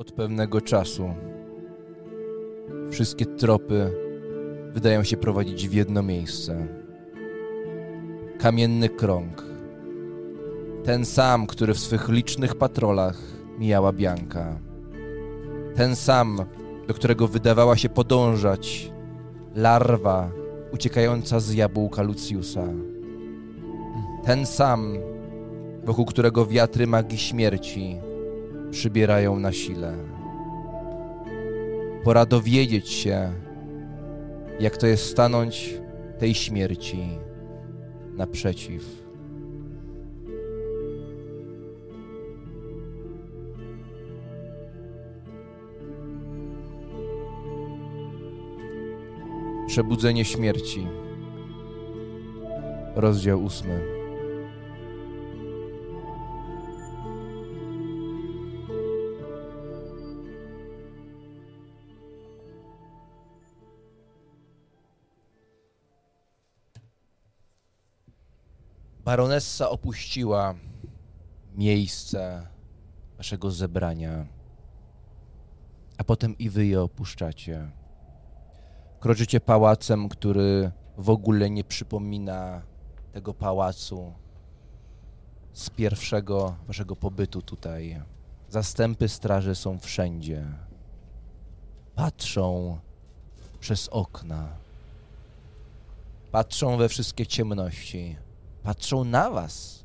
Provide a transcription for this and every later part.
Od pewnego czasu wszystkie tropy wydają się prowadzić w jedno miejsce. Kamienny krąg. Ten sam, który w swych licznych patrolach mijała Bianka. Ten sam, do którego wydawała się podążać larwa uciekająca z jabłka Luciusa. Ten sam, wokół którego wiatry magii śmierci przybierają na sile. Pora dowiedzieć się, jak to jest stanąć tej śmierci naprzeciw. Przebudzenie śmierci. Rozdział ósmy. Baronessa opuściła miejsce waszego zebrania, a potem i wy je opuszczacie. Kroczycie pałacem, który w ogóle nie przypomina tego pałacu z pierwszego waszego pobytu tutaj. Zastępy straży są wszędzie. Patrzą przez okna. Patrzą we wszystkie ciemności. Patrzą na was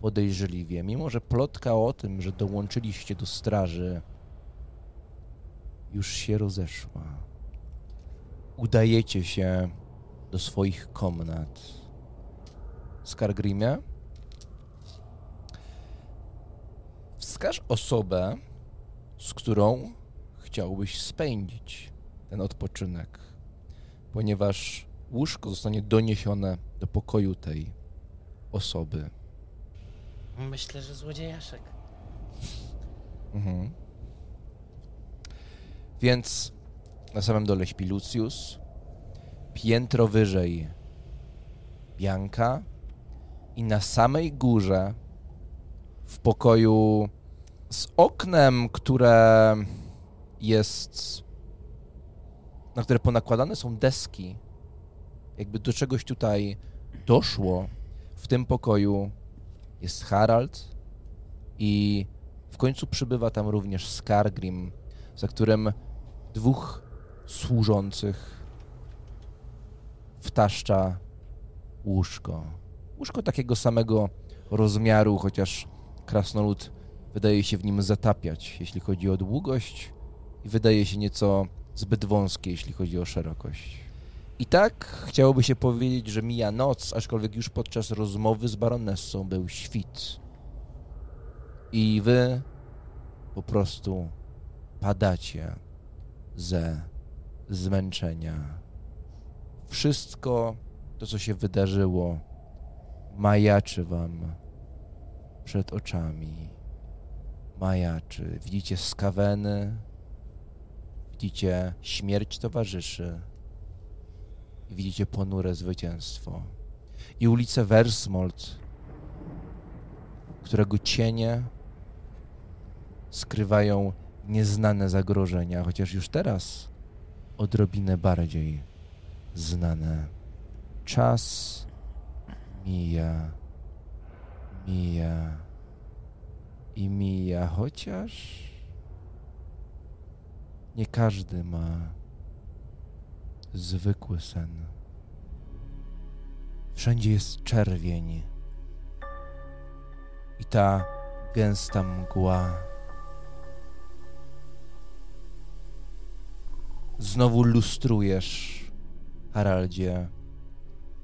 podejrzliwie, mimo że plotka o tym, że dołączyliście do straży, już się rozeszła udajecie się do swoich komnat. Skargrimie, wskaż osobę, z którą chciałbyś spędzić ten odpoczynek, ponieważ łóżko zostanie doniesione do pokoju tej osoby. Myślę, że złodziejaszek. Mhm. Więc na samym dole śpi Lucius. Piętro wyżej Bianka. I na samej górze, w pokoju z oknem, które jest. na które ponakładane są deski, jakby do czegoś tutaj doszło, w tym pokoju jest Harald i w końcu przybywa tam również Skargrim, za którym dwóch służących wtaszcza łóżko. Łóżko takiego samego rozmiaru, chociaż krasnolud wydaje się w nim zatapiać, jeśli chodzi o długość i wydaje się nieco zbyt wąskie, jeśli chodzi o szerokość. I tak chciałoby się powiedzieć, że mija noc, aczkolwiek już podczas rozmowy z baronessą był świt. I wy po prostu padacie ze zmęczenia. Wszystko to, co się wydarzyło, majaczy wam przed oczami. Majaczy. Widzicie skaweny, widzicie śmierć towarzyszy, widzicie ponure zwycięstwo. I ulicę Versmold, którego cienie skrywają nieznane zagrożenia, chociaż już teraz odrobinę bardziej znane. Czas mija, mija i mija, chociaż nie każdy ma zwykły sen. Wszędzie jest czerwień i ta gęsta mgła Znowu lustrujesz, Haraldzie,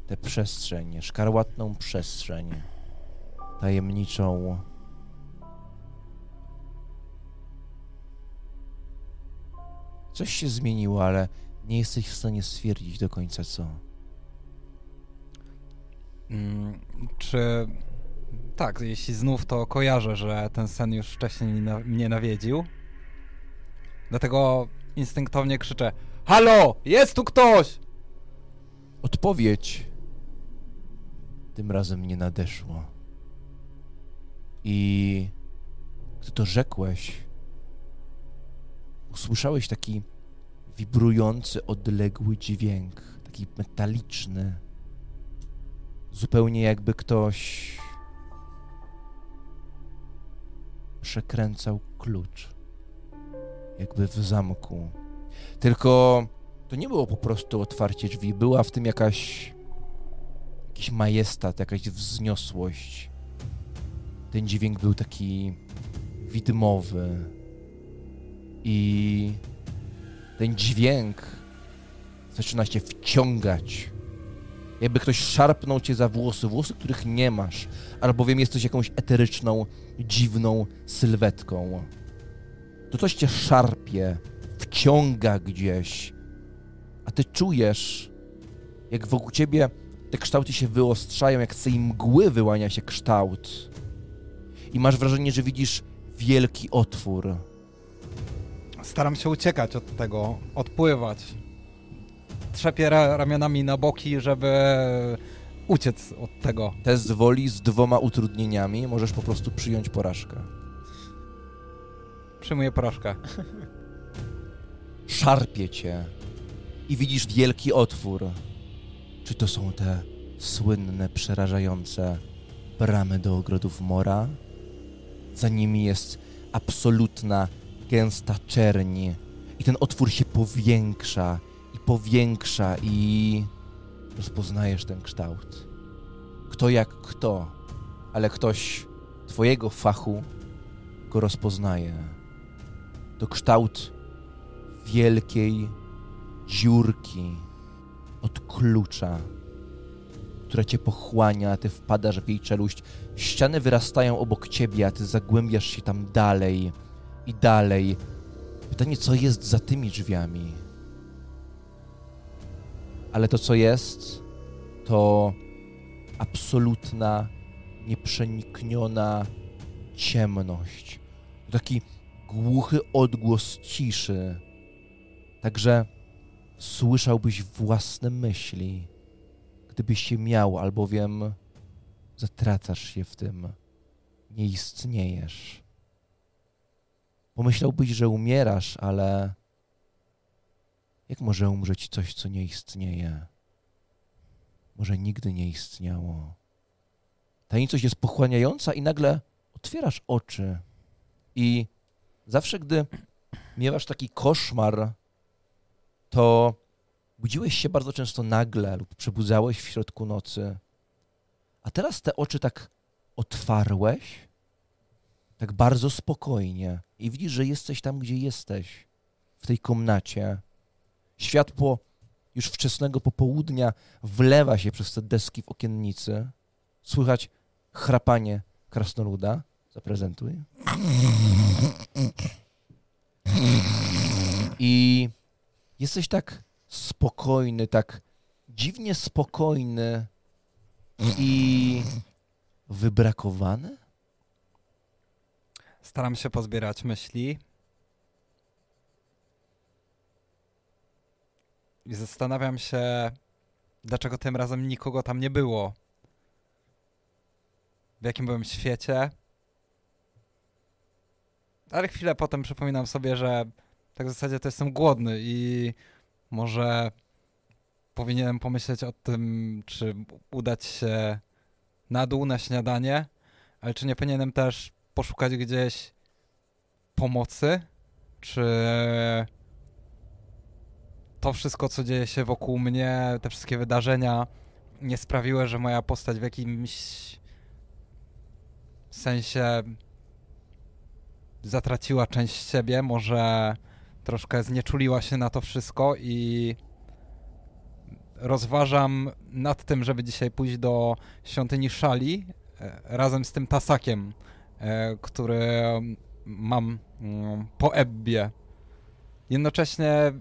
tę przestrzeń, szkarłatną przestrzeń, tajemniczą. Coś się zmieniło, ale nie jesteś w stanie stwierdzić do końca co. Mm, czy tak, jeśli znów to kojarzę, że ten sen już wcześniej mnie nawiedził. Dlatego instynktownie krzyczę Halo! Jest tu ktoś! Odpowiedź tym razem nie nadeszła. I gdy to rzekłeś, usłyszałeś taki wibrujący, odległy dźwięk, taki metaliczny, zupełnie jakby ktoś przekręcał klucz, jakby w zamku. Tylko to nie było po prostu otwarcie drzwi, była w tym jakaś jakiś majestat, jakaś wzniosłość. Ten dźwięk był taki widmowy i ten dźwięk zaczyna się wciągać. Jakby ktoś szarpnął cię za włosy, włosy, których nie masz, albowiem jesteś jakąś eteryczną, dziwną sylwetką. To coś cię szarpie, wciąga gdzieś, a ty czujesz, jak wokół ciebie te kształty się wyostrzają, jak z tej mgły wyłania się kształt. I masz wrażenie, że widzisz wielki otwór. Staram się uciekać od tego, odpływać. Trzepię ra ramionami na boki, żeby uciec od tego. Test woli z dwoma utrudnieniami. Możesz po prostu przyjąć porażkę. Przyjmuję porażkę. Szarpie cię i widzisz wielki otwór. Czy to są te słynne, przerażające bramy do ogrodów Mora? Za nimi jest absolutna, gęsta czerń i ten otwór się powiększa i powiększa i rozpoznajesz ten kształt. Kto jak kto, ale ktoś twojego fachu go rozpoznaje. To kształt wielkiej dziurki od klucza, która cię pochłania, a ty wpadasz w jej czeluść. Ściany wyrastają obok ciebie, a ty zagłębiasz się tam dalej i dalej. Pytanie, co jest za tymi drzwiami? Ale to, co jest, to absolutna, nieprzenikniona ciemność. To taki głuchy odgłos ciszy. Także słyszałbyś własne myśli, gdybyś się miał, albowiem zatracasz się w tym, nie istniejesz. Pomyślałbyś, że umierasz, ale jak może umrzeć coś, co nie istnieje? Może nigdy nie istniało. Tajemnicość jest pochłaniająca i nagle otwierasz oczy i zawsze, gdy miewasz taki koszmar, to budziłeś się bardzo często nagle lub przebudzałeś w środku nocy. A teraz te oczy tak otwarłeś, tak bardzo spokojnie i widzisz, że jesteś tam, gdzie jesteś, w tej komnacie. Światło już wczesnego popołudnia wlewa się przez te deski w okiennicy. Słychać chrapanie krasnoluda. Zaprezentuj. I jesteś tak spokojny, tak dziwnie spokojny i wybrakowany? Staram się pozbierać myśli. I zastanawiam się, dlaczego tym razem nikogo tam nie było. W jakim byłem świecie. Ale chwilę potem przypominam sobie, że tak w zasadzie to jestem głodny i może powinienem pomyśleć o tym, czy udać się na dół na śniadanie, ale czy nie powinienem też poszukać gdzieś pomocy? Czy to wszystko, co dzieje się wokół mnie, te wszystkie wydarzenia nie sprawiły, że moja postać w jakimś sensie zatraciła część siebie, może troszkę znieczuliła się na to wszystko i rozważam nad tym, żeby dzisiaj pójść do świątyni Szali e, razem z tym tasakiem, który mam mm, po Ebbie. Jednocześnie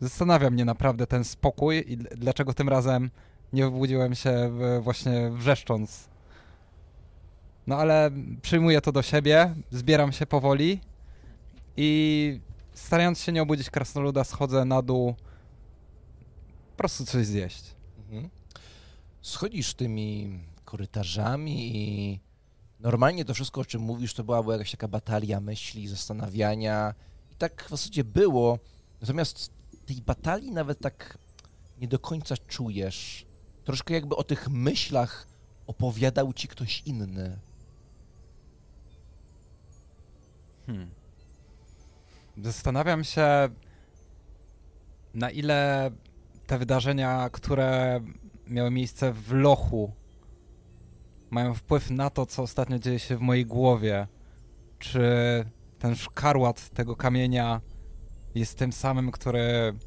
zastanawia mnie naprawdę ten spokój i dlaczego tym razem nie wybudziłem się właśnie wrzeszcząc. No ale przyjmuję to do siebie, zbieram się powoli i starając się nie obudzić krasnoluda, schodzę na dół po prostu coś zjeść. Mhm. Schodzisz tymi korytarzami i normalnie to wszystko, o czym mówisz, to byłaby jakaś taka batalia myśli, zastanawiania tak w zasadzie było, natomiast tej batalii nawet tak nie do końca czujesz. Troszkę jakby o tych myślach opowiadał ci ktoś inny. Hmm. Zastanawiam się, na ile te wydarzenia, które miały miejsce w lochu, mają wpływ na to, co ostatnio dzieje się w mojej głowie. Czy ten szkarłat tego kamienia jest tym samym, który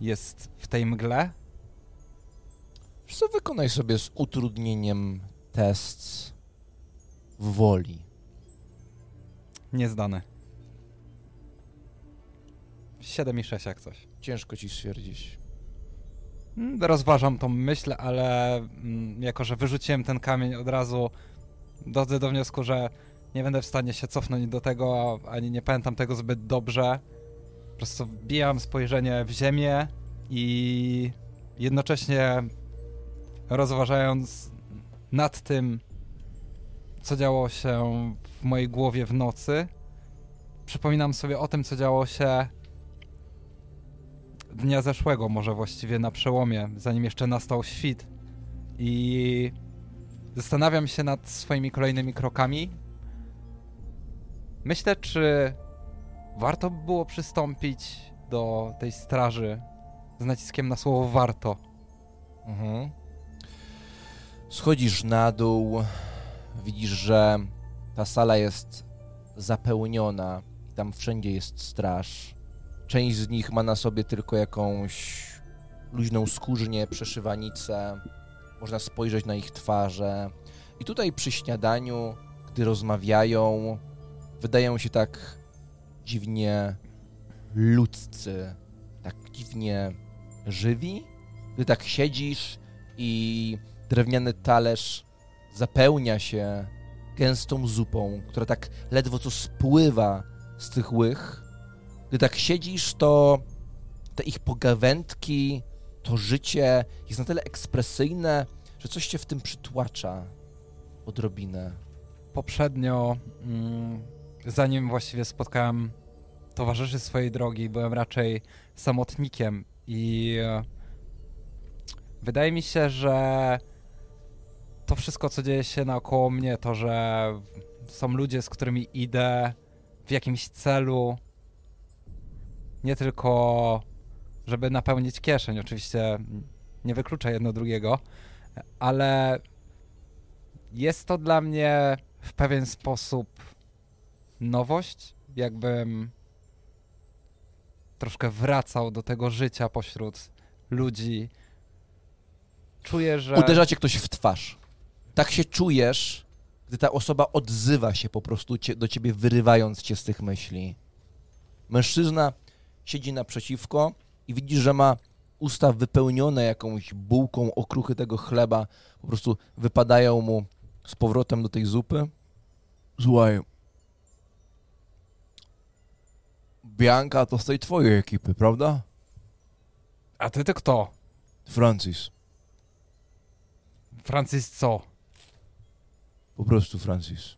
jest w tej mgle? Wiesz co, wykonaj sobie z utrudnieniem test woli. Niezdany. 7 i 6 jak coś. Ciężko ci stwierdzić. Mm, Rozważam tą myśl, ale mm, jako, że wyrzuciłem ten kamień od razu, dochodzę do wniosku, że nie będę w stanie się cofnąć do tego, ani nie pamiętam tego zbyt dobrze. Po prostu wbijam spojrzenie w ziemię i jednocześnie rozważając nad tym, co działo się w mojej głowie w nocy, przypominam sobie o tym, co działo się dnia zeszłego, może właściwie na przełomie, zanim jeszcze nastał świt. I zastanawiam się nad swoimi kolejnymi krokami. Myślę, czy warto by było przystąpić do tej straży z naciskiem na słowo warto. Mhm. Schodzisz na dół, widzisz, że ta sala jest zapełniona i tam wszędzie jest straż. Część z nich ma na sobie tylko jakąś luźną skórznię, przeszywanicę. Można spojrzeć na ich twarze. I tutaj przy śniadaniu, gdy rozmawiają, wydają się tak dziwnie ludzcy, tak dziwnie żywi. Gdy tak siedzisz i drewniany talerz zapełnia się gęstą zupą, która tak ledwo co spływa z tych łych. Gdy tak siedzisz, to te ich pogawędki, to życie jest na tyle ekspresyjne, że coś cię w tym przytłacza odrobinę. Poprzednio, mm, zanim właściwie spotkałem towarzyszy swojej drogi, byłem raczej samotnikiem i e, wydaje mi się, że to wszystko, co dzieje się naokoło mnie, to, że są ludzie, z którymi idę w jakimś celu, nie tylko żeby napełnić kieszeń, oczywiście nie wyklucza jedno drugiego, ale jest to dla mnie w pewien sposób nowość, jakbym troszkę wracał do tego życia pośród ludzi. Czuję, że... Uderza cię ktoś w twarz. Tak się czujesz, gdy ta osoba odzywa się po prostu do ciebie, wyrywając cię z tych myśli. Mężczyzna siedzi naprzeciwko i widzisz, że ma usta wypełnione jakąś bułką, okruchy tego chleba. Po prostu wypadają mu z powrotem do tej zupy. Słuchaj. Bianka to z tej twojej ekipy, prawda? A ty to kto? Francis. Francis co? Po prostu Francis.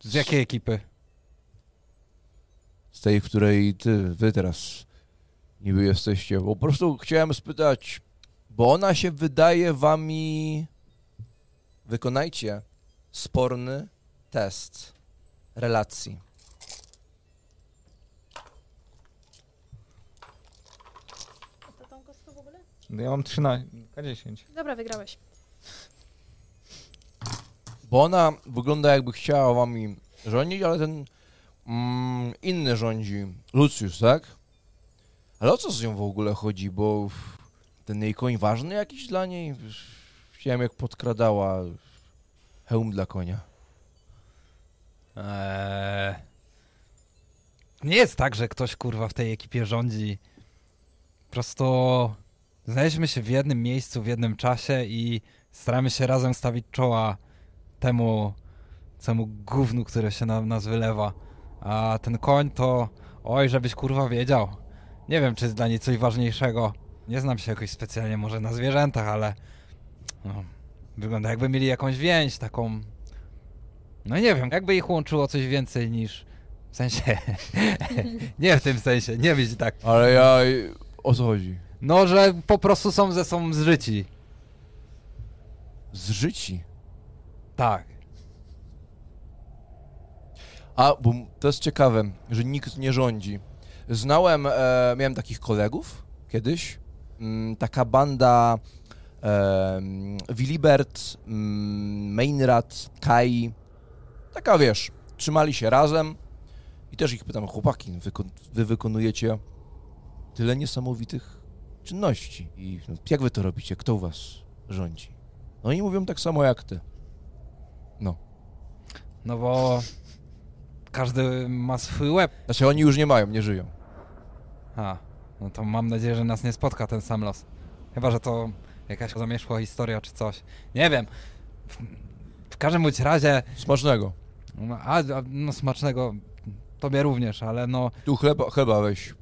Z jakiej ekipy? Z tej, w której ty, wy teraz niby jesteście. Po prostu chciałem spytać, bo ona się wydaje wami... Wykonajcie sporny test relacji. A to tą kostkę w ogóle? No ja mam 13, K10. Dobra, wygrałeś. Bo ona wygląda jakby chciała wami rządzić, ale ten mm, inny rządzi. Lucius, tak? Ale o co z nią w ogóle chodzi, bo ten jej koń ważny jakiś dla niej? Widziałem jak podkradała hełm dla konia. Eee... Nie jest tak, że ktoś kurwa w tej ekipie rządzi. Po prostu znaleźliśmy się w jednym miejscu, w jednym czasie i staramy się razem stawić czoła temu całemu gównu, które się na nas wylewa. A ten koń to... Oj, żebyś kurwa wiedział. Nie wiem, czy jest dla niej coś ważniejszego. Nie znam się jakoś specjalnie może na zwierzętach, ale... No, wygląda jakby mieli jakąś więź taką... No nie wiem, jakby ich łączyło coś więcej niż W sensie, nie w tym sensie, nie być tak. Ale ja... O co chodzi? No, że po prostu są ze sobą zżyci. Zżyci. Tak. A, bo m- to jest ciekawe, że nikt nie rządzi. Znałem, e, miałem takich kolegów kiedyś. Mm, taka banda e, mm, Willibert, mm, Kai. Taka wiesz, trzymali się razem. I też ich pytam, chłopaki, wyko- wy wykonujecie tyle niesamowitych czynności. I no, jak wy to robicie? Kto u was rządzi? No i mówią tak samo jak ty. No. No bo każdy ma swój łeb. Znaczy oni już nie mają, nie żyją. A, no to mam nadzieję, że nas nie spotka ten sam los. Chyba, że to jakaś zamierzchła historia czy coś. Nie wiem. W, w każdym bądź razie, Smacznego. no, a, a, no smacznego tobie również, ale no, Tu chleba, chleba weź.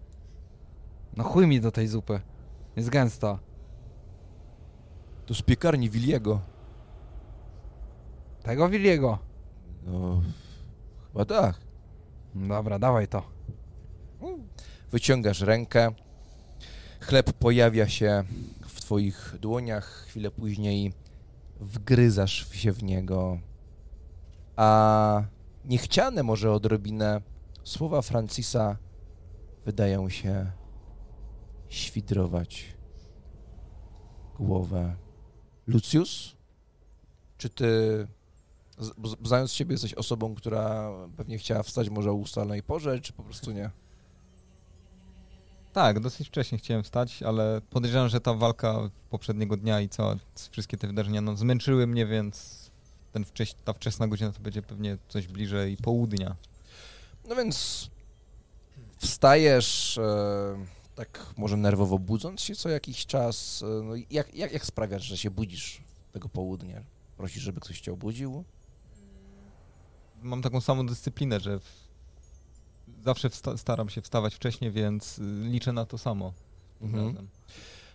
no chuj mi do tej zupy. Jest gęsta. To z piekarni Wiliego. Tego Williego. No, chyba tak. Dobra, dawaj to. Wyciągasz rękę. Chleb pojawia się w twoich dłoniach. Chwilę później wgryzasz się w niego. A niechciane może odrobinę słowa Francisa wydają się świdrować głowę. Lucius? Czy ty, znając ciebie, jesteś osobą, która pewnie chciała wstać może o ustalnej porze, czy po prostu nie? Tak, dosyć wcześnie chciałem wstać, ale podejrzewam, że ta walka poprzedniego dnia i całe wszystkie te wydarzenia no, zmęczyły mnie, więc ten wcześ, ta wczesna godzina to będzie pewnie coś bliżej południa. No więc wstajesz, e, tak może nerwowo budząc się co jakiś czas. E, no jak, jak, jak sprawiasz, że się budzisz tego południa? Prosisz, żeby ktoś cię obudził? Mam taką samą dyscyplinę, że w, zawsze wsta- staram się wstawać wcześniej, więc y, liczę na to samo. Mhm.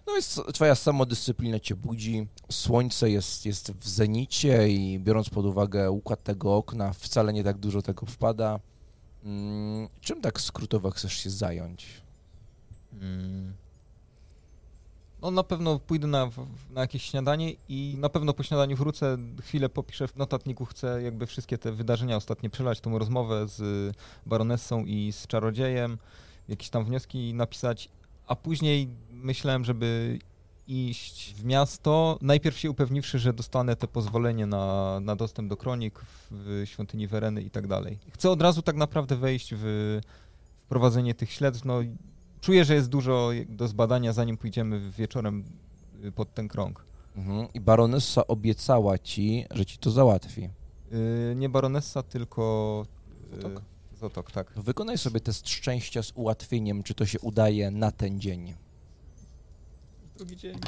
No więc twoja samodyscyplina cię budzi, słońce jest, jest w zenicie i biorąc pod uwagę układ tego okna, wcale nie tak dużo tego wpada. Mm, czym tak skrótowo chcesz się zająć? Mm. No na pewno pójdę na, na jakieś śniadanie i na pewno po śniadaniu wrócę, chwilę popiszę w notatniku, chcę jakby wszystkie te wydarzenia ostatnie przelać, tą rozmowę z baronessą i z czarodziejem, jakieś tam wnioski napisać, a później myślałem, żeby iść w miasto, najpierw się upewniwszy, że dostanę te pozwolenie na, na dostęp do kronik w, świątyni Wereny i tak dalej. Chcę od razu tak naprawdę wejść w wprowadzenie tych śledztw, no czuję, że jest dużo do zbadania, zanim pójdziemy wieczorem y, pod ten krąg. Mhm. I baronessa obiecała ci, że ci to załatwi. Yy, nie baronessa, tylko yy, Zotok. Zotok, tak. Wykonaj sobie test szczęścia z ułatwieniem, czy to się udaje na ten dzień. Drugi dzień.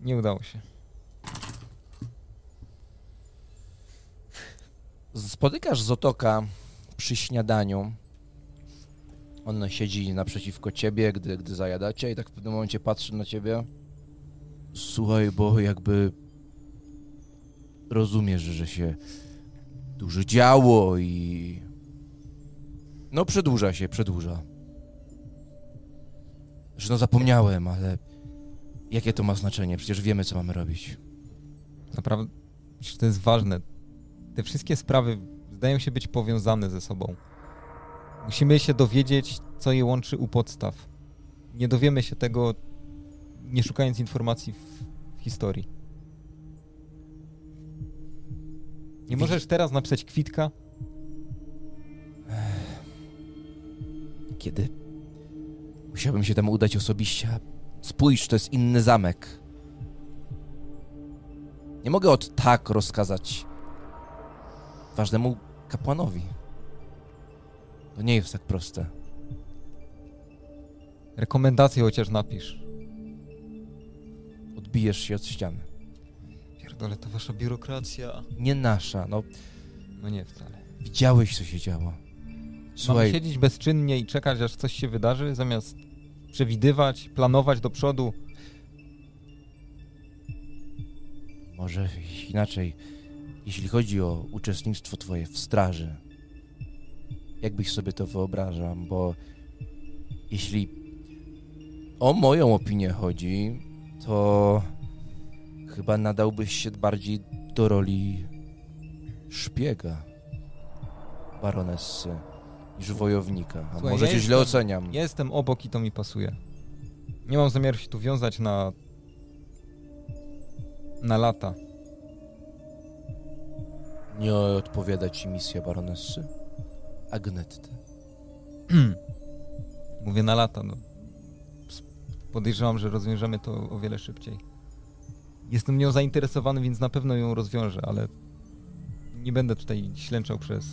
Nie udało się. Spotykasz Zotoka przy śniadaniu. On siedzi naprzeciwko ciebie, gdy, gdy zajadacie i tak w pewnym momencie patrzy na ciebie. Słuchaj, bo jakby rozumiesz, że się dużo działo i... No przedłuża się, przedłuża. Że no zapomniałem, ale jakie to ma znaczenie? Przecież wiemy, co mamy robić. Naprawdę, myślę, że to jest ważne. Te wszystkie sprawy zdają się być powiązane ze sobą. Musimy się dowiedzieć, co je łączy u podstaw. Nie dowiemy się tego, nie szukając informacji w, w historii. Nie możesz teraz napisać kwitka? Kiedy musiałbym się tam udać osobiście. Spójrz, to jest inny zamek. Nie mogę od tak rozkazać ważnemu kapłanowi. To nie jest tak proste. Rekomendację chociaż napisz. Odbijesz się od ściany. Pierdolę, to wasza biurokracja. Nie nasza, no No nie wcale. widziałeś, co się działo. Słuchaj, siedzieć bezczynnie i czekać, aż coś się wydarzy, zamiast przewidywać, planować do przodu. może inaczej. Jeśli chodzi o uczestnictwo twoje w straży, jakbyś sobie to wyobrażał, bo jeśli o moją opinię chodzi, to chyba nadałbyś się bardziej do roli szpiega baronessy niż wojownika. A Słuchaj, może ja cię źle jestem- oceniam. Ja jestem obok i to mi pasuje. Nie mam zamiaru się tu wiązać na... na lata. Nie odpowiada ci misja baronessy? Agnetty. Mówię na lata, no. Podejrzewam, że rozwiążemy to o wiele szybciej. Jestem nią zainteresowany, więc na pewno ją rozwiążę, ale nie będę tutaj ślęczał przez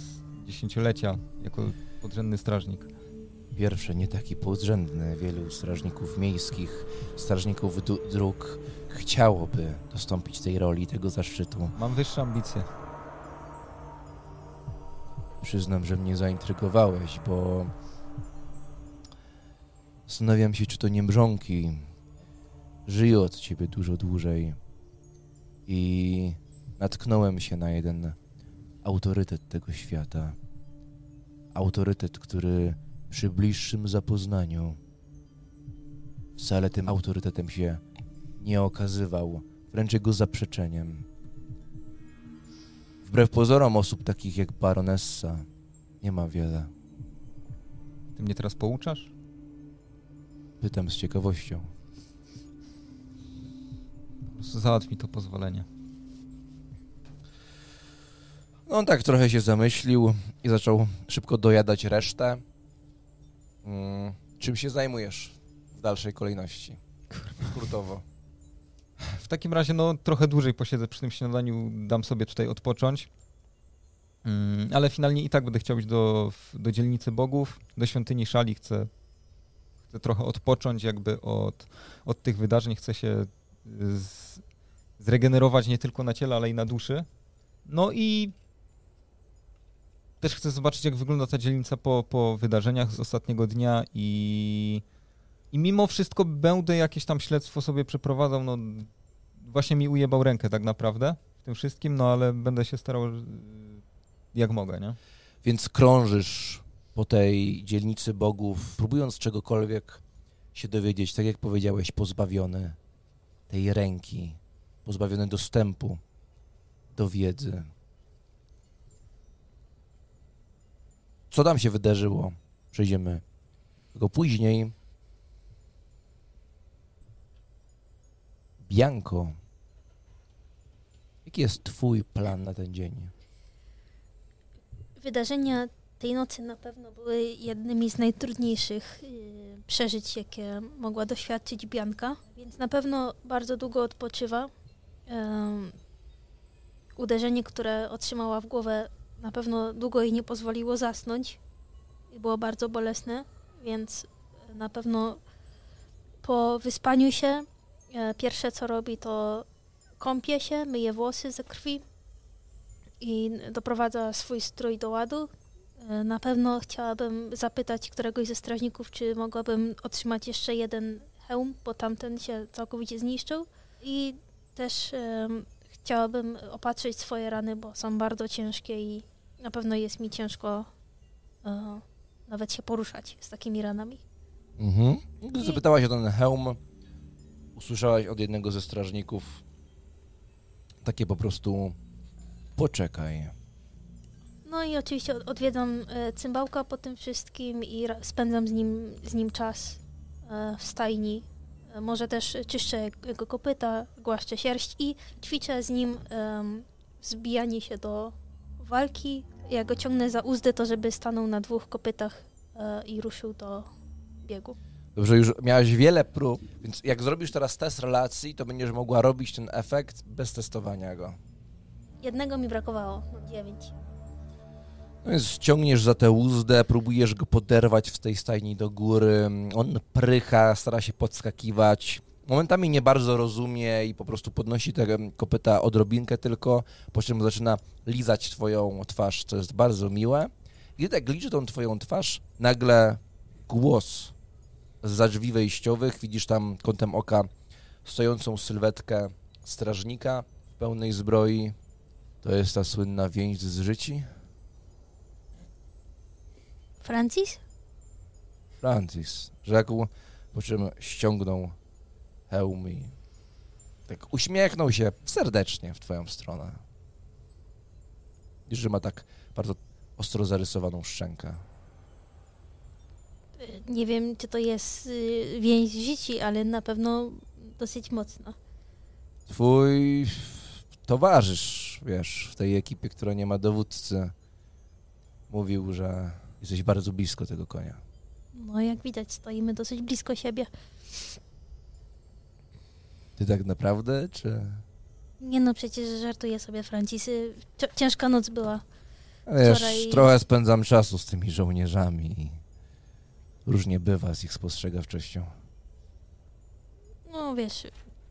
dziesięciolecia jako podrzędny strażnik. Pierwsze, nie taki podrzędny. Wielu strażników miejskich, strażników dróg chciałoby dostąpić tej roli, tego zaszczytu. Mam wyższe ambicje. Przyznam, że mnie zaintrygowałeś, bo zastanawiam się, czy to nie mrzonki żyją od ciebie dużo dłużej i natknąłem się na jeden autorytet tego świata. Autorytet, który przy bliższym zapoznaniu wcale tym autorytetem się nie okazywał, wręcz jego zaprzeczeniem. Wbrew pozorom osób takich jak baronessa nie ma wiele. Ty mnie teraz pouczasz? Pytam z ciekawością. Po prostu załatw mi to pozwolenie. No on tak trochę się zamyślił i zaczął szybko dojadać resztę. Mm, czym się zajmujesz w dalszej kolejności? Skrótowo. W takim razie, no, trochę dłużej posiedzę przy tym śniadaniu, dam sobie tutaj odpocząć. Mm, ale finalnie i tak będę chciał iść do, do dzielnicy bogów, do świątyni szali. Chcę, chcę trochę odpocząć jakby od, od tych wydarzeń. Chcę się z, zregenerować nie tylko na ciele, ale i na duszy. No i też chcę zobaczyć, jak wygląda ta dzielnica po, po wydarzeniach z ostatniego dnia i, i mimo wszystko będę jakieś tam śledztwo sobie przeprowadzał, no właśnie mi ujebał rękę tak naprawdę w tym wszystkim, no ale będę się starał jak mogę, nie? Więc krążysz po tej dzielnicy bogów, próbując czegokolwiek się dowiedzieć, tak jak powiedziałeś, pozbawiony tej ręki, pozbawiony dostępu do wiedzy. Co tam się wydarzyło? Przejdziemy tego później. Bianko, jaki jest twój plan na ten dzień? Wydarzenia tej nocy na pewno były jednymi z najtrudniejszych y, przeżyć, jakie mogła doświadczyć Bianka, więc na pewno bardzo długo odpoczywa. Uderzenie, które otrzymała w głowę, na pewno długo jej nie pozwoliło zasnąć i było bardzo bolesne, więc na pewno po wyspaniu się pierwsze co robi to kąpie się, myje włosy ze krwi i doprowadza swój strój do ładu. E, Na pewno chciałabym zapytać któregoś ze strażników, czy mogłabym otrzymać jeszcze jeden hełm, bo tamten się całkowicie zniszczył. I też em, chciałabym opatrzyć swoje rany, bo są bardzo ciężkie i na pewno jest mi ciężko e, nawet się poruszać z takimi ranami. Mhm. Gdy zapytałaś o ten hełm, usłyszałaś od jednego ze strażników takie po prostu poczekaj. No i oczywiście od- odwiedzam e, cymbałka po tym wszystkim i spędzam z nim, z nim czas e, w stajni. E, może też czyszczę jego kopyta, głaszczę sierść i ćwiczę z nim em, zbijanie się do walki. Ja go ciągnę za uzdę, to żeby stanął na dwóch kopytach i ruszył do biegu. Dobrze, już miałaś wiele prób, więc jak zrobisz teraz test relacji, to będziesz mogła robić ten efekt bez testowania go. Jednego mi brakowało, no dziewięć. No więc ciągniesz za tę uzdę, próbujesz go poderwać w tej stajni do góry. On prycha, stara się podskakiwać. Momentami nie bardzo rozumie i po prostu podnosi te kopyta odrobinkę tylko, po czym zaczyna lizać twoją twarz, co jest bardzo miłe. Gdy tak liczy tą twoją twarz, nagle głos za drzwi wejściowych, widzisz tam kątem oka stojącą sylwetkę strażnika w pełnej zbroi. To jest ta słynna więź z życi? Francis? Francis rzekł, po czym ściągnął hełm i tak uśmiechnął się serdecznie w twoją stronę. Widzisz, że ma tak bardzo ostro zarysowaną szczękę. Nie wiem, czy to jest y, więź życi, ale na pewno dosyć mocna. Twój towarzysz, wiesz, w tej ekipie, która nie ma dowódcy, mówił, że jesteś bardzo blisko tego konia. No, jak widać, stoimy dosyć blisko siebie. Ty tak naprawdę, czy... Nie no, przecież żartuję sobie, Francis. Ciężka noc była. Wiesz, Wczoraj- trochę spędzam czasu z tymi żołnierzami różnie bywa z ich spostrzegawczością. No, wiesz,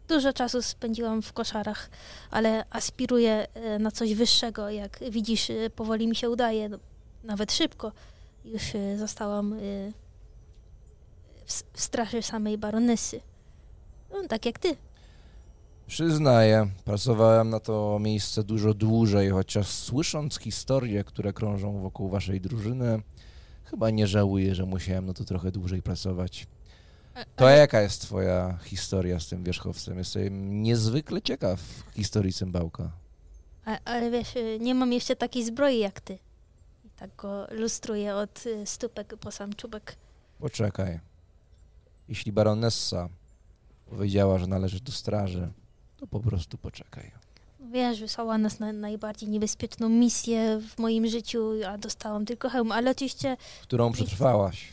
dużo czasu spędziłam w koszarach, ale aspiruję e, na coś wyższego. Jak widzisz, e, powoli mi się udaje, no, nawet szybko. Już e, zostałam w straży samej baronesy. No, tak jak ty. Przyznaję, pracowałem na to miejsce dużo dłużej, chociaż słysząc historie, które krążą wokół waszej drużyny, chyba nie żałuję, że musiałem na to trochę dłużej pracować. To ale, jaka jest twoja historia z tym wierzchowcem? Jestem niezwykle ciekaw historii cymbałka. a, ale wiesz, e, nie mam jeszcze takiej zbroi jak ty. I tak go lustruję od e, stópek po sam czubek. Poczekaj. Jeśli baronessa powiedziała, że należy do straży, to po prostu poczekaj. Wiesz, wysłała nas na najbardziej niebezpieczną misję w moim życiu, a dostałam tylko hełm, ale oczywiście Którą przetrwałaś.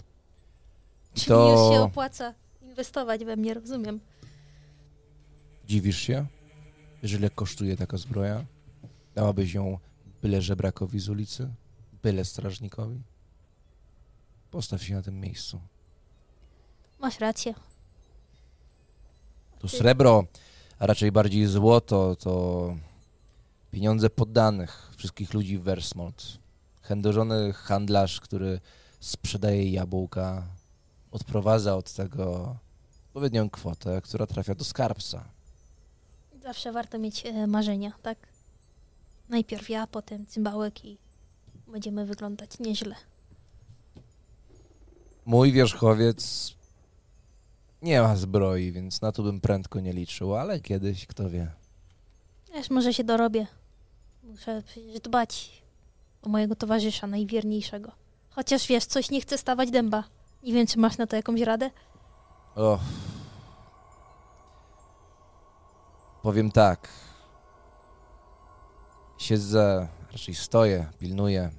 I Czyli to już się opłaca inwestować we mnie, rozumiem. dziwisz się, że ile kosztuje taka zbroja? Dałabyś ją byle żebrakowi z ulicy? Byle strażnikowi? Postaw się na tym miejscu. Masz rację. To srebro, a raczej bardziej złoto, to pieniądze poddanych wszystkich ludzi w Versmold. Chędożony handlarz, który sprzedaje jabłka, odprowadza od tego odpowiednią kwotę, która trafia do skarbca. Zawsze warto mieć e, marzenia, tak? Najpierw ja, potem cymbałek i będziemy wyglądać nieźle. Mój wierzchowiec nie ma zbroi, więc na to bym prędko nie liczył, ale kiedyś, kto wie. Wiesz, może się dorobię. Muszę przecież dbać o mojego towarzysza najwierniejszego. Chociaż wiesz, coś nie chce stawać dęba. Nie wiem, czy masz na to jakąś radę? O. Powiem tak. Siedzę, raczej stoję, pilnuję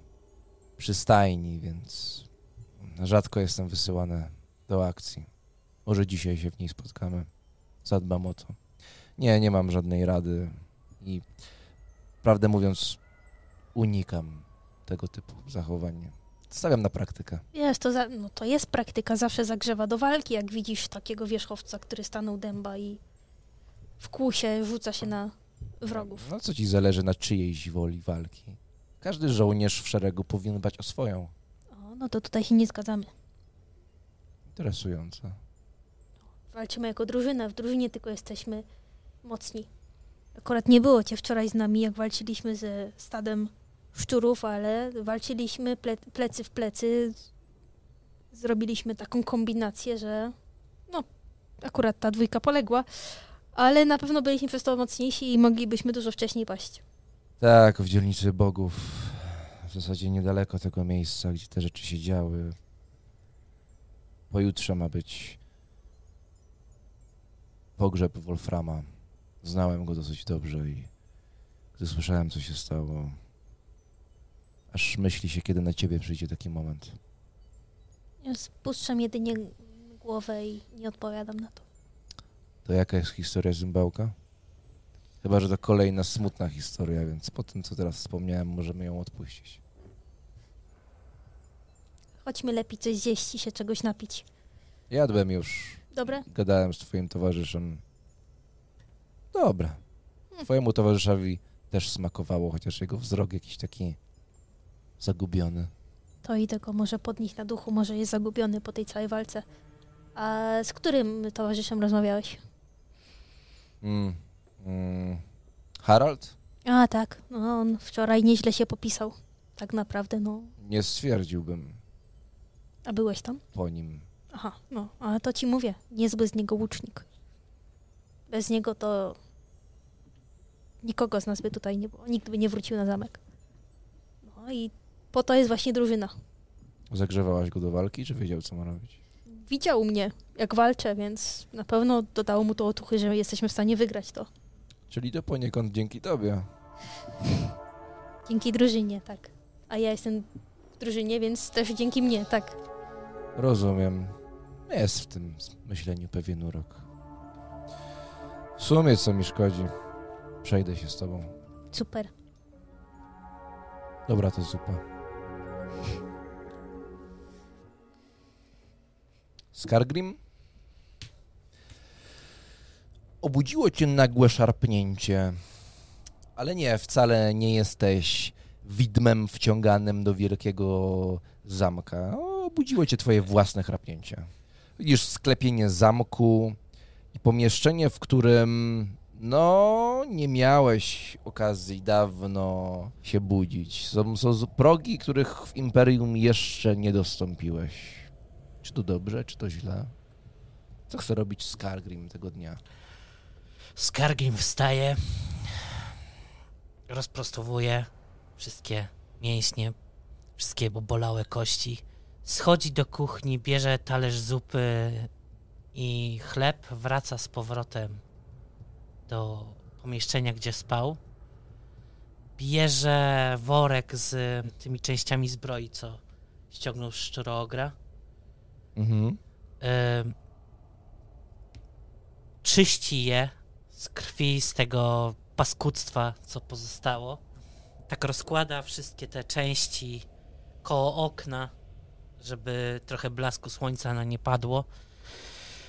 przy stajni, więc rzadko jestem wysyłany do akcji. Może dzisiaj się w niej spotkamy. Zadbam o to. Nie, nie mam żadnej rady i prawdę mówiąc unikam tego typu zachowań. Stawiam na praktykę. Wiesz, to, za, no to jest praktyka, zawsze zagrzewa do walki, jak widzisz takiego wierzchowca, który stanął dęba i w kłusie rzuca się na wrogów. No co ci zależy na czyjejś woli walki? Każdy żołnierz w szeregu powinien dbać o swoją. O, no to tutaj się nie zgadzamy. Interesujące. Walczymy jako drużyna, w drużynie tylko jesteśmy mocni. Akurat nie było cię wczoraj z nami, jak walczyliśmy ze stadem szczurów, ale walczyliśmy ple, plecy w plecy. Zrobiliśmy taką kombinację, że no, akurat ta dwójka poległa, ale na pewno byliśmy przez to mocniejsi i moglibyśmy dużo wcześniej paść. Tak, w dzielnicy bogów. W zasadzie niedaleko tego miejsca, gdzie te rzeczy się działy. Pojutrze ma być pogrzeb Wolframa. Znałem go dosyć dobrze i gdy słyszałem, co się stało, aż myśli się, kiedy na ciebie przyjdzie taki moment. Ja spuszczam jedynie głowę i nie odpowiadam na to. To jaka jest historia Zymbałka? Chyba, że to kolejna smutna historia, więc po tym, co teraz wspomniałem, możemy ją odpuścić. Chodźmy lepiej coś zjeść i się czegoś napić. Jadłem już, Dobre? gadałem z twoim towarzyszem. Dobra. Twojemu towarzyszowi też smakowało, chociaż jego wzrok jakiś taki zagubiony. To idę go może podnieść na duchu, może jest zagubiony po tej całej walce. A z którym towarzyszem rozmawiałeś? Mm. Mm. Harald? A tak, no on wczoraj nieźle się popisał. Tak naprawdę, no. Nie stwierdziłbym A byłeś tam? po nim. Aha, no, ale to ci mówię, niezły z niego łucznik. Bez niego to nikogo z nas by tutaj nie było, nikt by nie wrócił na zamek. No i po to jest właśnie drużyna. Zagrzewałaś go do walki, czy wiedział, co ma robić? Widział mnie, jak walczę, więc na pewno dodało mu to otuchy, że jesteśmy w stanie wygrać to. Czyli to poniekąd dzięki tobie. Dzięki drużynie, tak. A ja jestem w drużynie, więc też dzięki mnie, tak. Rozumiem. Jest w tym myśleniu pewien urok. W sumie co mi szkodzi? Przejdę się z tobą. Super. Dobra, to zupa. Skargrim? Obudziło cię nagłe szarpnięcie. Ale nie, wcale nie jesteś widmem wciąganym do wielkiego zamka. Obudziło cię twoje własne chrapnięcie. Widzisz sklepienie zamku i pomieszczenie, w którym no, nie miałeś okazji dawno się budzić. Są, są progi, których w Imperium jeszcze nie dostąpiłeś. Czy to dobrze, czy to źle? Co chce robić Skargrim tego dnia? Skargim wstaje, rozprostowuje wszystkie mięśnie, wszystkie bolałe kości. Schodzi do kuchni, bierze talerz zupy i chleb, wraca z powrotem do pomieszczenia, gdzie spał. Bierze worek z tymi częściami zbroi, co ściągnął z szczuroogra. Mhm. Czyści je z krwi, z tego paskudztwa, co pozostało. Tak rozkłada wszystkie te części koło okna, żeby trochę blasku słońca na nie padło.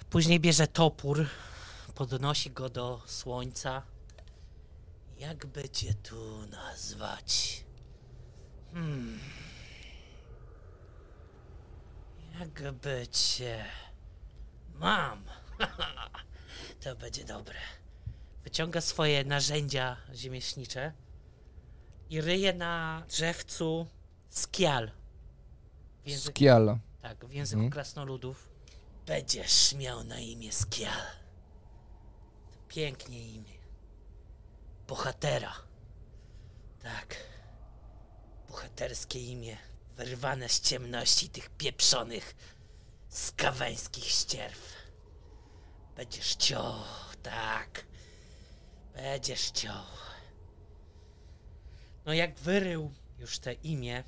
Później bierze topór, podnosi go do słońca. Jakby cię tu nazwać? Hmm. Jakby cię... Mam! to będzie dobre. Wyciąga swoje narzędzia ziemiecznicze i ryje na drzewcu skial. W języku, Skiala. tak, w języku Mhm. krasnoludów. Będziesz miał na imię Skial. Pięknie imię. Bohatera. Tak. Bohaterskie imię. Wyrwane z ciemności tych pieprzonych, skaweńskich ścierw. Będziesz ciął, tak. Będziesz ciął. No jak wyrył już te imię,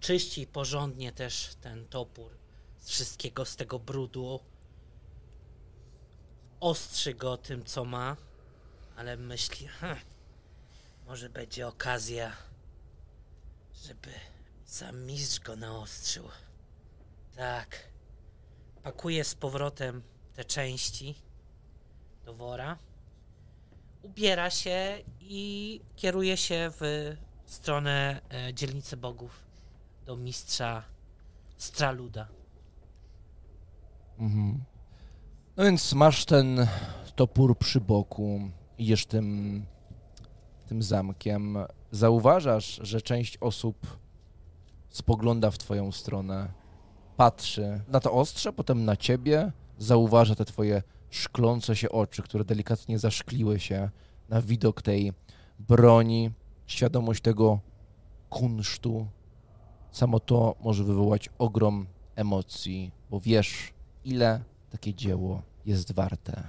czyści porządnie też ten topór z wszystkiego, z tego brudu. Ostrzy go tym, co ma, ale myśli, "Hm, może będzie okazja, żeby sam mistrz go naostrzył. Tak. Pakuje z powrotem te części do wora. Ubiera się i kieruje się w stronę e, dzielnicy bogów do mistrza Straluda. Mhm. No więc masz ten topór przy boku, idziesz tym, tym zamkiem. Zauważasz, że część osób spogląda w twoją stronę, patrzy na to ostrze, potem na ciebie, zauważa te twoje szklące się oczy, które delikatnie zaszkliły się na widok tej broni, świadomość tego kunsztu. Samo to może wywołać ogrom emocji, bo wiesz, ile takie dzieło jest warte.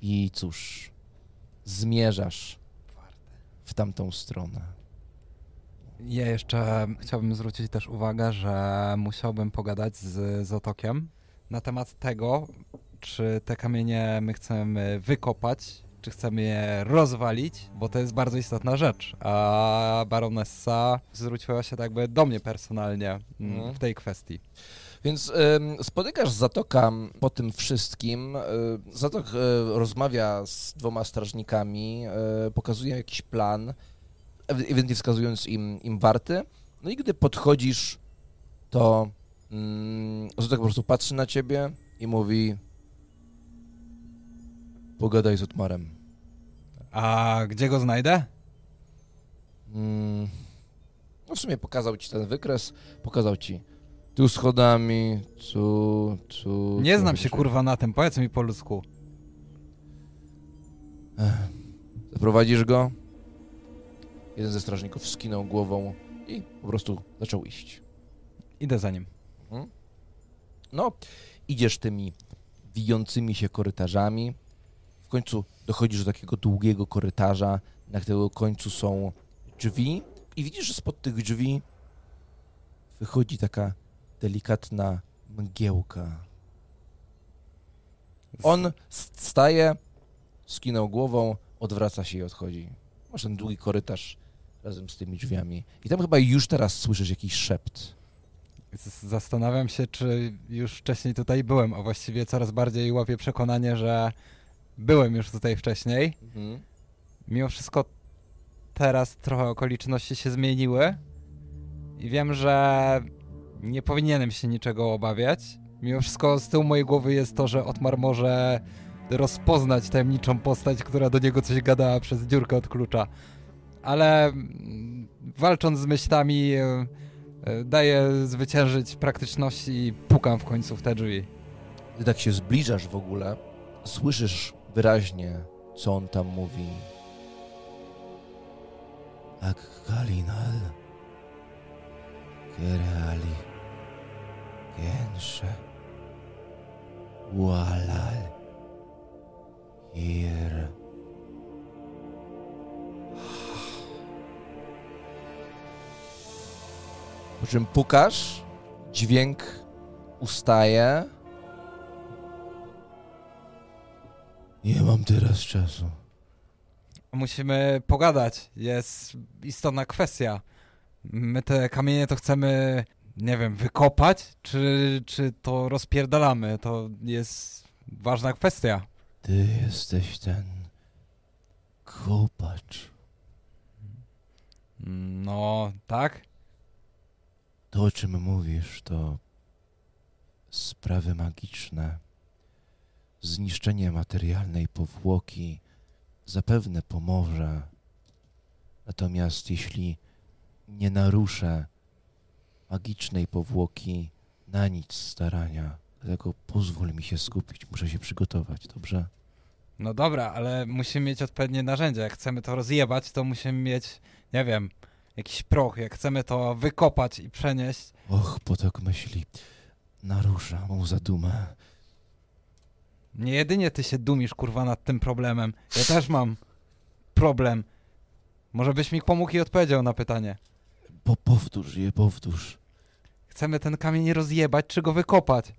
I cóż, zmierzasz w tamtą stronę. Ja jeszcze chciałbym zwrócić też uwagę, że musiałbym pogadać z Zotokiem na temat tego, czy te kamienie my chcemy wykopać, czy chcemy je rozwalić, bo to jest bardzo istotna rzecz. A baronessa zwróciła się tak jakby do mnie personalnie mm, Mhm. w tej kwestii. Więc ym, spotykasz Zatoka po tym wszystkim. Y, Zatok y, rozmawia z dwoma strażnikami, y, pokazuje jakiś plan, ew- ewidentnie wskazując im, im warty. No i gdy podchodzisz, to mm, Zatok po prostu patrzy na ciebie i mówi pogadaj z Otmarem. A gdzie go znajdę? Mm, no w sumie pokazał ci ten wykres, pokazał ci tu schodami, tu, tu... Nie tu znam się kurwa na tym, powiedz mi po ludzku. Zaprowadzisz go? Jeden ze strażników skinął głową i po prostu zaczął iść. Idę za nim. No, idziesz tymi wijącymi się korytarzami. Końcu dochodzisz do takiego długiego korytarza, na którego końcu są drzwi i widzisz, że spod tych drzwi wychodzi taka delikatna mgiełka. On staje, skinął głową, odwraca się i odchodzi. Masz ten długi korytarz razem z tymi drzwiami. I tam chyba już teraz słyszysz jakiś szept. Zastanawiam się, czy już wcześniej tutaj byłem, a właściwie coraz bardziej łapię przekonanie, że byłem już tutaj wcześniej. Mhm. Mimo wszystko teraz trochę okoliczności się zmieniły i wiem, że nie powinienem się niczego obawiać. Mimo wszystko z tyłu mojej głowy jest to, że Otmar może rozpoznać tajemniczą postać, która do niego coś gadała przez dziurkę od klucza. Ale mm, walcząc z myślami e, e, daję zwyciężyć praktyczności i pukam w końcu w te drzwi. Gdy tak się zbliżasz w ogóle, słyszysz wyraźnie, co on tam mówi. Ak kalinal, kereali, kensze, walal, ir. Po czym pukasz, dźwięk ustaje. Nie mam teraz czasu. Musimy pogadać. Jest istotna kwestia. My te kamienie to chcemy, nie wiem, wykopać, czy, czy to rozpierdalamy? To jest ważna kwestia. Ty jesteś ten kopacz. No, tak? To, o czym mówisz, to sprawy magiczne. Zniszczenie materialnej powłoki zapewne pomoże. Natomiast jeśli nie naruszę magicznej powłoki, na nic starania. Dlatego pozwól mi się skupić, muszę się przygotować, dobrze? No dobra, ale musimy mieć odpowiednie narzędzia. Jak chcemy to rozjebać, to musimy mieć, nie wiem, jakiś proch. Jak chcemy to wykopać i przenieść, Och, potok myśli. Narusza mą zadumę. Nie jedynie ty się dumisz, kurwa, nad tym problemem. Ja też mam problem. Może byś mi pomógł i odpowiedział na pytanie. Po, powtórz je, powtórz. Chcemy ten kamień rozjebać, czy go wykopać?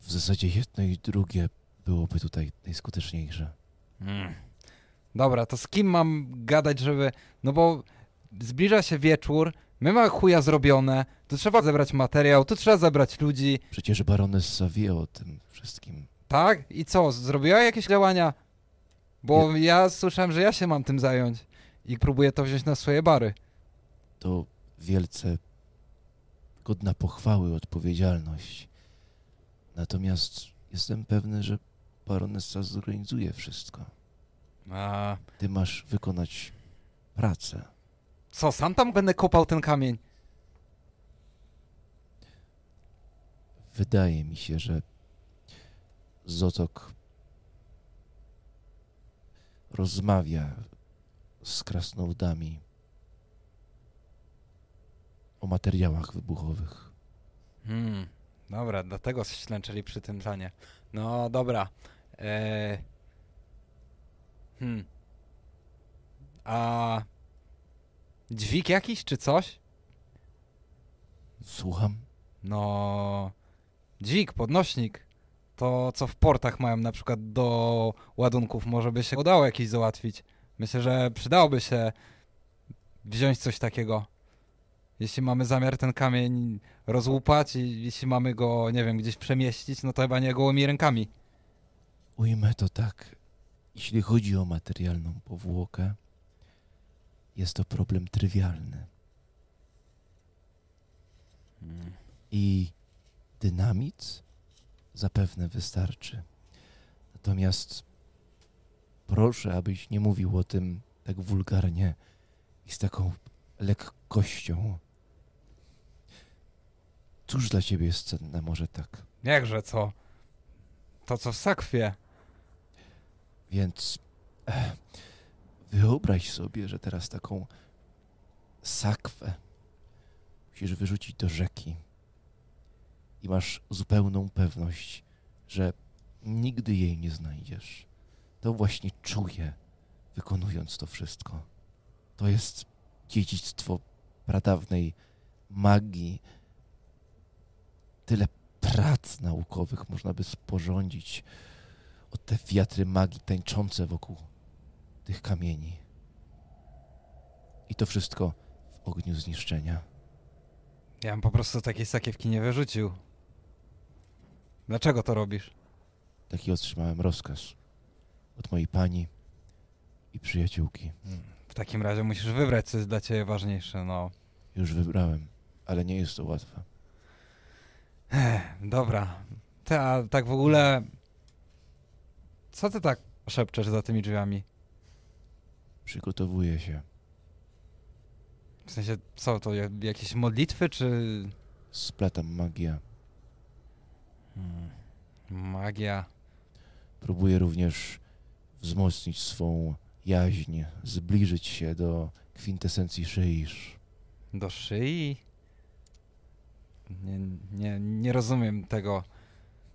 W zasadzie jedno i drugie byłoby tutaj najskuteczniejsze. Hmm. Dobra, to z kim mam gadać, żeby... No bo zbliża się wieczór, my mamy chuja zrobione, tu trzeba zebrać materiał, tu trzeba zebrać ludzi, Przecież baronessa wie o tym wszystkim. tak? I co, zrobiła jakieś działania? Bo ja słyszałem, że ja się mam tym zająć i próbuję to wziąć na swoje bary. To wielce godna pochwały odpowiedzialność. Natomiast jestem pewny, że baronessa zorganizuje wszystko. A Ty masz wykonać pracę. Co, sam tam będę kopał ten kamień? Wydaje mi się, że Zotok rozmawia z krasnoludami o materiałach wybuchowych. Hmm, dobra, dlatego ślęczyli przy tym planie. No dobra. Eee... Hmm. A... Dźwig jakiś, czy coś? Słucham? No... Dźwig, podnośnik. To, co w portach mają na przykład do ładunków, może by się udało jakiś załatwić. Myślę, że przydałoby się wziąć coś takiego. Jeśli mamy zamiar ten kamień rozłupać i jeśli mamy go, nie wiem, gdzieś przemieścić, no to chyba nie gołymi rękami. Ujmę to tak. Jeśli chodzi o materialną powłokę, jest to problem trywialny. I dynamit zapewne wystarczy. Natomiast proszę, abyś nie mówił o tym tak wulgarnie i z taką lekkością. Cóż dla ciebie jest cenne, może tak? Jakże co? To co w sakwie. Więc eh, wyobraź sobie, że teraz taką sakwę musisz wyrzucić do rzeki i masz zupełną pewność, że nigdy jej nie znajdziesz. To właśnie czuję, wykonując to wszystko. To jest dziedzictwo pradawnej magii. Tyle prac naukowych można by sporządzić o te wiatry magii tańczące wokół tych kamieni. I to wszystko w ogniu zniszczenia. Ja bym po prostu takiej sakiewki nie wyrzucił. Dlaczego to robisz? Taki otrzymałem rozkaz od mojej pani i przyjaciółki. W takim razie musisz wybrać, co jest dla ciebie ważniejsze, no. Już wybrałem, ale nie jest to łatwe. Ech, dobra. Ty, a tak w ogóle... Co ty tak szepczesz za tymi drzwiami? Przygotowuję się. W sensie, co to, ja- jakieś modlitwy, czy... Splatam magię. Hmm. Magia. Próbuję również wzmocnić swą jaźń, zbliżyć się do kwintesencji szyisz. Do szyi? Nie, nie, nie rozumiem tego.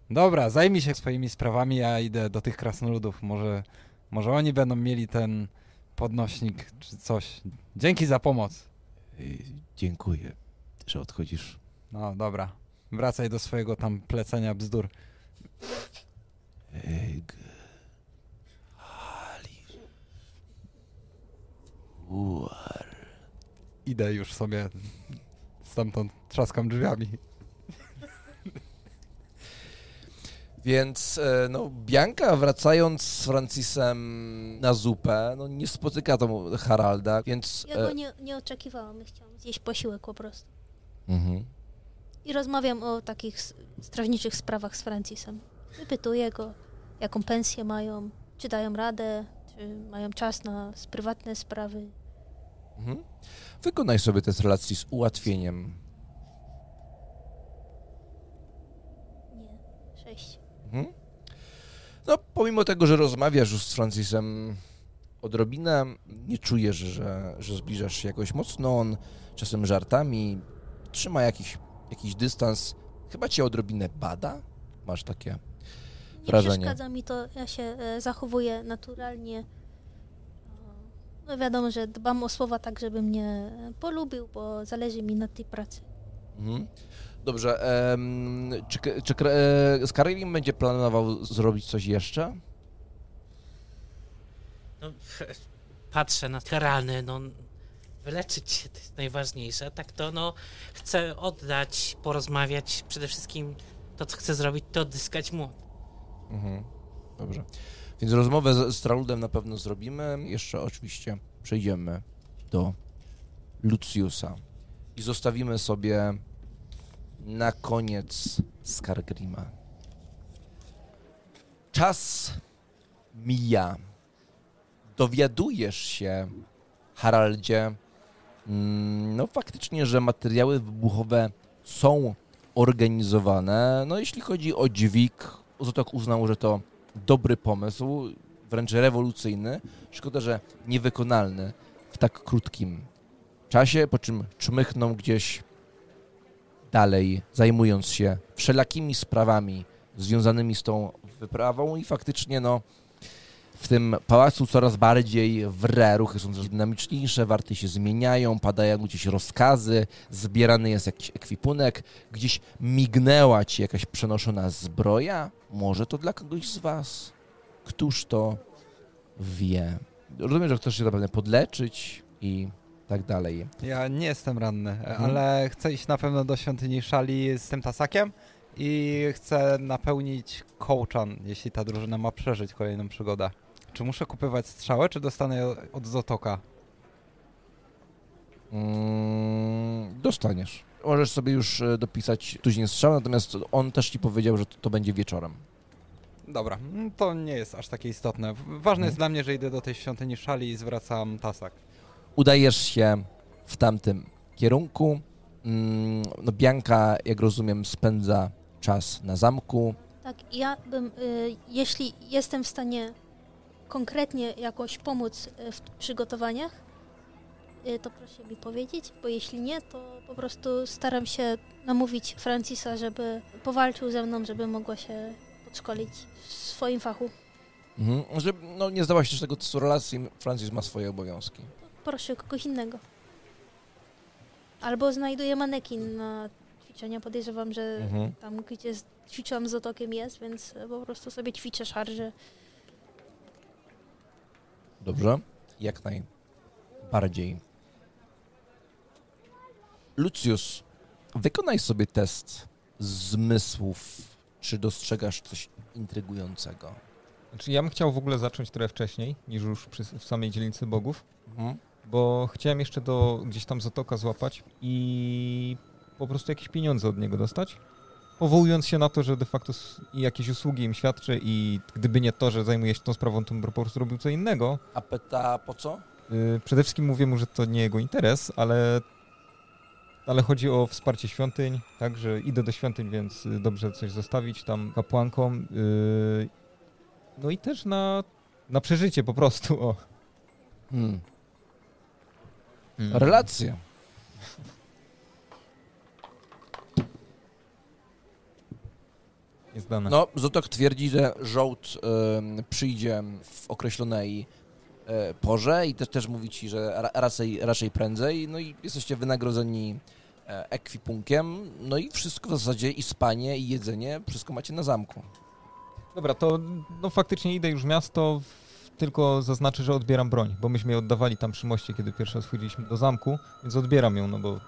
Dobra, zajmij się swoimi sprawami, ja idę do tych krasnoludów. Może, może oni będą mieli ten podnośnik czy coś. Dzięki za pomoc. Y, Dziękuję, że odchodzisz. No dobra, wracaj do swojego tam plecenia bzdur. Eg. Ali. Uar. Idę już sobie stamtąd, trzaskam drzwiami. Więc e, no, Bianka wracając z Francisem na zupę, no nie spotyka tam Haralda, więc... Ja e, go nie, nie oczekiwałam, chciałam zjeść posiłek po prostu. mhm. I rozmawiam o takich strażniczych sprawach z Francisem. Wypytuję go, jaką pensję mają, czy dają radę, czy mają czas na prywatne sprawy. Mhm. Wykonaj sobie test relacji z ułatwieniem. Nie, sześć. Mhm. No, pomimo tego, że rozmawiasz już z Francisem odrobinę, nie czujesz, że, że zbliżasz się jakoś mocno. On czasem żartami trzyma jakiś, jakiś dystans. Chyba cię odrobinę bada. Masz takie. Nie Wrażenie. przeszkadza mi to, ja się e, zachowuję naturalnie. No wiadomo, że dbam o słowa tak, żeby mnie e, polubił, bo zależy mi na tej pracy. Mhm. Dobrze. em, czy czy e, z Karelim będzie planował zrobić coś jeszcze? No, patrzę na te rany, no wyleczyć się to jest najważniejsze. Tak to no chcę oddać, porozmawiać, przede wszystkim to co chcę zrobić to odzyskać młot. Mhm. Dobrze. Więc rozmowę z, z Traludem na pewno zrobimy. Jeszcze oczywiście przejdziemy do Luciusa i zostawimy sobie na koniec Skargrima. Czas mija. Dowiadujesz się, Haraldzie, mm, no faktycznie, że materiały wybuchowe są organizowane. No jeśli chodzi o dźwig, Zotok uznał, że to dobry pomysł, wręcz rewolucyjny. Szkoda, że niewykonalny w tak krótkim czasie, po czym czmychnął gdzieś dalej, zajmując się wszelakimi sprawami związanymi z tą wyprawą i faktycznie no w tym pałacu coraz bardziej wre, ruchy są coraz dynamiczniejsze, warty się zmieniają, padają gdzieś rozkazy, zbierany jest jakiś ekwipunek, gdzieś mignęła ci jakaś przenoszona zbroja, może to dla kogoś z was. Któż to wie? Rozumiem, że chcesz się zapewne podleczyć i tak dalej. Ja nie jestem ranny, Mhm. ale chcę iść na pewno do świątyni Szali z tym tasakiem i chcę napełnić kołczan, jeśli ta drużyna ma przeżyć kolejną przygodę. Czy muszę kupywać strzałę, czy dostanę od Zotoka? Mm, dostaniesz. Możesz sobie już e, dopisać tuźnie strzał, natomiast on też ci powiedział, że to, to będzie wieczorem. Dobra, mm, to nie jest aż takie istotne. Ważne jest Mhm. dla mnie, że idę do tej świątyni szali i zwracam tasak. Udajesz się w tamtym kierunku. Mm, No, Bianka, jak rozumiem, spędza czas na zamku. Tak, ja bym, y, jeśli jestem w stanie konkretnie jakoś pomóc y, w przygotowaniach, y, to proszę mi powiedzieć, bo jeśli nie, to po prostu staram się namówić Francisa, żeby powalczył ze mną, żeby mogła się podszkolić w swoim fachu. Mhm. Że, no, nie zdałaś też tego testu relacji, Francis ma swoje obowiązki. Proszę kogoś innego. Albo znajduję manekin na ćwiczenia. Podejrzewam, że Mhm. tam, gdzie z- ćwiczyłam z otokiem jest, więc po prostu sobie ćwiczę szarże. Dobrze? Jak najbardziej. Lucius, wykonaj sobie test zmysłów. Czy dostrzegasz coś intrygującego? Znaczy, ja bym chciał w ogóle zacząć trochę wcześniej, niż już przy, w samej dzielnicy bogów, Mhm. Bo chciałem jeszcze do gdzieś tam Zatoka złapać i po prostu jakieś pieniądze od niego dostać, powołując się na to, że de facto jakieś usługi im świadczy i gdyby nie to, że zajmuje się tą sprawą, to bym po prostu robił co innego. A pyta po co? Yy, Przede wszystkim mówię mu, że to nie jego interes, ale, ale chodzi o wsparcie świątyń, tak, że idę do świątyń, więc y, dobrze coś zostawić tam kapłankom. yy, No i też na, na przeżycie po prostu. O. Hmm. Relacje. Jest dane. No, Zotok twierdzi, że żołd em, przyjdzie w określonej e, porze i też, też mówi ci, że ra, raczej, raczej prędzej. No i jesteście wynagrodzeni e, ekwipunkiem. No i wszystko w zasadzie i spanie, i jedzenie, wszystko macie na zamku. Dobra, to no faktycznie idę już w miasto, w- tylko zaznaczę, że odbieram broń, bo myśmy je oddawali tam przy moście, kiedy pierwszy raz wchodziliśmy do zamku, więc odbieram ją, no bo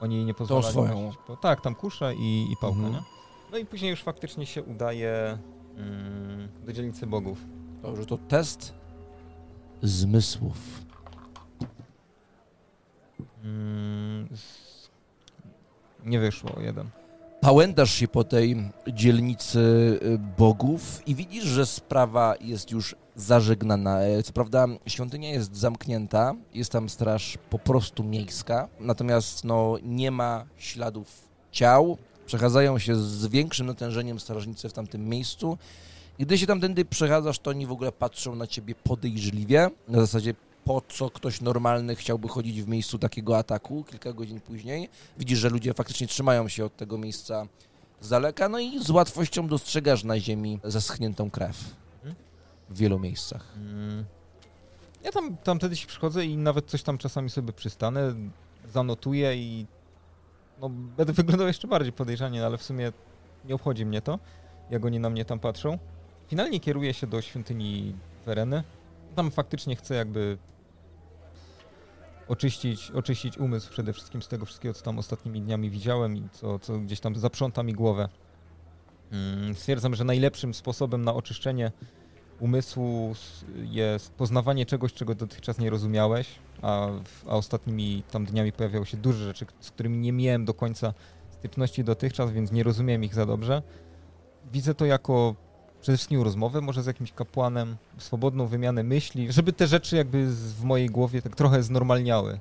oni jej nie pozwalają. swoją. nosić, Bo, tak, tam kuszę i, i pałkę, Mhm. nie? No i później już faktycznie się udaje mm, do dzielnicy bogów. Dobrze, to test zmysłów. Mm, z... Nie wyszło, jeden. Pałędasz się po tej dzielnicy y, bogów i widzisz, że sprawa jest już zażegnana. E, Co prawda świątynia jest zamknięta, jest tam straż po prostu miejska, natomiast no, nie ma śladów ciał. Przechadzają się z większym natężeniem strażnicy w tamtym miejscu. I gdy się tamtędy przechadzasz, to oni w ogóle patrzą na ciebie podejrzliwie. Na zasadzie, po co ktoś normalny chciałby chodzić w miejscu takiego ataku kilka godzin później. Widzisz, że ludzie faktycznie trzymają się od tego miejsca z daleka, no i z łatwością dostrzegasz na ziemi zaschniętą krew w wielu miejscach. Mm. Ja tam, tam wtedy się przychodzę i nawet coś tam czasami sobie przystanę, zanotuję i no, będę wyglądał jeszcze bardziej podejrzanie, ale w sumie nie obchodzi mnie to, jak oni na mnie tam patrzą. Finalnie kieruję się do świątyni Wereny. Tam faktycznie chcę jakby oczyścić, oczyścić umysł przede wszystkim z tego wszystkiego, co tam ostatnimi dniami widziałem i co, co gdzieś tam zaprząta mi głowę. Mm, Stwierdzam, że najlepszym sposobem na oczyszczenie umysłu jest poznawanie czegoś, czego dotychczas nie rozumiałeś, a, w, a ostatnimi tam dniami pojawiały się duże rzeczy, z którymi nie miałem do końca styczności dotychczas, więc nie rozumiem ich za dobrze. Widzę to jako przede wszystkim rozmowę, może z jakimś kapłanem, swobodną wymianę myśli, żeby te rzeczy jakby w mojej głowie tak trochę znormalniały.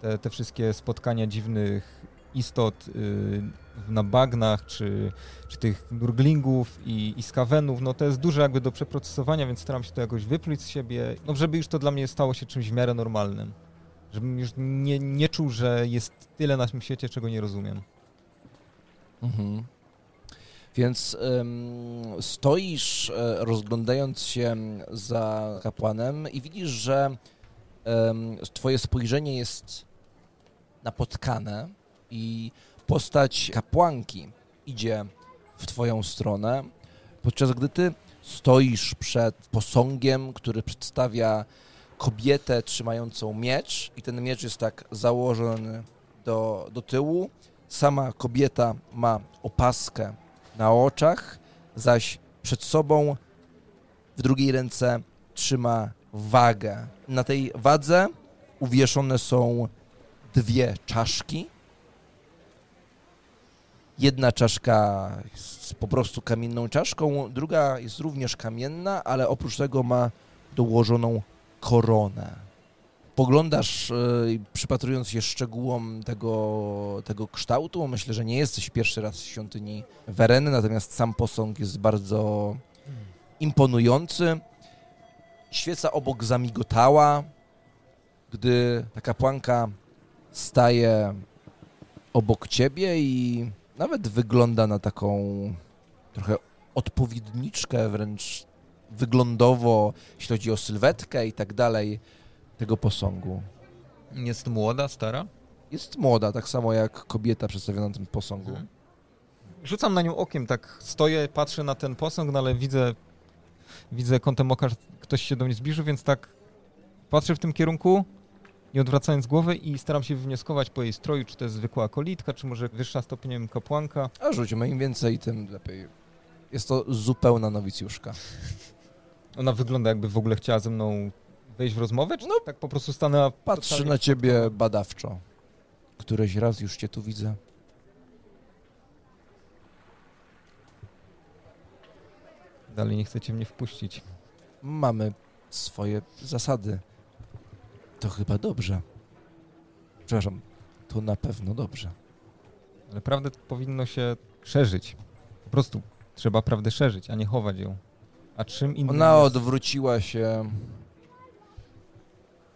Te, te wszystkie spotkania dziwnych istot y, na bagnach, czy, czy tych nurglingów i, i skawenów, no to jest duże jakby do przeprocesowania, więc staram się to jakoś wypluć z siebie, no żeby już to dla mnie stało się czymś w miarę normalnym. Żebym już nie, nie czuł, że jest tyle na tym świecie, czego nie rozumiem. Mhm. Więc em, stoisz, e, rozglądając się za kapłanem i widzisz, że em, twoje spojrzenie jest napotkane i postać kapłanki idzie w twoją stronę, podczas gdy ty stoisz przed posągiem, który przedstawia kobietę trzymającą miecz i ten miecz jest tak założony do, do tyłu. Sama kobieta ma opaskę na oczach, zaś przed sobą w drugiej ręce trzyma wagę. Na tej wadze uwieszone są dwie czaszki. Jedna czaszka jest po prostu kamienną czaszką, druga jest również kamienna, ale oprócz tego ma dołożoną koronę. Poglądasz, yy, przypatrując się szczegółom tego, tego kształtu. Myślę, że nie jesteś pierwszy raz w świątyni Wereny, natomiast sam posąg jest bardzo imponujący. Świeca obok zamigotała, gdy ta kapłanka staje obok ciebie i nawet wygląda na taką trochę odpowiedniczkę, wręcz wyglądowo, jeśli chodzi o sylwetkę i tak dalej, tego posągu. Jest młoda, stara? Jest młoda, tak samo jak kobieta przedstawiona na tym posągu. Mhm. Rzucam na nią okiem, tak stoję, patrzę na ten posąg, no ale widzę, widzę kątem oka, że ktoś się do mnie zbliżył, więc tak patrzę w tym kierunku, nie odwracając głowy i staram się wywnioskować po jej stroju, czy to jest zwykła akolitka, czy może wyższa stopniem kapłanka. A rzućmy, im więcej, tym lepiej. Jest to zupełna nowicjuszka. Ona wygląda jakby w ogóle chciała ze mną wejść w rozmowę, czy No, tak po prostu stanęła... Patrzy na ciebie badawczo. Któreś raz już cię tu widzę. Dalej nie chcecie mnie wpuścić. Mamy swoje zasady. To chyba dobrze. Przepraszam, to na pewno dobrze. Ale prawdę powinno się szerzyć. Po prostu trzeba prawdę szerzyć, a nie chować ją. A czym innym Ona jest... odwróciła się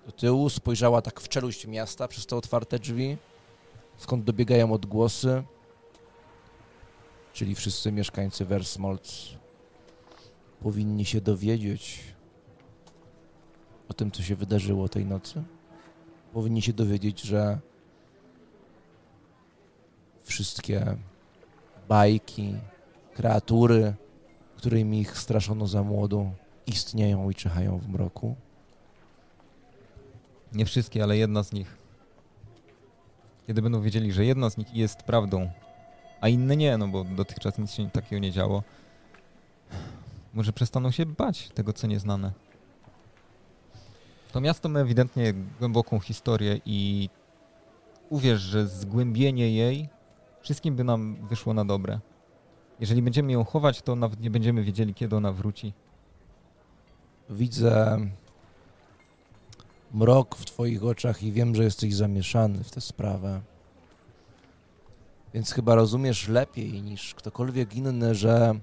do tyłu, spojrzała tak w czeluść miasta przez te otwarte drzwi, skąd dobiegają odgłosy. Czyli wszyscy mieszkańcy Versmold powinni się dowiedzieć o tym, co się wydarzyło tej nocy. Powinni się dowiedzieć, że wszystkie bajki, kreatury, którymi ich straszono za młodu, istnieją i czyhają w mroku. Nie wszystkie, ale jedna z nich. Kiedy będą wiedzieli, że jedna z nich jest prawdą, a inne nie, no bo dotychczas nic się takiego nie działo, może przestaną się bać tego, co nieznane. To miasto ma ewidentnie głęboką historię i uwierz, że zgłębienie jej wszystkim by nam wyszło na dobre. Jeżeli będziemy ją chować, to nawet nie będziemy wiedzieli, kiedy ona wróci. Widzę mrok w Twoich oczach i wiem, że jesteś zamieszany w tę sprawę. Więc chyba rozumiesz lepiej niż ktokolwiek inny, że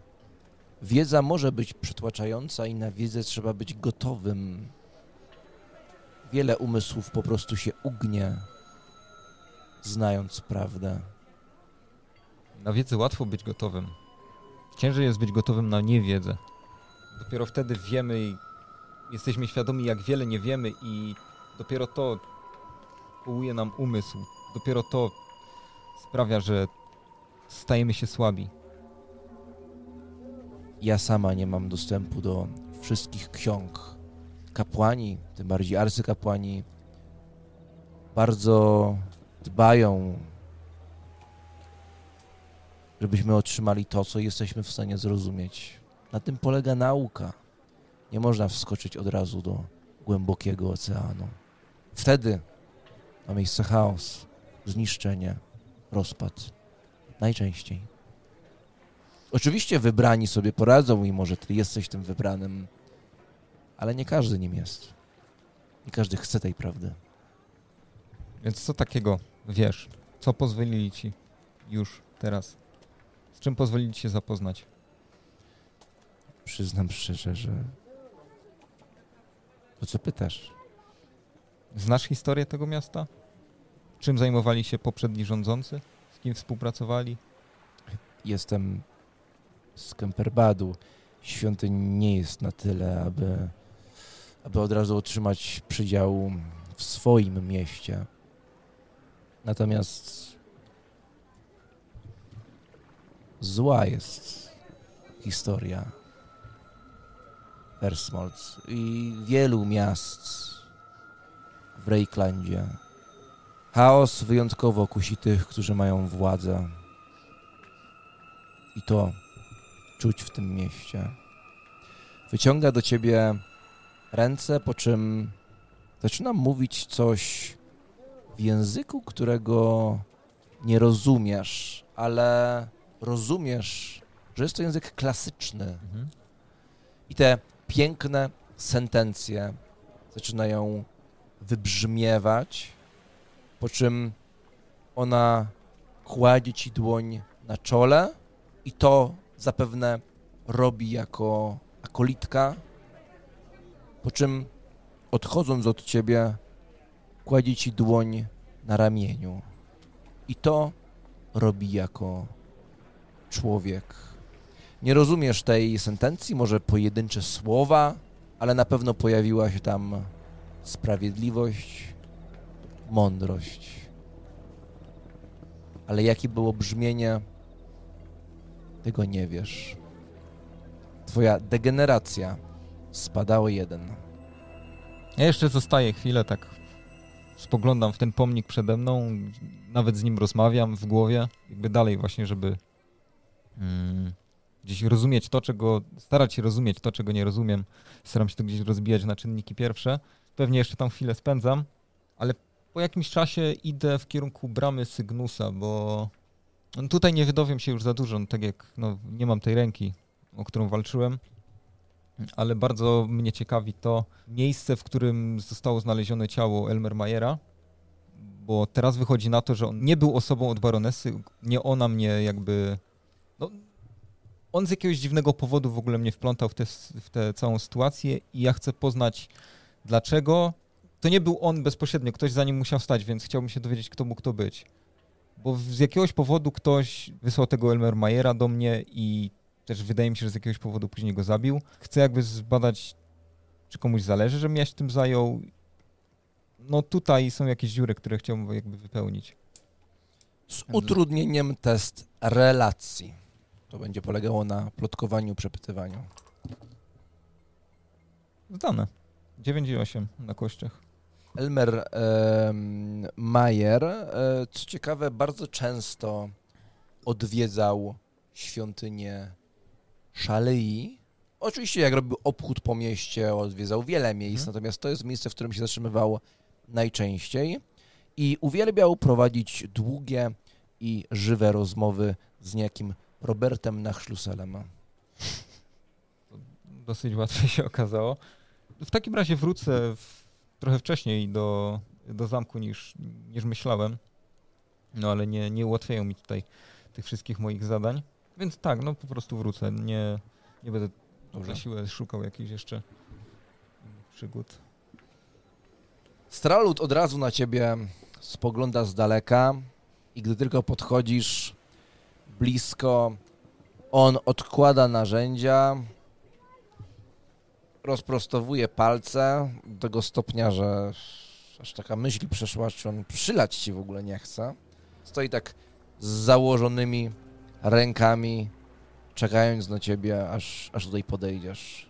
wiedza może być przytłaczająca i na wiedzę trzeba być gotowym. Wiele umysłów po prostu się ugnie, znając prawdę. Na wiedzę łatwo być gotowym. Ciężej jest być gotowym na niewiedzę. Dopiero wtedy wiemy i jesteśmy świadomi, jak wiele nie wiemy i dopiero to połuje nam umysł. Dopiero to sprawia, że stajemy się słabi. Ja sama nie mam dostępu do wszystkich ksiąg. Kapłani, tym bardziej arcykapłani, bardzo dbają, żebyśmy otrzymali to, co jesteśmy w stanie zrozumieć. Na tym polega nauka. Nie można wskoczyć od razu do głębokiego oceanu. Wtedy ma miejsce chaos, zniszczenie, rozpad. Najczęściej. Oczywiście wybrani sobie poradzą i może ty jesteś tym wybranym, ale nie każdy nim jest. Nie każdy chce tej prawdy. Więc co takiego wiesz? Co pozwolili ci już teraz? Z czym pozwolili ci się zapoznać? Przyznam szczerze, że o co pytasz? Znasz historię tego miasta? Czym zajmowali się poprzedni rządzący? Z kim współpracowali? Jestem z Kemperbadu. Świątyń nie jest na tyle, aby, aby od razu otrzymać przydział w swoim mieście. Natomiast zła jest historia Versmold i wielu miast w Reiklandzie. Chaos wyjątkowo kusi tych, którzy mają władzę. I to czuć w tym mieście. Wyciąga do ciebie ręce, po czym zaczyna mówić coś w języku, którego nie rozumiesz, ale rozumiesz, że jest to język klasyczny Mhm. i te piękne sentencje zaczynają wybrzmiewać, po czym ona kładzie ci dłoń na czole i to zapewne robi jako akolitka, po czym odchodząc od ciebie kładzie ci dłoń na ramieniu i to robi jako człowiek. Nie rozumiesz tej sentencji, może pojedyncze słowa, ale na pewno pojawiła się tam sprawiedliwość, mądrość. Ale jakie było brzmienie, tego nie wiesz. Twoja degeneracja spadała o jeden. Ja jeszcze zostaję chwilę, tak spoglądam w ten pomnik przede mną, nawet z nim rozmawiam w głowie, jakby dalej właśnie, żeby mm, gdzieś rozumieć to, czego, starać się rozumieć to, czego nie rozumiem. Staram się to gdzieś rozbijać na czynniki pierwsze. Pewnie jeszcze tam chwilę spędzam, ale po jakimś czasie idę w kierunku bramy Sygnusa, bo tutaj nie wydowiem się już za dużo, no, tak jak no, nie mam tej ręki, o którą walczyłem, ale bardzo mnie ciekawi to miejsce, w którym zostało znalezione ciało Elmer Mayera, bo teraz wychodzi na to, że on nie był osobą od baronesy, nie ona mnie jakby... No, on z jakiegoś dziwnego powodu w ogóle mnie wplątał w tę w całą sytuację i ja chcę poznać dlaczego. To nie był on bezpośrednio, ktoś za nim musiał stać, więc chciałbym się dowiedzieć, kto mógł to być. Bo z jakiegoś powodu ktoś wysłał tego Elmer Mayera do mnie i też wydaje mi się, że z jakiegoś powodu później go zabił. Chcę jakby zbadać, czy komuś zależy, żebym ja się tym zajął. No tutaj są jakieś dziury, które chciałbym jakby wypełnić. Z utrudnieniem test relacji. To będzie polegało na plotkowaniu, przepytywaniu. Zdane. 9 i 8 na kościach. Elmer em, Mayer, e, co ciekawe, bardzo często odwiedzał świątynię Szalei. Oczywiście, jak robił obchód po mieście, odwiedzał wiele miejsc, Mhm. natomiast to jest miejsce, w którym się zatrzymywał najczęściej i uwielbiał prowadzić długie i żywe rozmowy z niejakim Robertem Nachschlusselem. Dosyć łatwo się okazało. W takim razie wrócę w, trochę wcześniej do, do zamku niż, niż myślałem. No ale nie, nie ułatwiają mi tutaj tych wszystkich moich zadań. Więc tak, no po prostu wrócę. Nie, nie będę Dobrze. na siłę szukał jakichś jeszcze przygód. Stralut od razu na ciebie spogląda z daleka i gdy tylko podchodzisz blisko, on odkłada narzędzia, rozprostowuje palce do tego stopnia, że aż taka myśl przeszła, czy on przylać ci w ogóle nie chce. Stoi tak z założonymi rękami, czekając na ciebie, aż, aż tutaj podejdziesz.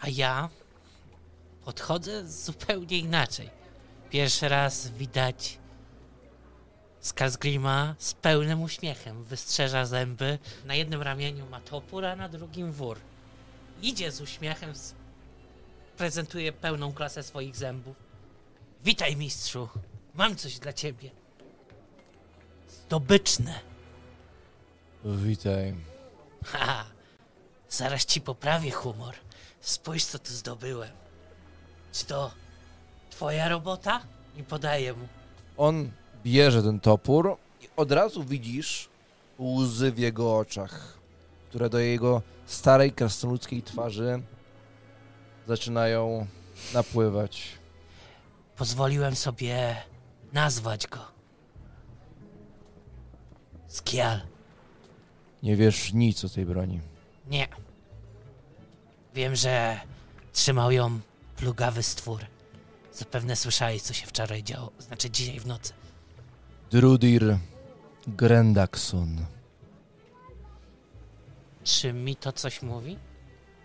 A ja podchodzę zupełnie inaczej. Pierwszy raz widać Skarsgrima z pełnym uśmiechem. Wystrzeża zęby. Na jednym ramieniu ma topór, a na drugim wór. Idzie z uśmiechem, prezentuje pełną klasę swoich zębów. Witaj, mistrzu. Mam coś dla ciebie. Zdobyczne. Witaj. Ha, zaraz ci poprawię humor. Spójrz, co tu zdobyłem. Czy to twoja robota? I podaję mu. On bierze ten topór i od razu widzisz łzy w jego oczach, które do jego starej, krasnoludzkiej twarzy zaczynają napływać. Pozwoliłem sobie nazwać go. Skial. Nie wiesz nic o tej broni. Nie. Wiem, że trzymał ją plugawy stwór. Zapewne słyszałeś, co się wczoraj działo, znaczy dzisiaj w nocy. Drudir Grendakson. Czy mi to coś mówi?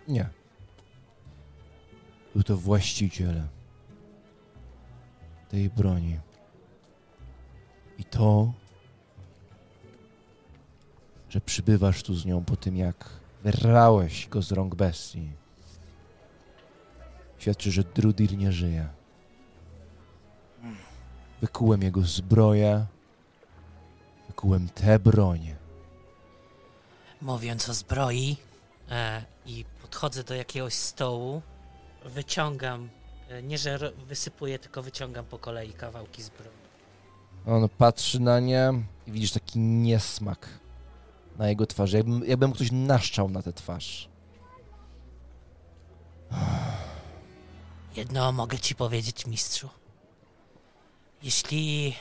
Nie. Był to właściciel tej broni. I to, że przybywasz tu z nią po tym, jak wyrałeś go z rąk bestii, świadczy, że Drudir nie żyje. Wykułem jego zbroję wykułem tę broń. Mówiąc o zbroi e, i podchodzę do jakiegoś stołu, wyciągam, e, nie że wysypuję, tylko wyciągam po kolei kawałki zbroi. On patrzy na nie i widzisz taki niesmak na jego twarzy, jakby, jakby mu ktoś naszczał na tę twarz. Jedno mogę ci powiedzieć, mistrzu. Jeśli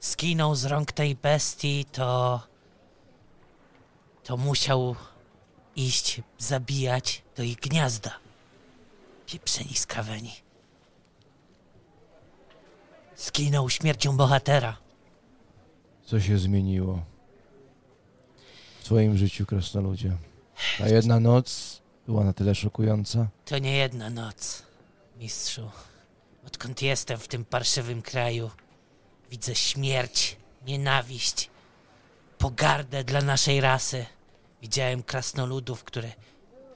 skinął z rąk tej bestii, to. to musiał iść zabijać do ich gniazda. Pieprzeni skaweni. Skinął śmiercią bohatera. Co się zmieniło twoim życiu, krasnoludzie? Ta jedna noc była na tyle szokująca? To nie jedna noc, mistrzu. Odkąd jestem w tym parszywym kraju, widzę śmierć, nienawiść, pogardę dla naszej rasy. Widziałem krasnoludów, które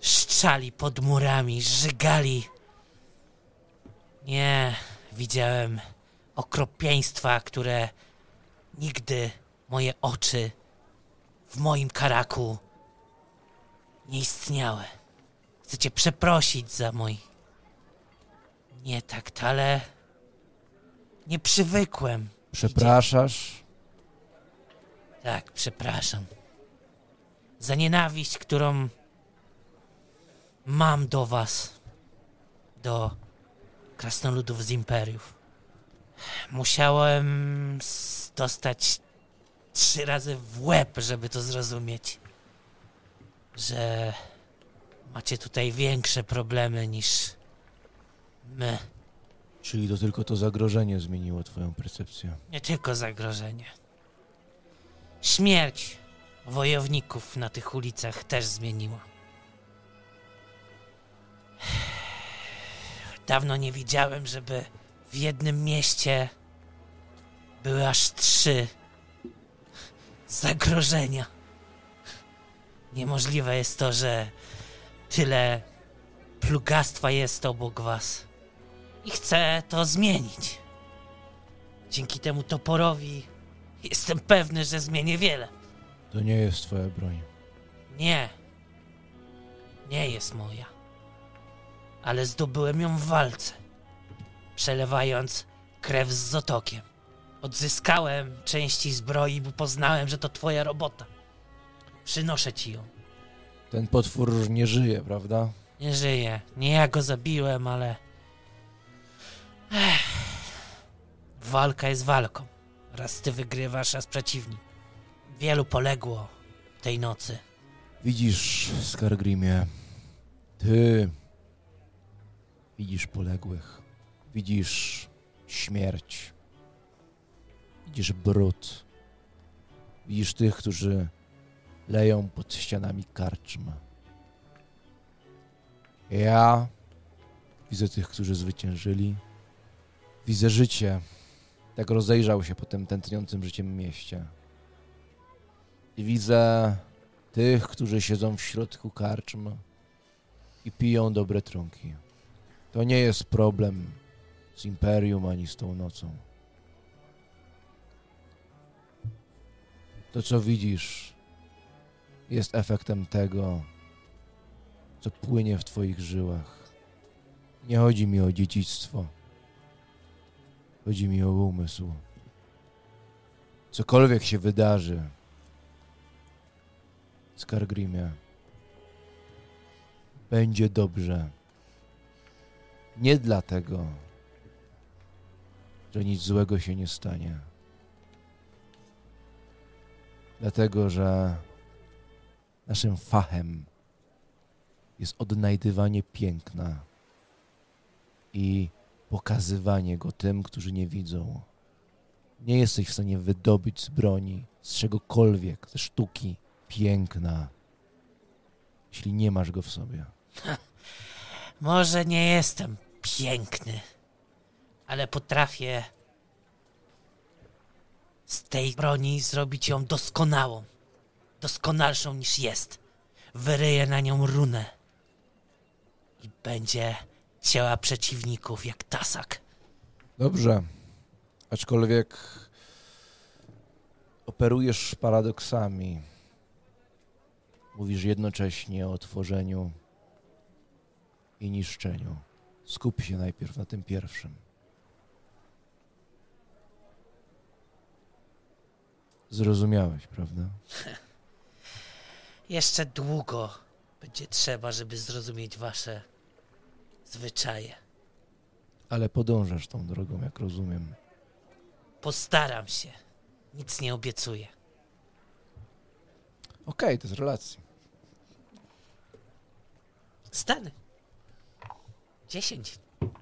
szczali pod murami, żygali. Nie, widziałem okropieństwa, które nigdy moje oczy w moim karaku nie istniały. Chcę cię przeprosić za mój nie takt, ale nie przywykłem. Przepraszasz? Tak, przepraszam. Za nienawiść, którą mam do was, do krasnoludów z imperiów. Musiałem dostać trzy razy w łeb, żeby to zrozumieć. Że macie tutaj większe problemy niż my. Czyli to tylko to zagrożenie zmieniło twoją percepcję. Nie tylko zagrożenie. Śmierć wojowników na tych ulicach też zmieniła. Dawno nie widziałem, żeby w jednym mieście były aż trzy zagrożenia. Niemożliwe jest to, że tyle plugastwa jest obok was. I chcę to zmienić. Dzięki temu toporowi jestem pewny, że zmienię wiele. To nie jest twoja broń. Nie. Nie jest moja. Ale zdobyłem ją w walce. Przelewając krew z Zotokiem. Odzyskałem części zbroi, bo poznałem, że to twoja robota. Przynoszę ci ją. Ten potwór już nie żyje, prawda? Nie żyje. Nie ja go zabiłem, ale. Ech. Walka jest walką. Raz ty wygrywasz, raz przeciwnik. Wielu poległo tej nocy. Widzisz, Skargrimie, ty widzisz poległych, widzisz śmierć, widzisz brud, widzisz tych, którzy leją pod ścianami karczm. Ja widzę tych, którzy zwyciężyli, widzę życie, tak rozejrzał się po tym tętniącym życiem mieście. I widzę tych, którzy siedzą w środku karczm i piją dobre trunki. To nie jest problem z imperium ani z tą nocą. To, co widzisz, jest efektem tego, co płynie w Twoich żyłach. Nie chodzi mi o dziedzictwo. Chodzi mi o umysł. Cokolwiek się wydarzy, Skargrimie. Będzie dobrze. Nie dlatego, że nic złego się nie stanie. Dlatego, że naszym fachem jest odnajdywanie piękna i pokazywanie go tym, którzy nie widzą. Nie jesteś w stanie wydobyć z broni, z czegokolwiek, ze sztuki, piękna, jeśli nie masz go w sobie. Może nie jestem piękny, ale potrafię z tej broni zrobić ją doskonałą. Doskonalszą niż jest. Wyryję na nią runę. I będzie ciała przeciwników jak tasak. Dobrze. Aczkolwiek Operujesz paradoksami. Mówisz jednocześnie o tworzeniu i niszczeniu. Skup się najpierw na tym pierwszym. Zrozumiałeś, prawda? Jeszcze długo będzie trzeba, żeby zrozumieć wasze zwyczaje. Ale podążasz tą drogą, jak rozumiem. Postaram się. Nic nie obiecuję. Okej, to jest relacja. Stany. Dziesięć.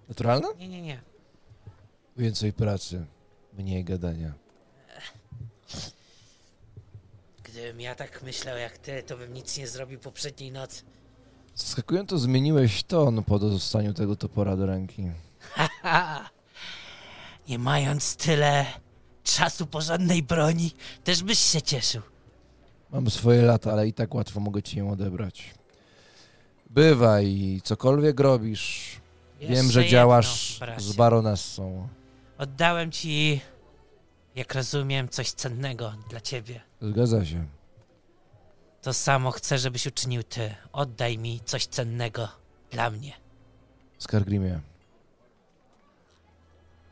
Naturalna? Nie, nie, nie. Więcej pracy, mniej gadania. Gdybym ja tak myślał jak ty, to bym nic nie zrobił poprzedniej nocy. Zaskakująco zmieniłeś ton po dostaniu tego topora do ręki. Haha! Nie mając tyle czasu porządnej broni, też byś się cieszył. Mam swoje lata, ale i tak łatwo mogę ci ją odebrać. Bywaj cokolwiek robisz. Wiem, Jeszcze że jedno, działasz bracie. z baronessą. Oddałem ci, jak rozumiem, coś cennego dla ciebie. Zgadza się. To samo chcę, żebyś uczynił ty. Oddaj mi coś cennego dla mnie. Skargrimie.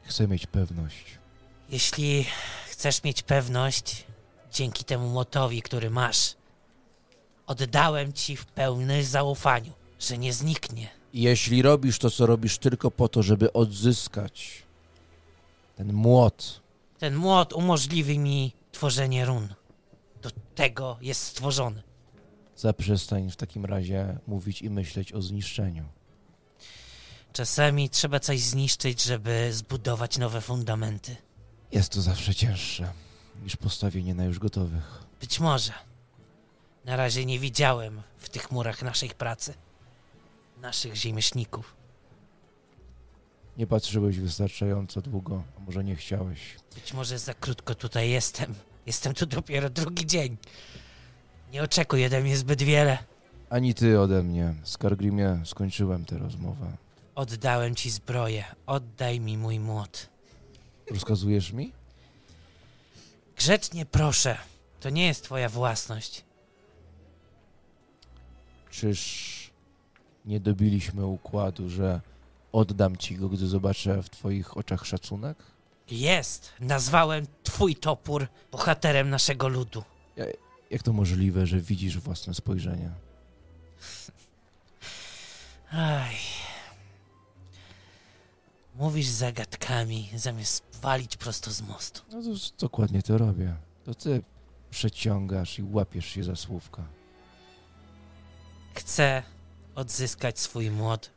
Chcę mieć pewność. Jeśli chcesz mieć pewność, dzięki temu motowi, który masz, oddałem ci w pełnym zaufaniu, że nie zniknie. Jeśli robisz to, co robisz tylko po to, żeby odzyskać ten młot, Ten młot umożliwi mi tworzenie run. Do tego jest stworzony. zaprzestań w takim razie mówić i myśleć o zniszczeniu. Czasami trzeba coś zniszczyć, żeby zbudować nowe fundamenty. Jest to zawsze cięższe niż postawienie na już gotowych. Być może. Na razie nie widziałem w tych murach naszej pracy. Naszych ziemieszników. Nie patrzyłeś wystarczająco długo, a może nie chciałeś. Być może za krótko tutaj jestem. Jestem tu dopiero drugi dzień. Nie oczekuj ode mnie zbyt wiele. Ani ty ode mnie. Skargrimie, skończyłem tę rozmowę. Oddałem ci zbroję. Oddaj mi mój młot. Rozkazujesz mi? Grzecznie proszę. To nie jest twoja własność. Czyż nie dobiliśmy układu, że oddam ci go, gdy zobaczę w twoich oczach szacunek? Jest. Nazwałem twój topór bohaterem naszego ludu. Jak to możliwe, że widzisz własne spojrzenie? Aj. Mówisz zagadkami, zamiast walić prosto z mostu. No to dokładnie to robię. To ty przeciągasz i łapiesz się za słówka. Chcę odzyskać swój młot,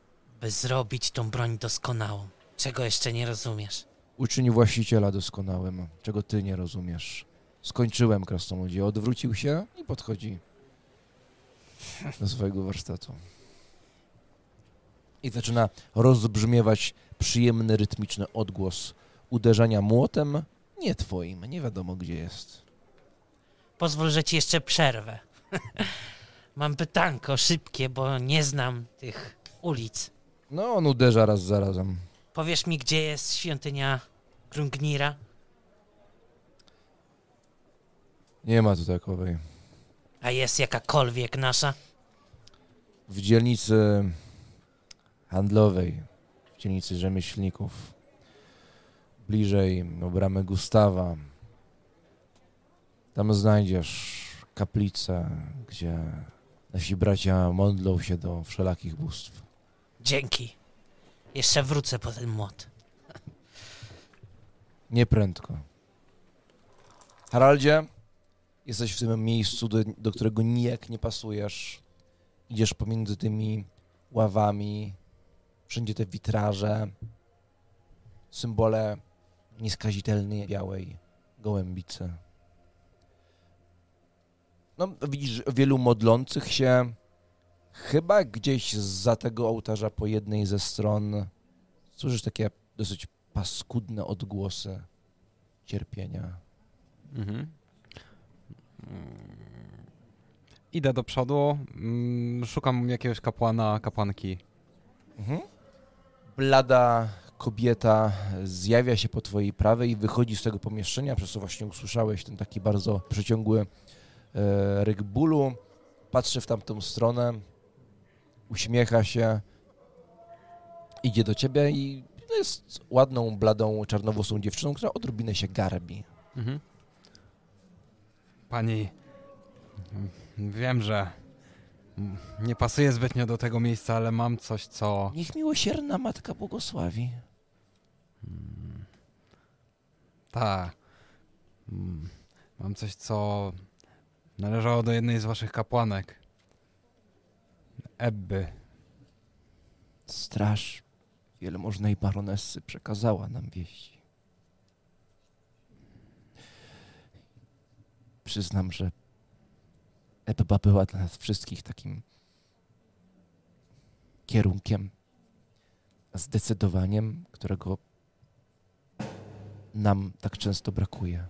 by zrobić tą broń doskonałą. Czego jeszcze nie rozumiesz? Uczyń właściciela doskonałym, czego ty nie rozumiesz. Skończyłem krasnoludzie. Odwrócił się i podchodzi do swojego warsztatu. I zaczyna rozbrzmiewać przyjemny, rytmiczny odgłos uderzenia młotem, nie twoim, nie wiadomo gdzie jest. Pozwól, że ci jeszcze przerwę. Mam pytanko szybkie, bo nie znam tych ulic. No, on uderza raz za razem. Powiesz mi, gdzie jest świątynia Grungnira? Nie ma tu takowej. A jest jakakolwiek nasza? W dzielnicy handlowej, w dzielnicy rzemieślników, bliżej no, bramy Gustawa, tam znajdziesz kaplicę, gdzie nasi bracia modlą się do wszelakich bóstw. Dzięki. Jeszcze wrócę po ten młot. Nieprędko. Haraldzie, jesteś w tym miejscu, do, do którego nijak nie pasujesz. Idziesz pomiędzy tymi ławami, wszędzie te witraże, symbole nieskazitelnej białej gołębicy. No, widzisz wielu modlących się, chyba gdzieś za tego ołtarza po jednej ze stron słyszysz takie dosyć paskudne odgłosy cierpienia. Mhm. Mm. Idę do przodu, mm, szukam jakiegoś kapłana, kapłanki. Mhm. Blada kobieta zjawia się po twojej prawej i wychodzi z tego pomieszczenia, przez co właśnie usłyszałeś ten taki bardzo przeciągły e, ryk bólu. Patrzy w tamtą stronę, uśmiecha się, idzie do ciebie i jest ładną, bladą, czarnowłosą dziewczyną, która odrobinę się garbi. Mhm. Pani, wiem, że nie pasuje zbytnio do tego miejsca, ale mam coś, co... Niech miłosierna matka błogosławi. Tak. Mm, Mam coś, co należało do jednej z waszych kapłanek. Ebby. Straż wielmożnej baronessy przekazała nam wieści. Przyznam, że Ebba była dla nas wszystkich takim kierunkiem, zdecydowaniem, którego nam tak często brakuje.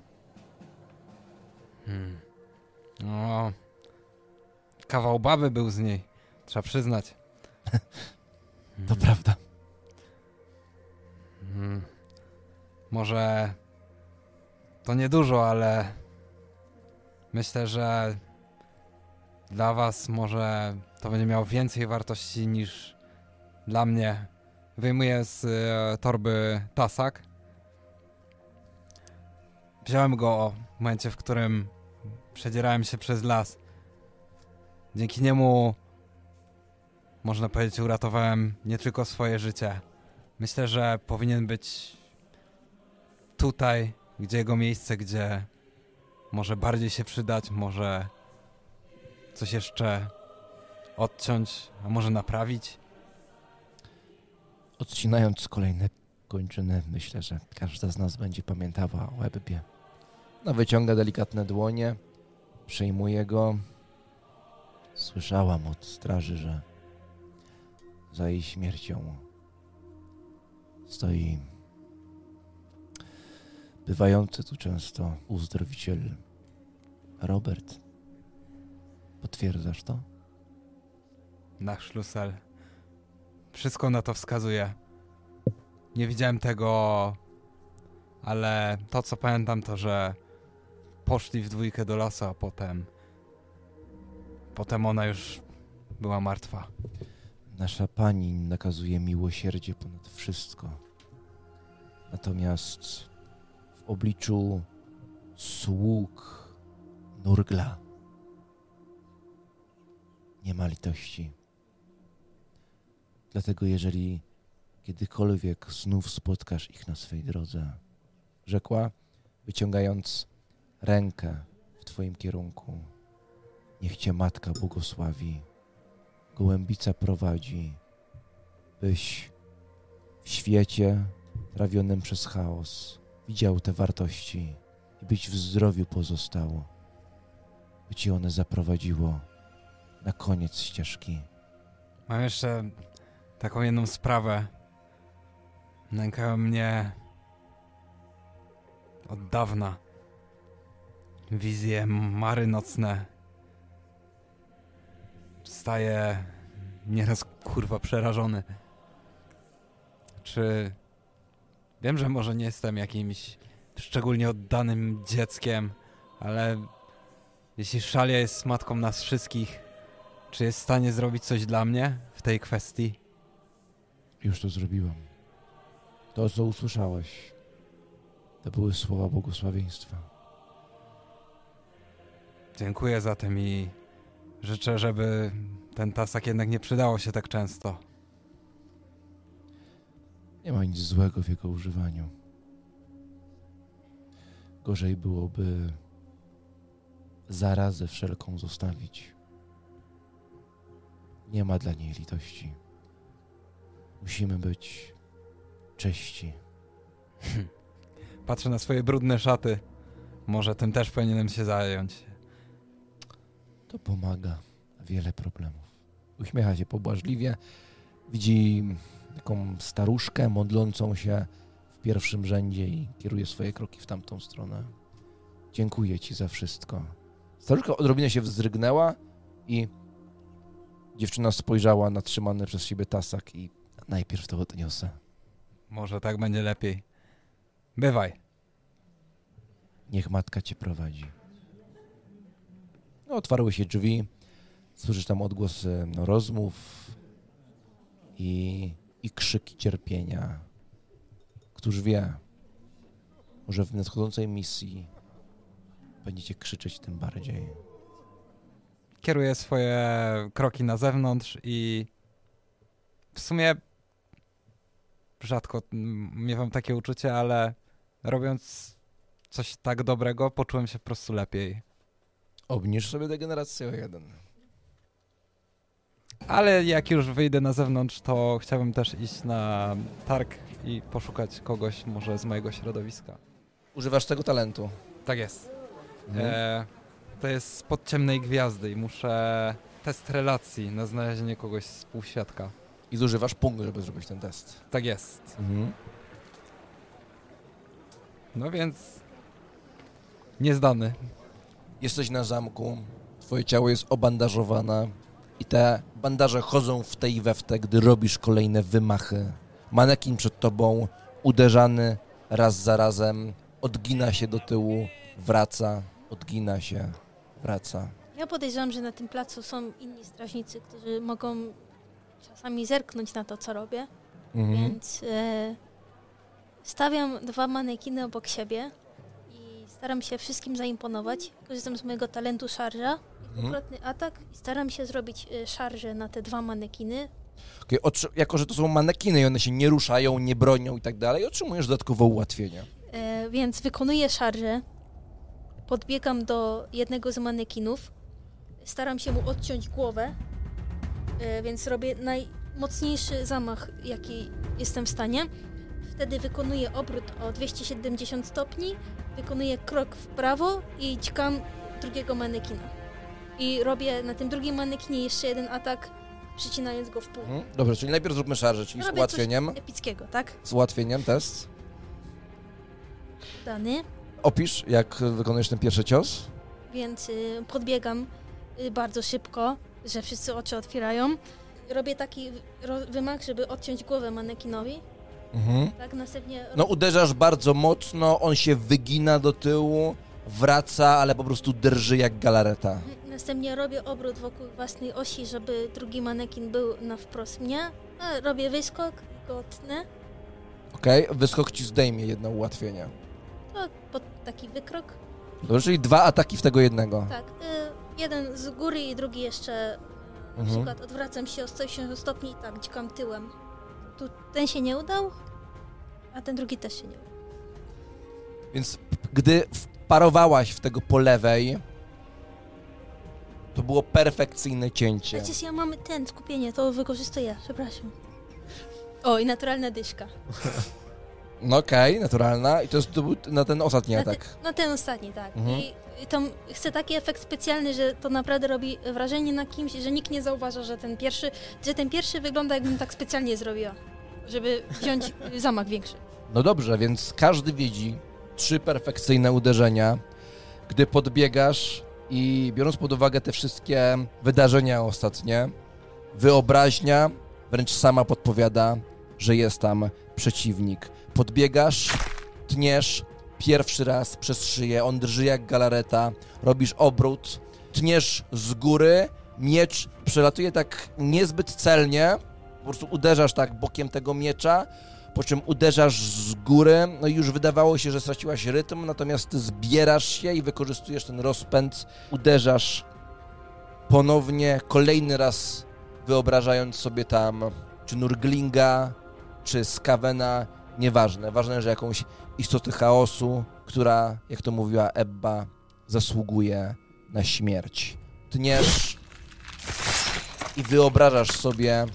Hmm. No, kawał baby był z niej, trzeba przyznać. To prawda. Hmm. Może to niedużo, ale myślę, że dla was może to będzie miało więcej wartości niż dla mnie. Wyjmuję z e, torby tasak. Wziąłem go w momencie, w którym przedzierałem się przez las. Dzięki niemu można powiedzieć, uratowałem nie tylko swoje życie. Myślę, że powinien być tutaj, gdzie jego miejsce, gdzie może bardziej się przydać, może coś jeszcze odciąć, a może naprawić. Odcinając kolejne kończyny, myślę, że każda z nas będzie pamiętała o Ebbie. No, wyciąga delikatne dłonie, przejmuje go. Słyszałam od straży, że za jej śmiercią stoi bywający tu często uzdrowiciel Robert. Potwierdzasz to? Na szlusel. Wszystko na to wskazuje. Nie widziałem tego, ale to co pamiętam to, że poszli w dwójkę do lasu, a potem potem ona już była martwa. Nasza pani nakazuje miłosierdzie ponad wszystko. Natomiast w obliczu sług Nurgla nie ma litości. Dlatego jeżeli kiedykolwiek znów spotkasz ich na swej drodze, rzekła, wyciągając rękę w twoim kierunku, niech cię matka błogosławi gołębica prowadzi, byś w świecie trawionym przez chaos widział te wartości i byś w zdrowiu pozostał, by ci one zaprowadziło na koniec ścieżki. Mam jeszcze taką jedną sprawę. Nękają mnie od dawna. Wizje mary nocne. Staję nieraz kurwa przerażony. Czy wiem, że może nie jestem jakimś szczególnie oddanym dzieckiem, ale jeśli Szalia jest matką nas wszystkich, czy jest w stanie zrobić coś dla mnie w tej kwestii? Już to zrobiłam. To, co usłyszałeś, to były słowa błogosławieństwa. Dziękuję za tym i życzę, żeby ten tasak jednak nie przydało się tak często. Nie ma nic złego w jego używaniu. Gorzej byłoby zarazę wszelką zostawić. Nie ma dla niej litości. Musimy być czyści. Patrzę na swoje brudne szaty. Może tym też powinienem się zająć. To pomaga wiele problemów. Uśmiecha się pobłażliwie. Widzi taką staruszkę modlącą się w pierwszym rzędzie i kieruje swoje kroki w tamtą stronę. Dziękuję ci za wszystko. Staruszka odrobinę się wzdrygnęła i dziewczyna spojrzała na trzymany przez siebie tasak i najpierw to odniosę. Może tak będzie lepiej. Bywaj. Niech matka cię prowadzi. No, otwarły się drzwi. Słyszysz tam odgłosy no, rozmów i, i krzyki cierpienia. Któż wie, może w nadchodzącej misji będziecie krzyczeć tym bardziej. Kieruję swoje kroki na zewnątrz i w sumie rzadko miewam takie uczucie, ale robiąc coś tak dobrego, poczułem się po prostu lepiej. Obniż sobie degenerację o jeden. Ale jak już wyjdę na zewnątrz, to chciałbym też iść na targ i poszukać kogoś może z mojego środowiska. Używasz tego talentu. Tak jest. Mhm. E, to jest spod ciemnej gwiazdy i muszę test relacji na znalezienie kogoś z półświadka. I zużywasz punkt, żeby zrobić ten test. Tak jest. Mhm. No więc niezdany. Jesteś na zamku, twoje ciało jest obandażowane i te bandaże chodzą w tej we w te, gdy robisz kolejne wymachy. Manekin przed tobą, uderzany raz za razem, odgina się do tyłu, wraca, odgina się, wraca. Ja podejrzewam, że na tym placu są inni strażnicy, którzy mogą czasami zerknąć na to, co robię, Mhm. więc e, stawiam dwa manekiny obok siebie i staram się wszystkim zaimponować. Korzystam z mojego talentu szarża, Mhm. dwukrotny atak i staram się zrobić e, szarżę na te dwa manekiny. Otrzy- jako, że to są manekiny i one się nie ruszają, nie bronią i tak dalej, otrzymujesz dodatkowe ułatwienia. E, więc wykonuję szarżę, podbiegam do jednego z manekinów, staram się mu odciąć głowę, e, więc robię najmocniejszy zamach, jaki jestem w stanie. Wtedy wykonuję obrót o 270 stopni, wykonuję krok w prawo i dźgam drugiego manekina. I robię na tym drugim manekinie jeszcze jeden atak, przycinając go w pół. Mhm. Dobrze, czyli najpierw zróbmy szarżę, czyli z Robię ułatwieniem. Coś epickiego, tak? Z ułatwieniem test. Dany. Opisz, jak wykonujesz ten pierwszy cios. więc y, podbiegam y, bardzo szybko, że wszyscy oczy otwierają. Robię taki wymach, żeby odciąć głowę manekinowi. Mhm. Tak, następnie No uderzasz bardzo mocno, on się wygina do tyłu, wraca, ale po prostu drży jak galareta. następnie robię obrót wokół własnej osi, żeby drugi manekin był na wprost mnie. A robię wyskok, go tnę. Okej, wyskok ci zdejmie jedno ułatwienie. To pod taki wykrok. Dobrze, czyli dwa ataki w tego jednego. Tak, y, jeden z góry i drugi jeszcze. Na Mhm. przykład odwracam się o 180 stopni i tak dźgam tyłem. Tu ten się nie udał, a ten drugi też się nie udał. Więc gdy wparowałaś w tego po lewej, to było perfekcyjne cięcie. Przecież ja mam ten skupienie, to wykorzystuję, przepraszam. O, i naturalna dyszka. No okej, naturalna. I to jest to był na ten ostatni Na, te, atak. na ten ostatni, tak. Mhm. I, I to chcę taki efekt specjalny, że to naprawdę robi wrażenie na kimś, że nikt nie zauważa, że ten pierwszy, że ten pierwszy wygląda jakbym tak specjalnie zrobiła, żeby wziąć zamach większy. No dobrze, więc każdy widzi trzy perfekcyjne uderzenia. Gdy podbiegasz i biorąc pod uwagę te wszystkie wydarzenia ostatnie, wyobraźnia wręcz sama podpowiada, że jest tam przeciwnik. Podbiegasz, tniesz pierwszy raz przez szyję, on drży jak galareta, robisz obrót, tniesz z góry, miecz przelatuje tak niezbyt celnie, po prostu uderzasz tak bokiem tego miecza, po czym uderzasz z góry, no i już wydawało się, że straciłaś rytm, natomiast ty zbierasz się i wykorzystujesz ten rozpęd, uderzasz ponownie, kolejny raz wyobrażając sobie tam czy Nurglinga, czy Skavena, nieważne. Ważne, że jakąś istotę chaosu, która, jak to mówiła Ebba, zasługuje na śmierć. Tniesz i wyobrażasz sobie,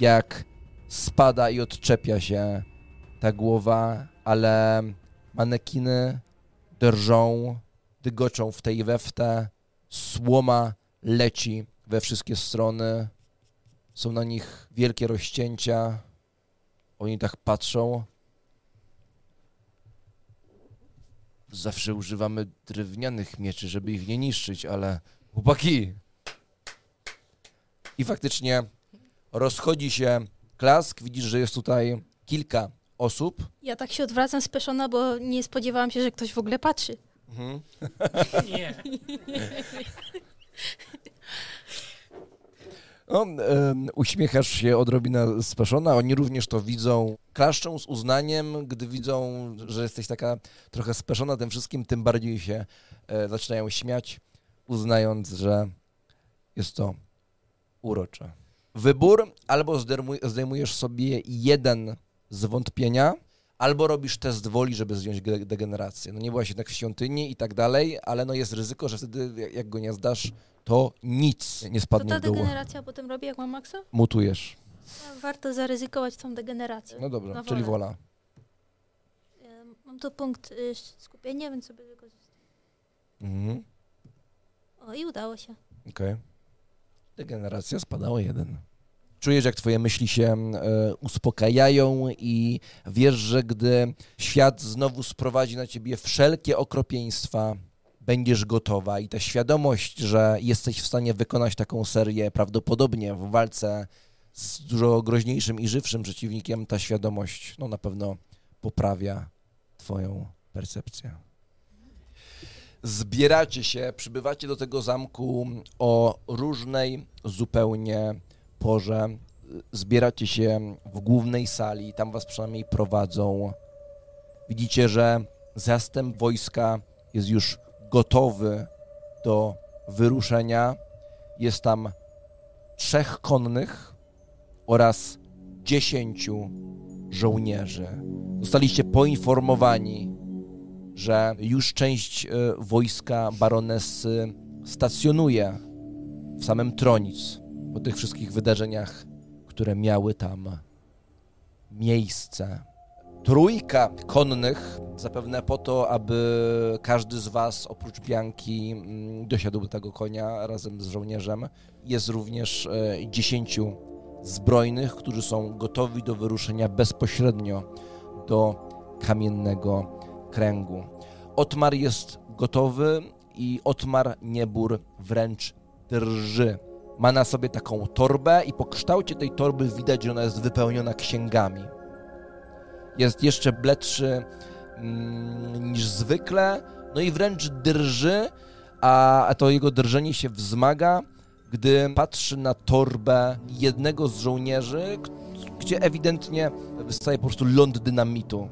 jak spada i odczepia się ta głowa, ale manekiny drżą, dygoczą w tej i słoma leci we wszystkie strony, są na nich wielkie rozcięcia, oni tak patrzą. Zawsze używamy drewnianych mieczy, żeby ich nie niszczyć, ale chłopaki! I faktycznie rozchodzi się klask, widzisz, że jest tutaj kilka osób. Ja tak się odwracam speszona, bo nie spodziewałam się, że ktoś w ogóle patrzy. Mhm. Nie. No, em, uśmiechasz się odrobinę speszona, oni również to widzą. Klaszczą z uznaniem, gdy widzą, że jesteś taka trochę speszona tym wszystkim, tym bardziej się e, zaczynają śmiać, uznając, że jest to urocze. Wybór, albo zdejmuj- zdejmujesz sobie jeden z wątpienia, albo robisz test woli, żeby zdjąć ge- degenerację. No nie byłaś jednak w świątyni i tak dalej, ale no jest ryzyko, że wtedy jak- go nie zdasz, to nic nie spadnie ta w dół. degeneracja potem robi, jak mam maksa? Mutujesz. A Warto zaryzykować tą degenerację. No dobra, czyli wola. Mam tu punkt y, skupienia, więc sobie wykorzystam. Mhm. O, i udało się. Okej. Degeneracja spadała jeden. Czujesz, jak twoje myśli się e, uspokajają i wiesz, że gdy świat znowu sprowadzi na ciebie wszelkie okropieństwa, będziesz gotowa i ta świadomość, że jesteś w stanie wykonać taką serię prawdopodobnie w walce z dużo groźniejszym i żywszym przeciwnikiem, ta świadomość no, na pewno poprawia twoją percepcję. Zbieracie się, przybywacie do tego zamku o różnej zupełnie porze. Zbieracie się w głównej sali, tam was przynajmniej prowadzą. Widzicie, że zastęp wojska jest już gotowy do wyruszenia. Jest tam trzech konnych oraz dziesięciu żołnierzy. Zostaliście poinformowani, że już część e, wojska baronesy stacjonuje w samym Tronic po tych wszystkich wydarzeniach, które miały tam miejsce. Trójka konnych, zapewne po to, aby każdy z was, oprócz Bianki, mm, dosiadł do tego konia razem z żołnierzem. Jest również e, dziesięciu zbrojnych, którzy są gotowi do wyruszenia bezpośrednio do kamiennego kręgu. Otmar jest gotowy i Otmar Niebór wręcz drży. Ma na sobie taką torbę i po kształcie tej torby widać, że ona jest wypełniona księgami. Jest jeszcze bledszy mm, niż zwykle, no i wręcz drży, a, to jego drżenie się wzmaga, gdy patrzy na torbę jednego z żołnierzy, gdzie ewidentnie wystaje po prostu ląd dynamitu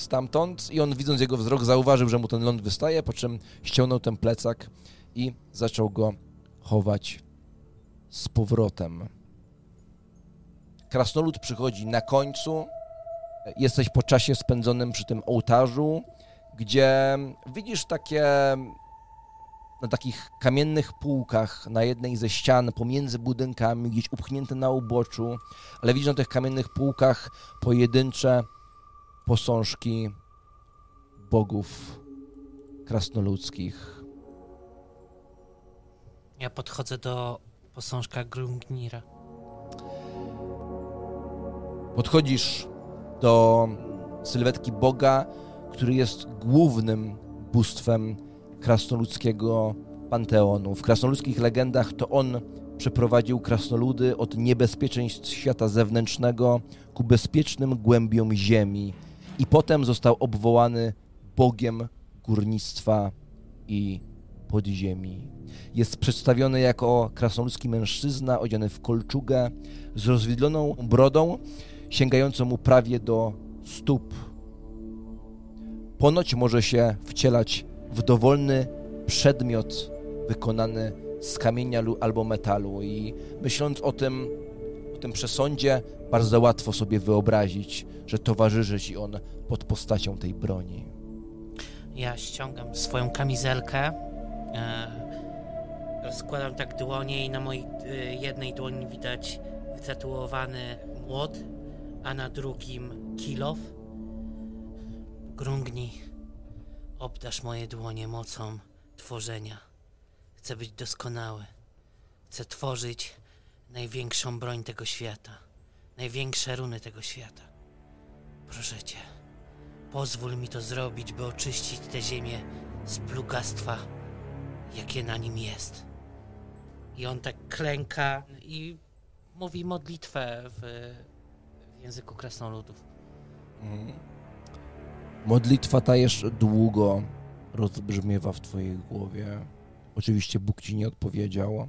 stamtąd i on widząc jego wzrok zauważył, że mu ten ląd wystaje, po czym ściągnął ten plecak i zaczął go chować z powrotem. Krasnolud przychodzi na końcu. Jesteś po czasie spędzonym przy tym ołtarzu, gdzie widzisz takie na takich kamiennych półkach na jednej ze ścian pomiędzy budynkami, gdzieś upchnięte na uboczu, ale widzisz na tych kamiennych półkach pojedyncze posążki bogów krasnoludzkich. Ja podchodzę do posążka Grungnira. Podchodzisz do sylwetki Boga, który jest głównym bóstwem krasnoludzkiego panteonu. W krasnoludzkich legendach to on przeprowadził krasnoludy od niebezpieczeństw świata zewnętrznego ku bezpiecznym głębiom ziemi i potem został obwołany Bogiem górnictwa i podziemi. Jest przedstawiony jako krasnoludzki mężczyzna odziany w kolczugę z rozwidloną brodą, sięgającą mu prawie do stóp. Ponoć może się wcielać w dowolny przedmiot wykonany z kamienia albo metalu i myśląc o tym, o tym przesądzie, bardzo łatwo sobie wyobrazić, że towarzyszy ci on pod postacią tej broni. Ja ściągam swoją kamizelkę, e, rozkładam tak dłonie i na mojej e, jednej dłoni widać wytatuowany młot, a na drugim kilof. Grungni, obdasz moje dłonie mocą tworzenia. Chcę być doskonały. Chcę tworzyć największą broń tego świata, największe runy tego świata. Proszę cię. Pozwól mi to zrobić, by oczyścić tę ziemię z plugastwa, jakie na nim jest. I on tak klęka i mówi modlitwę w, w języku krasnoludów. Mhm. Modlitwa ta jeszcze długo rozbrzmiewa w twojej głowie. Oczywiście Bóg ci nie odpowiedział,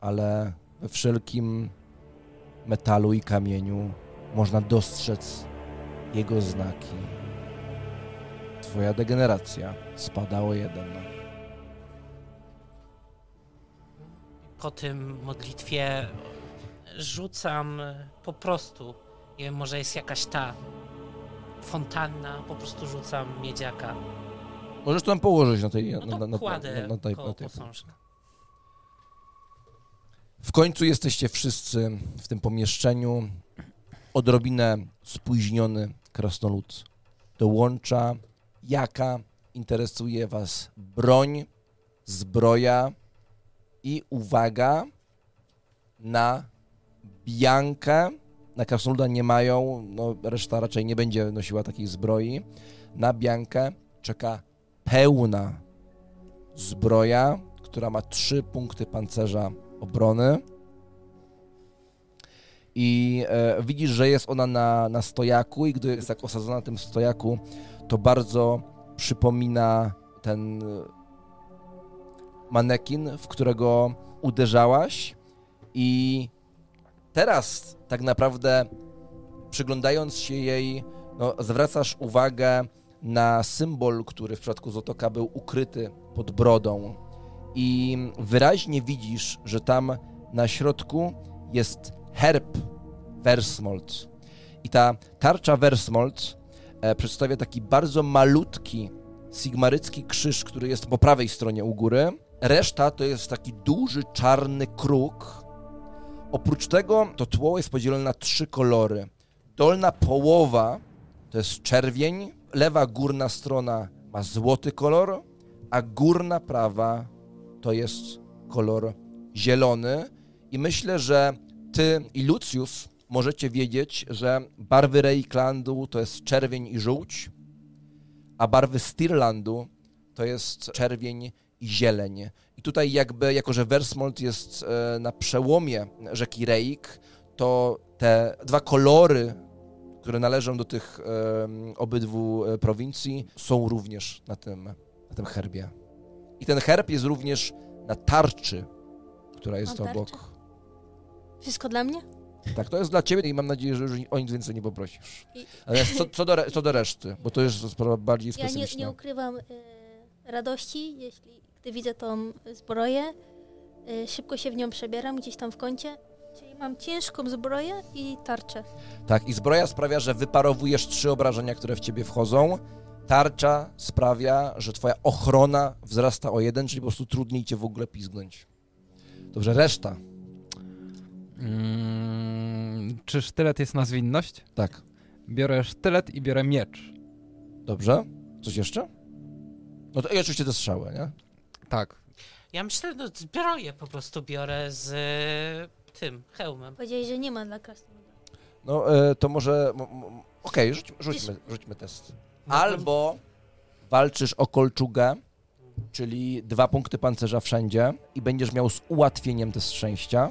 ale we wszelkim metalu i kamieniu można dostrzec jego znaki. Twoja degeneracja spada o jeden. Po tym modlitwie rzucam po prostu. Nie wiem, może jest jakaś ta fontanna, po prostu rzucam miedziaka. Możesz to tam położyć na tej... No to na, na, na, na, na tej, na tej posążka. W końcu jesteście wszyscy w tym pomieszczeniu. Odrobinę spóźniony krasnolud dołącza. Jaka interesuje was broń, zbroja i uwaga na Biankę. Na krasnoluda nie mają, no reszta raczej nie będzie nosiła takiej zbroi. Na Biankę czeka pełna zbroja, która ma trzy punkty pancerza obrony. I e, widzisz, że jest ona na, na stojaku, i gdy jest tak osadzona na tym stojaku, to bardzo przypomina ten e, manekin, w którego uderzałaś. I teraz tak naprawdę przyglądając się jej, no, zwracasz uwagę na symbol, który w przypadku Zotoka był ukryty pod brodą. I wyraźnie widzisz, że tam na środku jest herb Versmold. I ta tarcza Versmold e, przedstawia taki bardzo malutki sigmarycki krzyż, który jest po prawej stronie u góry. Reszta to jest taki duży czarny kruk. Oprócz tego to tło jest podzielone na trzy kolory. Dolna połowa to jest czerwień, lewa górna strona ma złoty kolor, a górna prawa to jest kolor zielony. I myślę, że ty i Lucius możecie wiedzieć, że barwy Reiklandu to jest czerwień i żółć, a barwy Stirlandu to jest czerwień i zieleń. I tutaj jakby, jako że Versmold jest e, na przełomie rzeki Reik, to te dwa kolory, które należą do tych obydwu e, prowincji, są również na tym, na tym herbie. I ten herb jest również na tarczy, która jest Mam tarczę? obok. Wszystko dla mnie? Tak, to jest dla ciebie i mam nadzieję, że już o nic więcej nie poprosisz. I- Ale co, co, do, co do reszty, bo to jest sprawa bardziej Ja nie, specyficzna. nie ukrywam e, radości, jeśli gdy widzę tą zbroję. E, szybko się w nią przebieram gdzieś tam w kącie. Czyli mam ciężką zbroję i tarczę. Tak, i zbroja sprawia, że wyparowujesz trzy obrażenia, które w ciebie wchodzą. Tarcza sprawia, że twoja ochrona wzrasta o jeden, czyli po prostu trudniej cię w ogóle pizgnąć. Dobrze, reszta. Mm, czy sztylet jest na zwinność? Tak, Biorę sztylet i biorę miecz. dobrze. Coś jeszcze? No to i oczywiście te strzały, nie? Tak. Ja myślę, no zbroję po prostu biorę z e, tym hełmem. Powiedziałeś, że nie ma dla krasnoluda. No e, to może... Okej, rzuć, rzućmy, rzućmy test. Albo walczysz o kolczugę, czyli dwa punkty pancerza wszędzie i będziesz miał z ułatwieniem test szczęścia.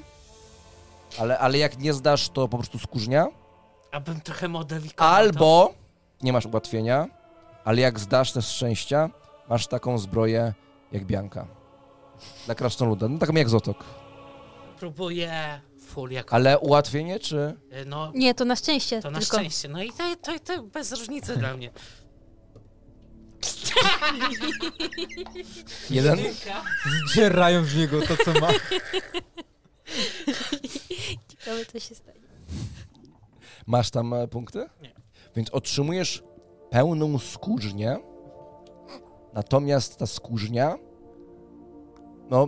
Ale, ale jak nie zdasz, to po prostu skórznia. Abym trochę modyfikował to. Albo nie masz ułatwienia, ale jak zdasz test szczęścia, masz taką zbroję jak Bianka. Dla krasnoluda, no taką jak Zotok. Próbuję full jako... Ale ułatwienie czy... e, No, Nie, to na szczęście to na tylko. szczęście. No i to, to, to bez różnicy dla mnie. Jeden? Zdzierają z niego to, co ma. Ciekawe, co się stanie. Masz tam e, punkty? Nie. Więc otrzymujesz pełną skórznię, natomiast ta skórznia, no,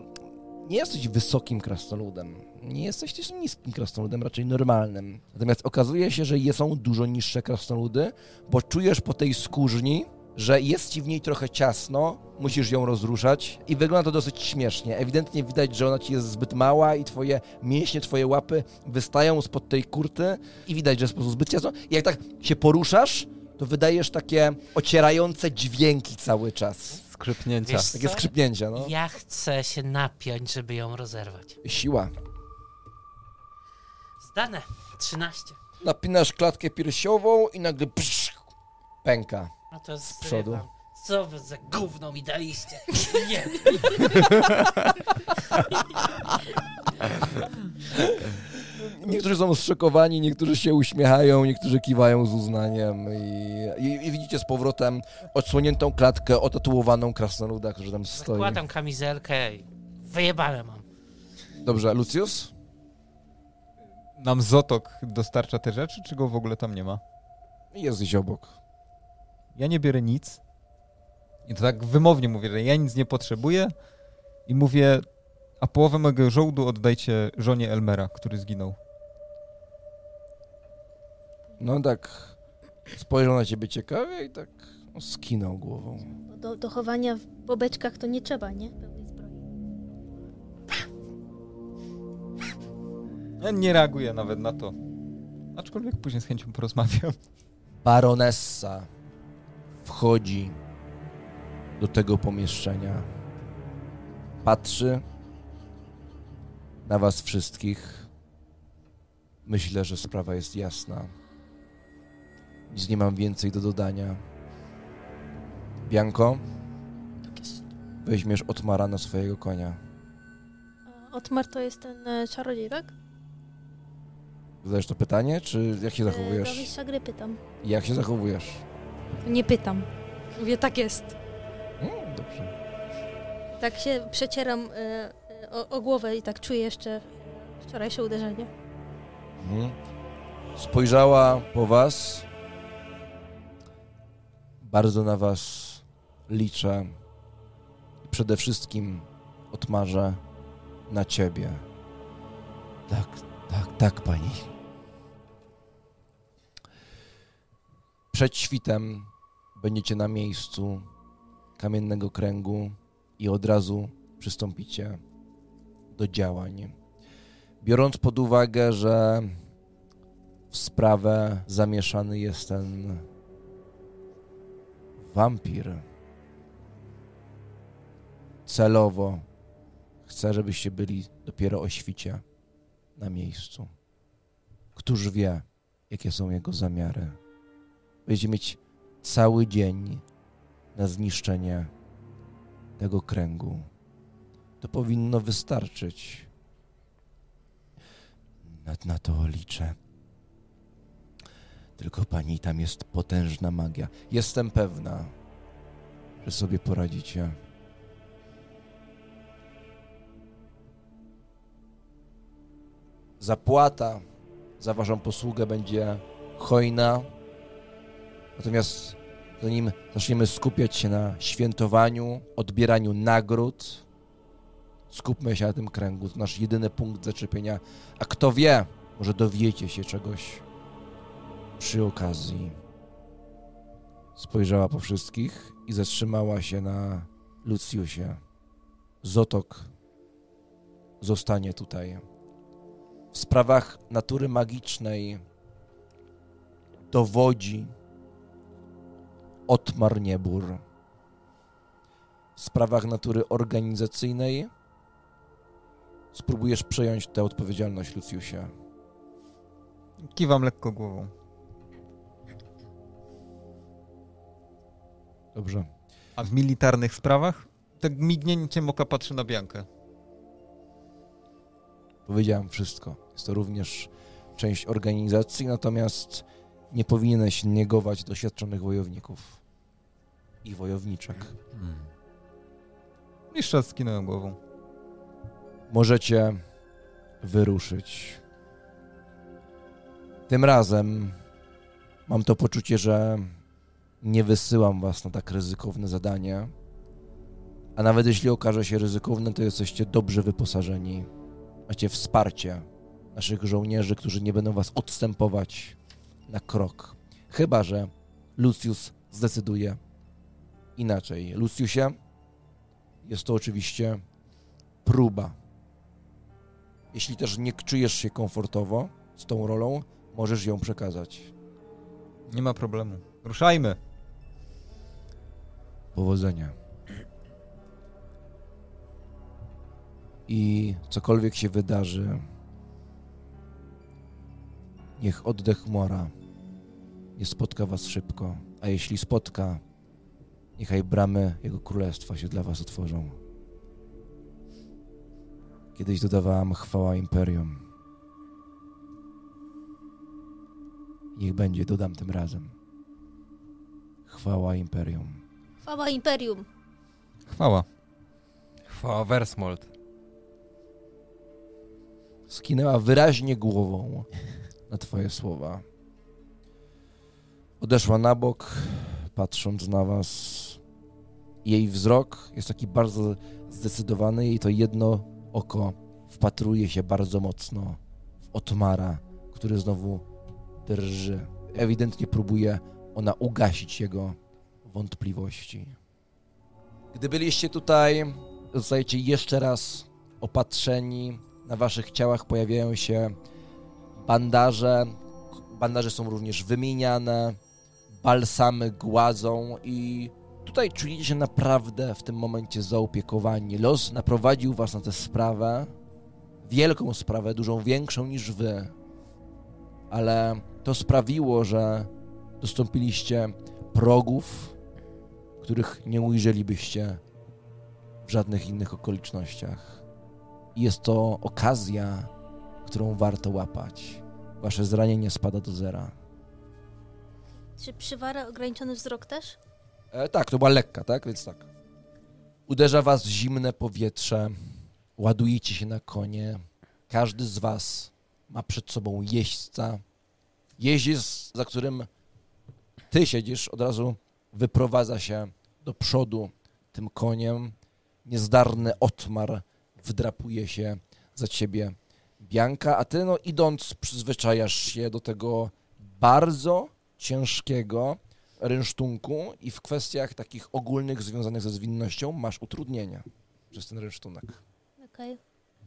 nie jesteś wysokim krasnoludem, nie jesteś też niskim krasnoludem, raczej normalnym. Natomiast okazuje się, że je- są dużo niższe krasnoludy, bo czujesz po tej skórzni, że jest ci w niej trochę ciasno, musisz ją rozruszać i wygląda to dosyć śmiesznie. Ewidentnie widać, że ona ci jest zbyt mała i twoje mięśnie, twoje łapy wystają spod tej kurty i widać, że jest po prostu zbyt ciasno. I jak tak się poruszasz, to wydajesz takie ocierające dźwięki cały czas. Skrzypnięcia. Wiesz Takie co? skrzypnięcia, no. Ja chcę się napiąć, żeby ją rozerwać. Siła. Zdane. 13. napinasz klatkę piersiową i nagle psz, pęka. No to z przodu. Co wy za gówno mi daliście? Nie. Niektórzy są zszokowani, niektórzy się uśmiechają, niektórzy kiwają z uznaniem i, i, i widzicie z powrotem odsłoniętą klatkę, otatuowaną krasnoluda, który tam stoi. Zakładam kamizelkę i wyjebane mam. Dobrze, Lucius? Nam Zotok dostarcza te rzeczy, czy go w ogóle tam nie ma? Jest gdzieś obok. Ja nie biorę nic. I to tak wymownie mówię, że ja nic nie potrzebuję. I mówię, a połowę mojego żołdu oddajcie żonie Elmera, który zginął. No tak spojrzał na ciebie ciekawie i tak no, skinął głową. Do, do chowania w bobeczkach to nie trzeba, nie? Pełnej zbroi. Ja nie reaguję nawet na to. Aczkolwiek później z chęcią porozmawiam. Baronessa wchodzi do tego pomieszczenia. Patrzy na was wszystkich. Myślę, że sprawa jest jasna. Nic nie mam więcej do dodania. Bianko, Tak weźmiesz Otmara na swojego konia. Otmar to jest ten e, czarodziej, tak? Zadajesz to pytanie, czy jak się E, zachowujesz? mistrza gry pytam. Jak się zachowujesz? Nie pytam. Mówię, tak jest. Mm, dobrze. Tak się przecieram e, o, o głowę i tak czuję jeszcze wczorajsze uderzenie. Mhm. Spojrzała po was. Bardzo na was liczę. Przede wszystkim odmarzę na ciebie. Tak, tak, tak, pani. Przed świtem będziecie na miejscu kamiennego kręgu i od razu przystąpicie do działań. Biorąc pod uwagę, że w sprawę zamieszany jest ten wampir, celowo chcę, żebyście byli dopiero o świcie na miejscu. Któż wie, jakie są jego zamiary? Będziecie mieć cały dzień na zniszczenie tego kręgu. To powinno wystarczyć. Na, na to liczę. Tylko pani, tam jest potężna magia. Jestem pewna, że sobie poradzicie. Zapłata za waszą posługę będzie hojna. Natomiast zanim zaczniemy skupiać się na świętowaniu, odbieraniu nagród, skupmy się na tym kręgu. To nasz jedyny punkt zaczepienia. A kto wie, może dowiecie się czegoś przy okazji. Spojrzała po wszystkich i zatrzymała się na Lucjusie. Zotok zostanie tutaj. W sprawach natury magicznej dowodzi Otmar Niebur. W sprawach natury organizacyjnej spróbujesz przejąć tę odpowiedzialność, Lucjusie. Kiwam lekko głową. Dobrze. A w militarnych sprawach? Tak mignięciem oka patrzy na Biankę. Powiedziałem wszystko. Jest to również część organizacji, natomiast nie powinieneś negować doświadczonych wojowników i wojowniczek. Jeszcze raz skinąłem głową. Możecie wyruszyć. Tym razem mam to poczucie, że nie wysyłam was na tak ryzykowne zadanie. A nawet jeśli okaże się ryzykowne, to jesteście dobrze wyposażeni. Macie wsparcie naszych żołnierzy, którzy nie będą was odstępować na krok. Chyba, że Lucius zdecyduje inaczej. Luciusie, jest to oczywiście próba. Jeśli też nie czujesz się komfortowo z tą rolą, możesz ją przekazać. Nie ma problemu. Ruszajmy. Powodzenia. I cokolwiek się wydarzy, Niech oddech mora nie spotka was szybko, a jeśli spotka, niechaj bramy Jego Królestwa się dla was otworzą. Kiedyś dodawałam chwała Imperium. Niech będzie, dodam tym razem. Chwała Imperium. Chwała Imperium. Chwała. Chwała Versmold. Skinęła wyraźnie głową na twoje słowa. Odeszła na bok, patrząc na was. Jej wzrok jest taki bardzo zdecydowany i to jedno oko wpatruje się bardzo mocno w Otmara, który znowu drży. Ewidentnie próbuje ona ugasić jego wątpliwości. Gdy byliście tutaj, zostajecie jeszcze raz opatrzeni. Na waszych ciałach pojawiają się bandaże. Bandaże są również wymieniane. Balsamy gładzą i tutaj czujecie się naprawdę w tym momencie zaopiekowani. Los naprowadził was na tę sprawę. Wielką sprawę, dużą większą niż wy. Ale to sprawiło, że dostąpiliście progów, których nie ujrzelibyście w żadnych innych okolicznościach. I jest to okazja, którą warto łapać. Wasze zranienie spada do zera. Czy przywara ograniczony wzrok też? E, tak, to była lekka, tak? Więc tak. Uderza was zimne powietrze, ładujecie się na konie. Każdy z was ma przed sobą jeźdźca. Jeździec, za którym ty siedzisz, od razu wyprowadza się do przodu tym koniem. Niezdarny Otmar wdrapuje się za ciebie Bianka, a ty no idąc przyzwyczajasz się do tego bardzo ciężkiego rynsztunku i w kwestiach takich ogólnych związanych ze zwinnością masz utrudnienia przez ten rynsztunek. Okej.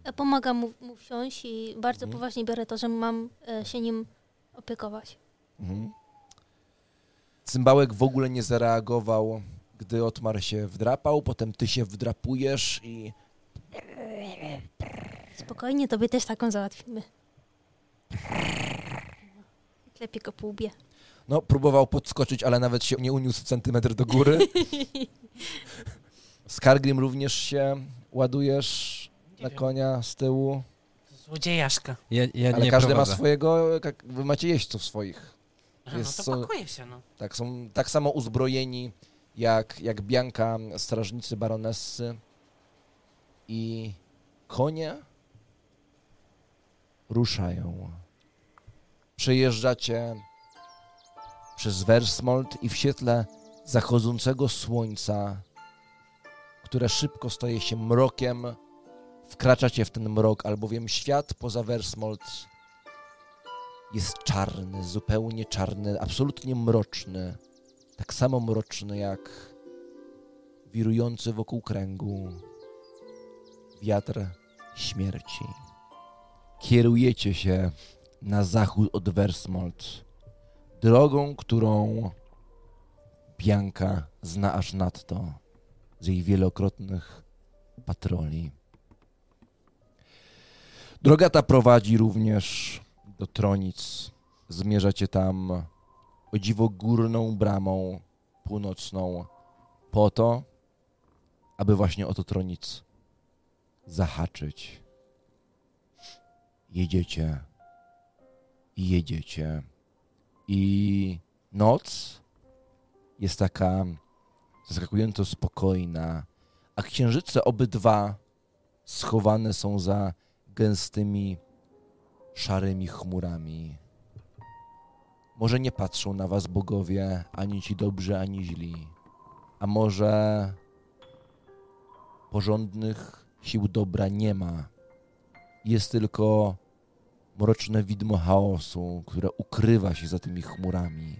Ja pomagam mu, mu wsiąść i bardzo Mhm. poważnie biorę to, że mam e, się nim opiekować. Mhm. Cymbałek w ogóle nie zareagował, gdy Otmar się wdrapał, potem ty się wdrapujesz i Spokojnie, tobie też taką załatwimy. Klepie go po łbie. No próbował podskoczyć, ale nawet się nie uniósł centymetr do góry. Skargrim również się ładujesz na konia z tyłu, Złodziejaszka. Ja, ja ale nie każdy prowadzę. ma swojego, jak wy macie jeźdźców swoich. Aha, no Jest to co- pakuje się, no. Tak, są tak samo uzbrojeni jak, jak Bianka, strażnicy baronessy i konie ruszają. Przejeżdżacie przez Versmold i w świetle zachodzącego słońca, które szybko staje się mrokiem, wkraczacie w ten mrok, albowiem świat poza Versmold jest czarny, zupełnie czarny, absolutnie mroczny. Tak samo mroczny jak wirujący wokół kręgu wiatr śmierci. Kierujecie się na zachód od Versmold, drogą, którą Bianka zna aż nadto z jej wielokrotnych patroli. Droga ta prowadzi również do Tronic. Zmierzacie tam o dziwo górną bramą północną po to, aby właśnie oto Tronic zahaczyć. Jedziecie i jedziecie i noc jest taka zaskakująco spokojna, a księżyce obydwa schowane są za gęstymi szarymi chmurami. Może nie patrzą na was bogowie, ani ci dobrzy, ani źli. A może porządnych sił dobra nie ma. Jest tylko mroczne widmo chaosu, które ukrywa się za tymi chmurami,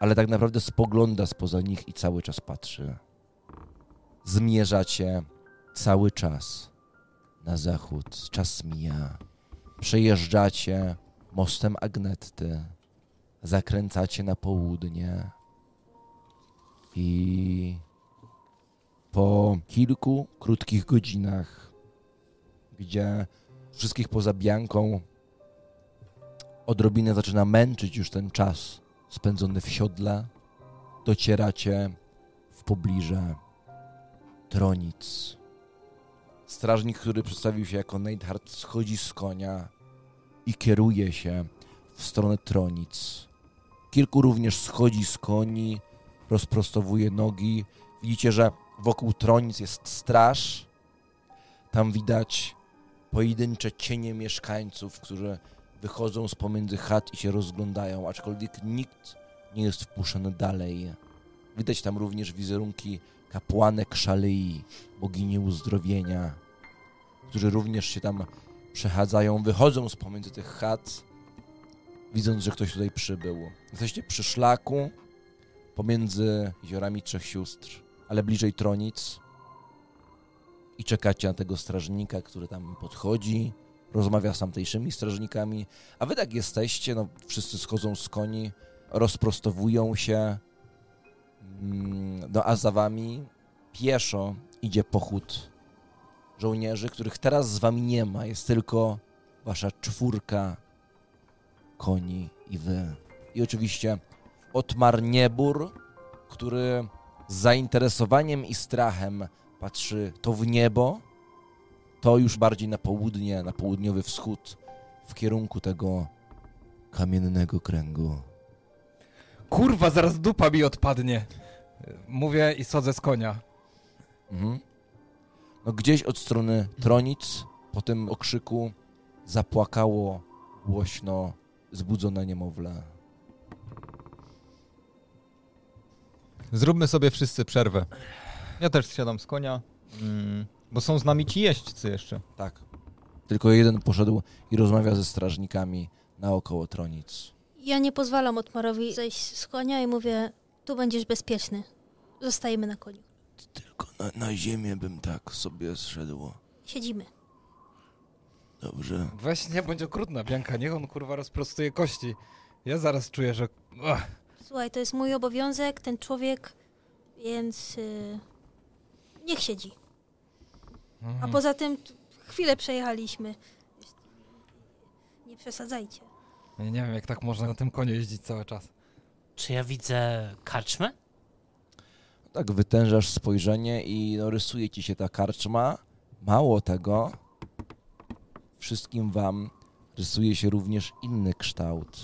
ale tak naprawdę spogląda spoza nich i cały czas patrzy. Zmierzacie cały czas na zachód. Czas mija. Przejeżdżacie mostem Agnetty. Zakręcacie na południe. I po kilku krótkich godzinach, gdzie wszystkich poza Bianką odrobinę zaczyna męczyć już ten czas spędzony w siodle, docieracie w pobliże Tronic. Strażnik, który przedstawił się jako Neidhart, schodzi z konia i kieruje się w stronę Tronic. Kilku również schodzi z koni, rozprostowuje nogi. Widzicie, że wokół Tronic jest straż. Tam widać pojedyncze cienie mieszkańców, którzy wychodzą z pomiędzy chat i się rozglądają, aczkolwiek nikt nie jest wpuszczony dalej. Widać tam również wizerunki kapłanek Szalei, bogini uzdrowienia, którzy również się tam przechadzają, wychodzą z pomiędzy tych chat, widząc, że ktoś tutaj przybył. Jesteście przy szlaku pomiędzy jeziorami Trzech Sióstr, ale bliżej Tronic i czekacie na tego strażnika, który tam podchodzi, rozmawia z tamtejszymi strażnikami, a wy tak jesteście, no wszyscy schodzą z koni, rozprostowują się, mm, no a za wami pieszo idzie pochód żołnierzy, których teraz z wami nie ma, jest tylko wasza czwórka koni i wy. I oczywiście Otmar Niebur, który z zainteresowaniem i strachem patrzy to w niebo, to już bardziej na południe, na południowy wschód, w kierunku tego kamiennego kręgu. Kurwa, zaraz dupa mi odpadnie. Mówię i sodzę z konia. Mhm. No gdzieś od strony Tronic po tym okrzyku zapłakało głośno zbudzone niemowlę. Zróbmy sobie wszyscy przerwę. Ja też siadam z konia, mm, bo są z nami ci jeźdźcy jeszcze. Tak. Tylko jeden poszedł i rozmawia ze strażnikami naokoło Tronic. Ja nie pozwalam Otmarowi zejść z konia i mówię, tu będziesz bezpieczny. Zostajemy na koniu. Tylko na, na ziemię bym tak sobie zszedł. Siedzimy. Dobrze. Weź nie bądź okrutna, Bianka, niech on kurwa rozprostuje kości. Ja zaraz czuję, że... Ach. Słuchaj, to jest mój obowiązek, ten człowiek, więc y, niech siedzi. A Mhm. poza tym chwilę przejechaliśmy. Nie przesadzajcie. Ja nie wiem, jak tak można na tym koniu jeździć cały czas. Czy ja widzę karczmę? Tak wytężasz spojrzenie i no, rysuje ci się ta karczma. Mało tego, wszystkim wam rysuje się również inny kształt.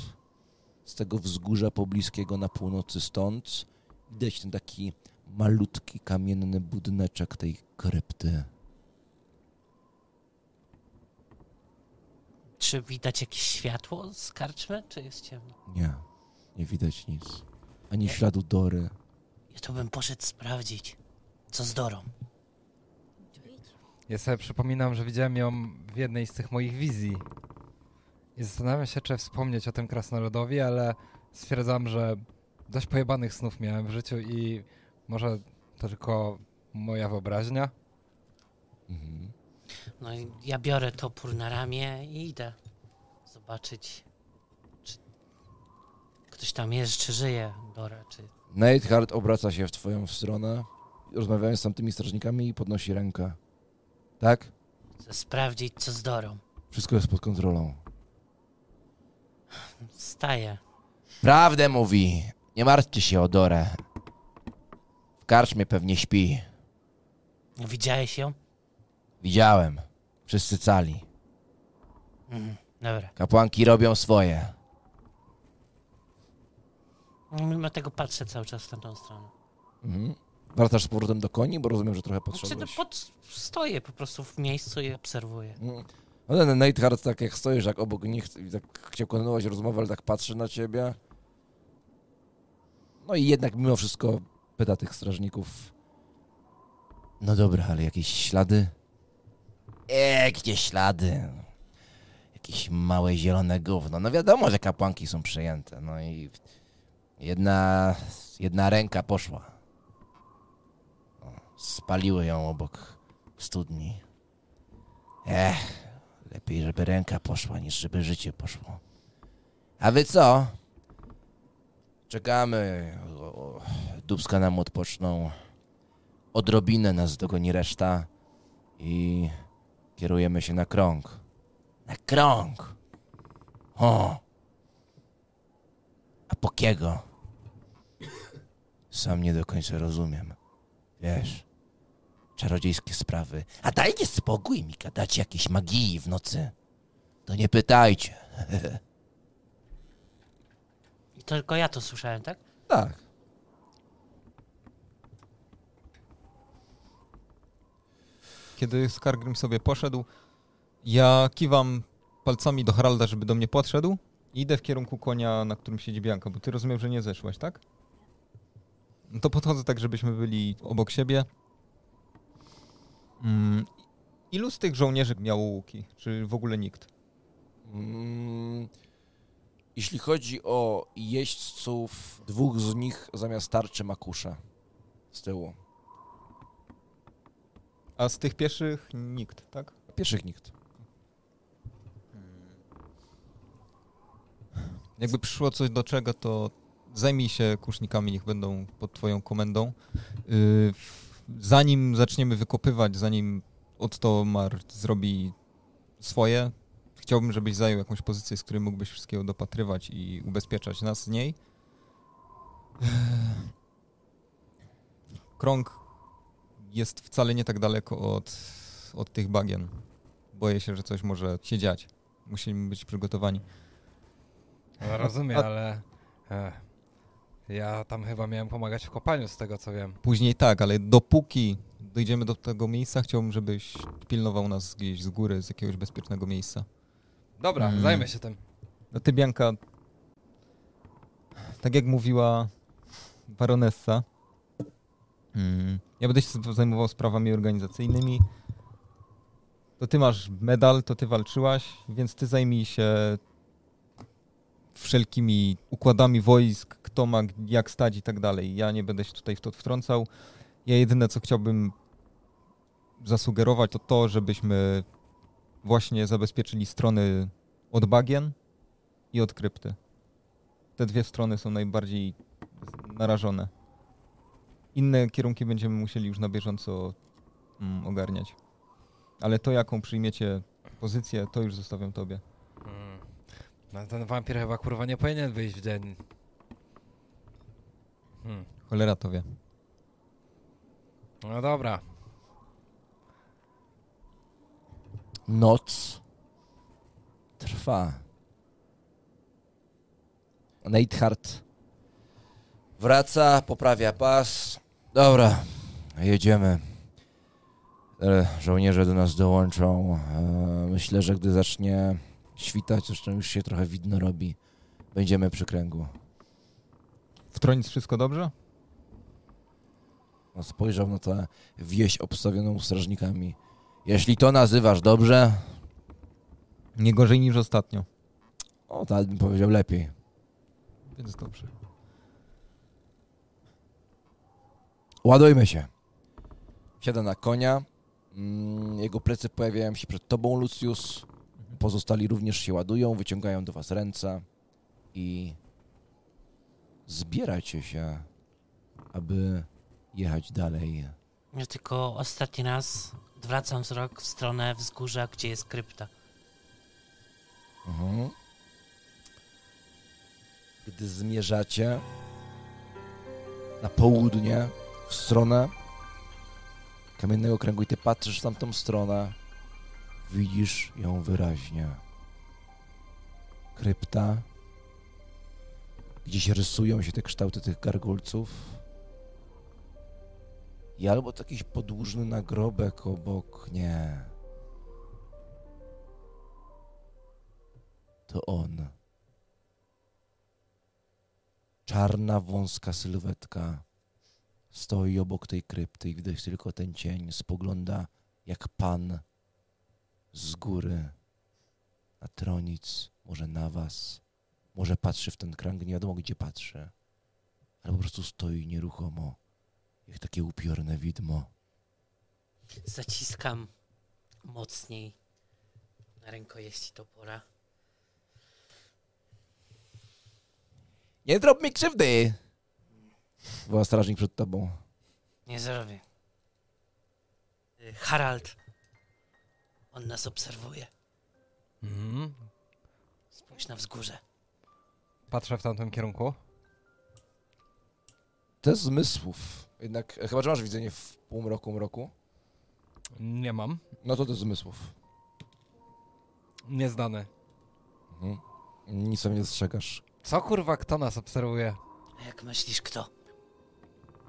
Z tego wzgórza pobliskiego na północy stąd widać ten taki malutki kamienny budyneczek tej krypty. Czy widać jakieś światło z karczmy, czy jest ciemno? Nie, nie widać nic. Ani śladu Dory. Ja to bym poszedł sprawdzić, co z Dorą. Ja sobie przypominam, że widziałem ją w jednej z tych moich wizji. I zastanawiam się, czy wspomnieć o tym krasnoludowi, ale stwierdzam, że dość pojebanych snów miałem w życiu i może to tylko moja wyobraźnia. Mhm. No i ja biorę topór na ramię i idę zobaczyć, czy ktoś tam jest, czy żyje Dora, czy... Neidhart obraca się w twoją stronę, rozmawiając z tamtymi strażnikami i podnosi rękę. Tak? Chcę sprawdzić, co z Dorą. Wszystko jest pod kontrolą. Staję. Prawdę mówi. Nie martwcie się o Dorę. W karczmie pewnie śpi. Widziałeś ją? Widziałem. Wszyscy cali. Mhm, dobra. Kapłanki robią swoje. No, Mimo tego patrzę cały czas w tamtą stronę. Mhm. Wracasz z powrotem do koni, bo rozumiem, że trochę Znaczy, no, potrzebujesz. pod, stoję po prostu w miejscu i obserwuję. Mhm. No ten Neidhart tak jak stoisz, jak obok nich tak chciał kontynuować rozmowę, ale tak patrzy na ciebie. No i jednak mimo wszystko pyta tych strażników. No dobra, ale jakieś ślady? E, gdzie ślady? Jakieś małe zielone gówno. No wiadomo, że kapłanki są przejęte. No i jedna, jedna ręka poszła. O, spaliły ją obok studni. Ech, lepiej, żeby ręka poszła, niż żeby życie poszło. A wy co? Czekamy. O, o, Dubska nam odpoczną. Odrobinę nas dogoni reszta i kierujemy się na krąg. Na krąg! O! A Pokiego? Sam nie do końca rozumiem. Wiesz, czarodziejskie sprawy. A dajcie spokój mi gadacie jakieś magii w nocy. To nie pytajcie. I tylko ja to słyszałem, tak? Tak. Kiedy Skargrim sobie poszedł, ja kiwam palcami do Haralda, żeby do mnie podszedł i idę w kierunku konia, na którym siedzi Bianka, bo ty rozumiem, że nie zeszłaś, tak? No to podchodzę tak, żebyśmy byli obok siebie. Mm, ilu z tych żołnierzy miało łuki? Czy w ogóle nikt? Mm, jeśli chodzi o jeźdźców, dwóch z nich zamiast tarczy ma kuszę z tyłu. A z tych pieszych nikt, tak? Pieszych nikt. Jakby przyszło coś do czego, to zajmij się kusznikami, niech będą pod twoją komendą. Yy, zanim zaczniemy wykopywać, zanim Ottomar zrobi swoje, chciałbym, żebyś zajął jakąś pozycję, z której mógłbyś wszystkiego dopatrywać i ubezpieczać nas z niej. Krąg jest wcale nie tak daleko od, od tych bagien. Boję się, że coś może się dziać. Musimy być przygotowani. No, rozumiem, A- ale e, ja tam chyba miałem pomagać w kopaniu, z tego co wiem. Później tak, ale dopóki dojdziemy do tego miejsca, chciałbym, żebyś pilnował nas gdzieś z góry, z jakiegoś bezpiecznego miejsca. Dobra, Mm. zajmę się tym. No ty, Bianka, tak jak mówiła baronessa, mm, ja będę się zajmował sprawami organizacyjnymi. To ty masz medal, to ty walczyłaś, więc ty zajmij się wszelkimi układami wojsk, kto ma jak stać i tak dalej. Ja nie będę się tutaj w to wtrącał. Ja jedyne, co chciałbym zasugerować, to to, żebyśmy właśnie zabezpieczyli strony od bagien i od krypty. Te dwie strony są najbardziej narażone. Inne kierunki będziemy musieli już na bieżąco mm, ogarniać. Ale to, jaką przyjmiecie pozycję, to już zostawiam tobie. Mm. No ten wampir chyba kurwa nie powinien wyjść w dzień. Hmm. Cholera to wie. No dobra. Noc trwa. Neidhart wraca, poprawia pas. Dobra, jedziemy. E, Żołnierze do nas dołączą. E, Myślę, że gdy zacznie świtać, zresztą już się trochę widno robi, będziemy przy kręgu. W Tronic wszystko dobrze? No, spojrzał na tę wieś obstawioną strażnikami. Jeśli to nazywasz dobrze, Nie gorzej niż ostatnio. o, to bym powiedział lepiej. Więc dobrze. Ładujmy się. Siada na konia. Mm, Jego plecy pojawiają się przed tobą, Lucius. Pozostali również się ładują, wyciągają do was ręce i zbieracie się, aby jechać dalej. Ja tylko ostatni raz odwracam wzrok w stronę wzgórza, gdzie jest krypta. Mhm. Gdy zmierzacie na południe, w stronę kamiennego kręgu i ty patrzysz w tamtą stronę, widzisz ją wyraźnie. Krypta, gdzieś rysują się te kształty tych gargulców i albo to jakiś podłużny nagrobek obok, nie. To on. Czarna, wąska sylwetka stoi obok tej krypty i widać tylko ten cień. Spogląda jak pan z góry na tronic, może na was, może patrzy w ten krąg, nie wiadomo gdzie patrzy, ale po prostu stoi nieruchomo, jak takie upiorne widmo. Zaciskam mocniej na rękojeści topora. Nie drop mi krzywdy! Woła strażnik przed tobą. Nie zrobię. Y, Harald. On nas obserwuje. Mhm. Spójrz na wzgórze. patrzę w tamtym kierunku. Te zmysłów. Jednak, e, chyba, że masz widzenie w półmroku, mroku. Nie mam. No to te zmysłów. Nieznany. Mhm. Nic tam nie dostrzegasz. Co kurwa, kto nas obserwuje? A Jak myślisz, kto?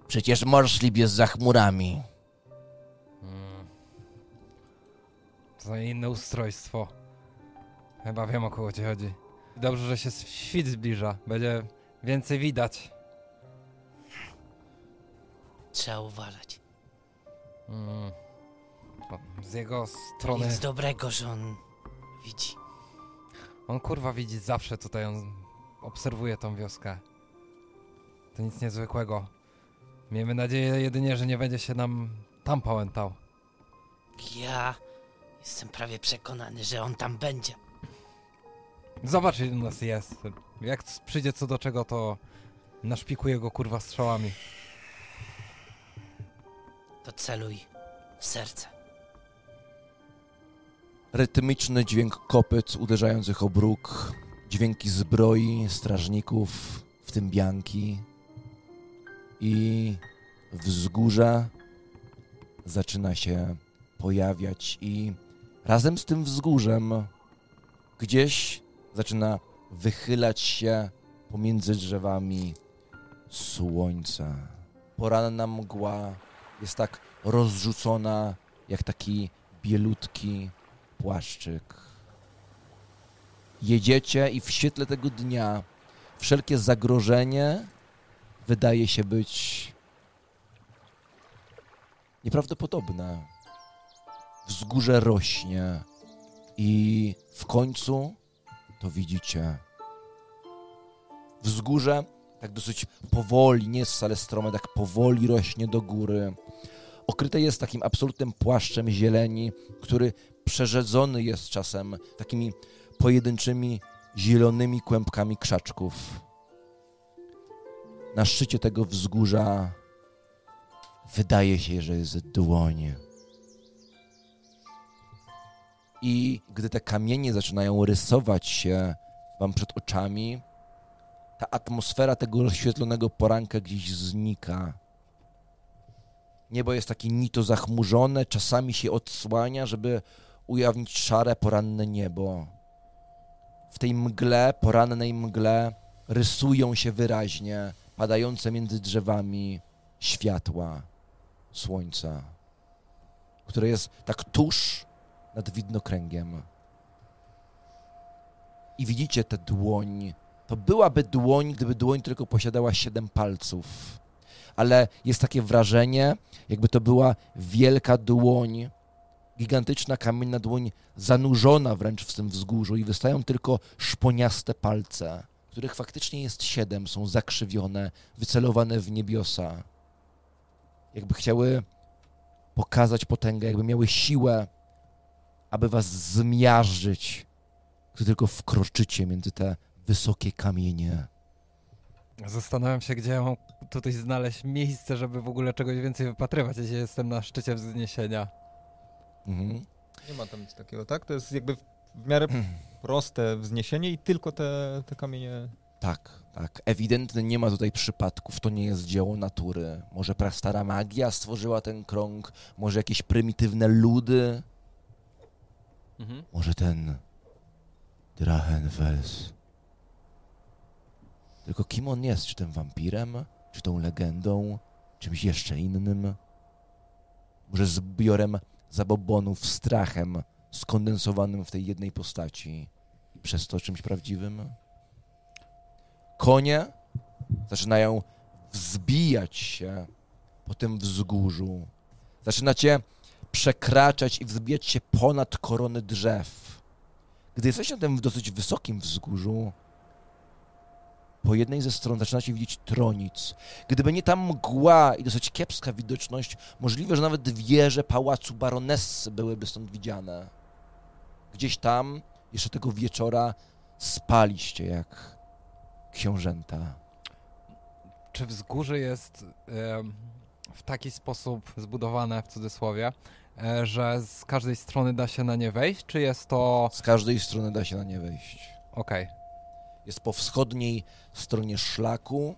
Przecież Morszlib jest za chmurami. Hmm. To za inne ustrojstwo. Chyba wiem o kogo ci chodzi. Dobrze, że się świt zbliża. Będzie więcej widać. Trzeba uważać. Mm. O, Z jego strony. Nic dobrego, że on widzi. On kurwa widzi zawsze tutaj, on obserwuje tą wioskę. To nic niezwykłego. Miejmy nadzieję jedynie, że nie będzie się nam tam pałętał. Ja jestem prawie przekonany, że on tam będzie. Zobacz, ile nas jest. Jak przyjdzie co do czego, to naszpikuje go kurwa strzałami. To celuj w serce. Rytmiczny dźwięk kopyt uderzających o bruk, dźwięki zbroi, strażników, w tym bianki. I wzgórze zaczyna się pojawiać i razem z tym wzgórzem gdzieś zaczyna wychylać się pomiędzy drzewami słońce. Poranna mgła jest tak rozrzucona jak taki bielutki płaszczyk. Jedziecie i w świetle tego dnia wszelkie zagrożenie wydaje się być nieprawdopodobne. Wzgórze rośnie i w końcu to widzicie. Wzgórze tak dosyć powoli, nie jest wcale strome, tak powoli rośnie do góry. Okryte jest takim absolutnym płaszczem zieleni, który przerzedzony jest czasem takimi pojedynczymi zielonymi kłębkami krzaczków. Na szczycie tego wzgórza wydaje się, że jest dłoń. I gdy te kamienie zaczynają rysować się wam przed oczami, ta atmosfera tego rozświetlonego poranka gdzieś znika. Niebo jest takie nito zachmurzone, czasami się odsłania, żeby ujawnić szare, poranne niebo. W tej mgle, porannej mgle, rysują się wyraźnie padające między drzewami światła słońca, które jest tak tuż nad widnokręgiem. I widzicie tę dłoń. To byłaby dłoń, gdyby dłoń tylko posiadała siedem palców. Ale jest takie wrażenie, jakby to była wielka dłoń, gigantyczna kamienna dłoń zanurzona wręcz w tym wzgórzu i wystają tylko szponiaste palce, których faktycznie jest siedem, są zakrzywione, wycelowane w niebiosa. Jakby chciały pokazać potęgę, jakby miały siłę, aby was zmiażdżyć, gdy tylko wkroczycie między te wysokie kamienie. Zastanawiam się, gdzie ja mam tutaj znaleźć miejsce, żeby w ogóle czegoś więcej wypatrywać, jeśli jestem na szczycie wzniesienia. Mhm. Nie ma tam nic takiego, tak? To jest jakby w miarę proste wzniesienie i tylko te, te kamienie... Tak, tak. Ewidentnie nie ma tutaj przypadków. To nie jest dzieło natury. Może prastara magia stworzyła ten krąg, może jakieś prymitywne ludy, Mhm. może ten Drachenfels. Tylko kim on jest? Czy tym wampirem? Czy tą legendą? Czymś jeszcze innym? Może zbiorem zabobonów, strachem skondensowanym w tej jednej postaci przez to czymś prawdziwym? Konie zaczynają wzbijać się po tym wzgórzu. Zaczynacie przekraczać i wzbijać się ponad korony drzew. Gdy jesteście na tym dosyć wysokim wzgórzu, po jednej ze stron zaczynacie widzieć tronic. Gdyby nie ta mgła i dosyć kiepska widoczność, możliwe, że nawet wieże pałacu baronessy byłyby stąd widziane. Gdzieś tam, jeszcze tego wieczora, spaliście jak książęta. Czy wzgórze jest w taki sposób zbudowane, w cudzysłowie, e, że z każdej strony da się na nie wejść, czy jest to... Z każdej strony da się na nie wejść. Okej. jest po wschodniej stronie szlaku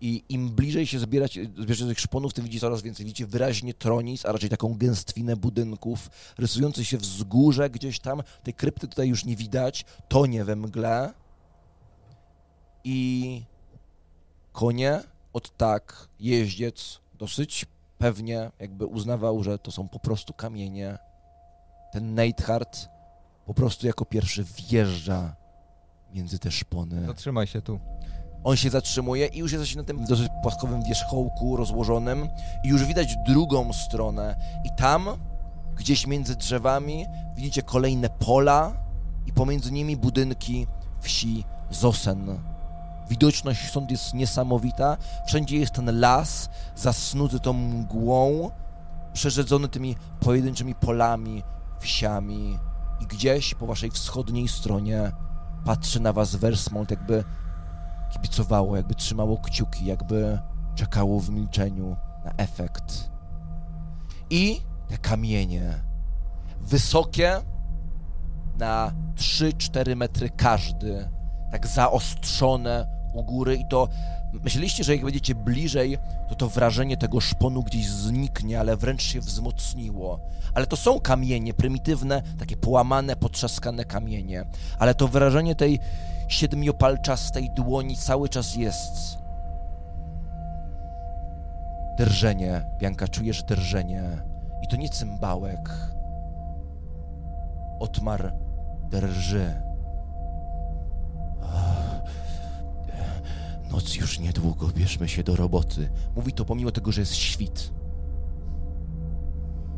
i im bliżej się zbierać, zbierzecie tych szponów, tym widzicie coraz więcej. Widzicie wyraźnie tronic, a raczej taką gęstwinę budynków, rysujące się wzgórze gdzieś tam. Tej krypty tutaj już nie widać, tonie we mgle. I konie od tak jeździec dosyć pewnie jakby uznawał, że to są po prostu kamienie. Ten Neidhart po prostu jako pierwszy wjeżdża między te szpony. Zatrzymaj się tu. On się zatrzymuje i już jesteś na tym dosyć płaskowym wierzchołku rozłożonym i już widać drugą stronę. I tam, gdzieś między drzewami, widzicie kolejne pola i pomiędzy nimi budynki wsi Zosen. Widoczność stąd jest niesamowita. Wszędzie jest ten las, zasnuty tą mgłą, przerzedzony tymi pojedynczymi polami, wsiami. I gdzieś po waszej wschodniej stronie patrzy na was Versmold, jakby kibicowało, jakby trzymało kciuki, jakby czekało w milczeniu na efekt. I te kamienie, wysokie na 3-4 metry każdy, tak zaostrzone u góry i to myśleliście, że jak będziecie bliżej, to to wrażenie tego szponu gdzieś zniknie, ale wręcz się wzmocniło. Ale to są kamienie, prymitywne, takie połamane, potrzaskane kamienie. Ale to wrażenie tej siedmiopalczastej dłoni cały czas jest. Drżenie, Bianka, czujesz drżenie. I to nie cymbałek. Otmar drży. Noc już niedługo, bierzmy się do roboty. Mówi to pomimo tego, że jest świt.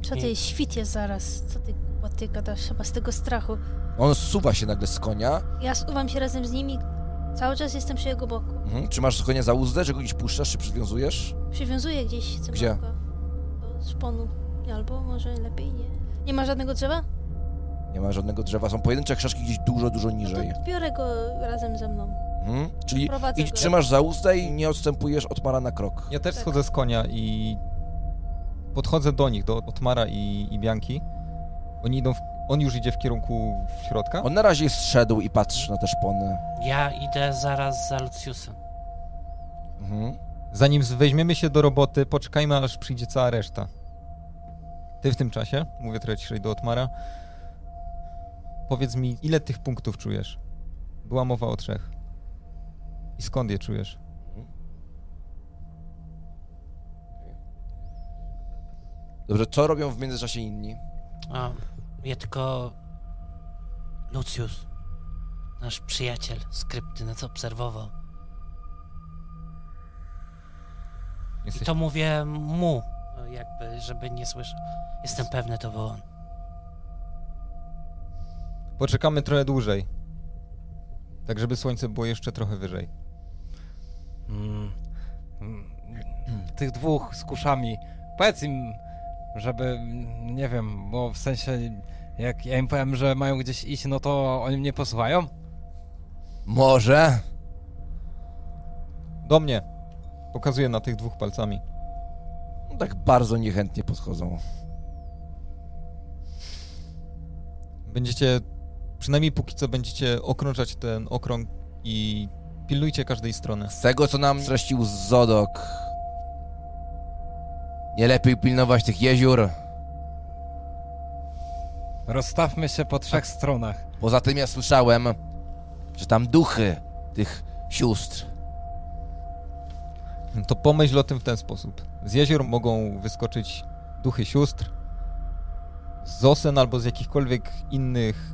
Co ty, świt jest zaraz. Co ty, bo ty gadasz chyba z tego strachu. On zsuwa się nagle z konia. Ja suwam się razem z nimi. Cały czas jestem przy jego boku. Mhm. Czy masz konia za uzdę, że go gdzieś puszczasz, czy przywiązujesz? Przywiązuję gdzieś cymbałka. Do szponu. Albo może lepiej nie. Nie ma żadnego drzewa? Nie ma żadnego drzewa, są pojedyncze krzaczki gdzieś dużo, dużo No niżej. to biorę go razem ze mną. Mhm. Czyli i trzymasz za uzdę i nie odstępujesz od Mara na krok. Ja też Tak. schodzę z konia i podchodzę do nich, do Otmara i, i Bianki. Oni idą, w, on już idzie w kierunku w środka. On na razie zszedł i patrzy na te szpony. Ja idę zaraz za Luciusem. Mhm. Zanim weźmiemy się do roboty, poczekajmy aż przyjdzie cała reszta. Ty w tym czasie, mówię trochę ciszej do Otmara, powiedz mi, ile tych punktów czujesz? Była mowa o trzech. I skąd je czujesz? Dobrze, co robią w międzyczasie inni? A, ja tylko... Lucius, nasz przyjaciel z krypty nas obserwował. I Jesteś... to mówię mu, jakby, żeby nie słyszał. Jestem pewny, to był on. Poczekamy trochę dłużej. Tak, żeby słońce było jeszcze trochę wyżej. Mm. Mm. Tych dwóch z kuszami. Powiedz im, żeby, nie wiem, bo w sensie, jak ja im powiem, że mają gdzieś iść, no to oni mnie posłuchają? Może? Do mnie! Pokazuję na tych dwóch palcami. No, tak bardzo niechętnie podchodzą. Będziecie, przynajmniej póki co będziecie okrążać ten okrąg i pilnujcie każdej strony. Z tego, co nam streścił Zodok, nie lepiej pilnować tych jezior. Rozstawmy się po trzech stronach. Poza tym ja słyszałem, że tam duchy tych sióstr. To pomyśl o tym w ten sposób. Z jezior mogą wyskoczyć duchy sióstr, z osen albo z jakichkolwiek innych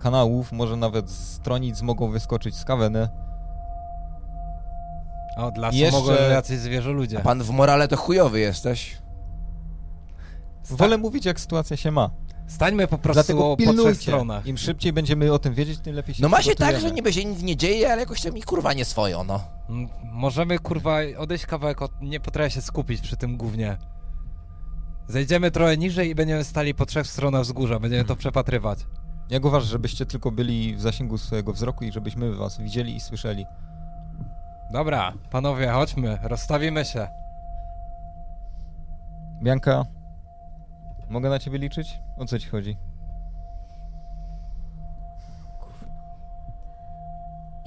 kanałów, może nawet z stronic mogą wyskoczyć z kaweny. A od lasu Jeszcze- mogą jacyś zwierzę ludzie. A pan w morale to chujowy jesteś. Wolę mówić, jak sytuacja się ma. Stańmy po prostu Dlatego po trzech pilnujcie. stronach. Im szybciej będziemy o tym wiedzieć, tym lepiej się No ma się tak, przygotujemy. że niby się nic nie dzieje, ale jakoś to mi kurwa nie swoją, no. Mm, Możemy kurwa odejść kawałek od... Nie potrafię się skupić przy tym głównie. Zejdziemy trochę niżej i będziemy stali po trzech stronach wzgórza, będziemy to przepatrywać. Jak uważasz, żebyście tylko byli w zasięgu swojego wzroku i żebyśmy was widzieli i słyszeli? Dobra, panowie, chodźmy, rozstawimy się. Bianka, mogę na ciebie liczyć? O co ci chodzi?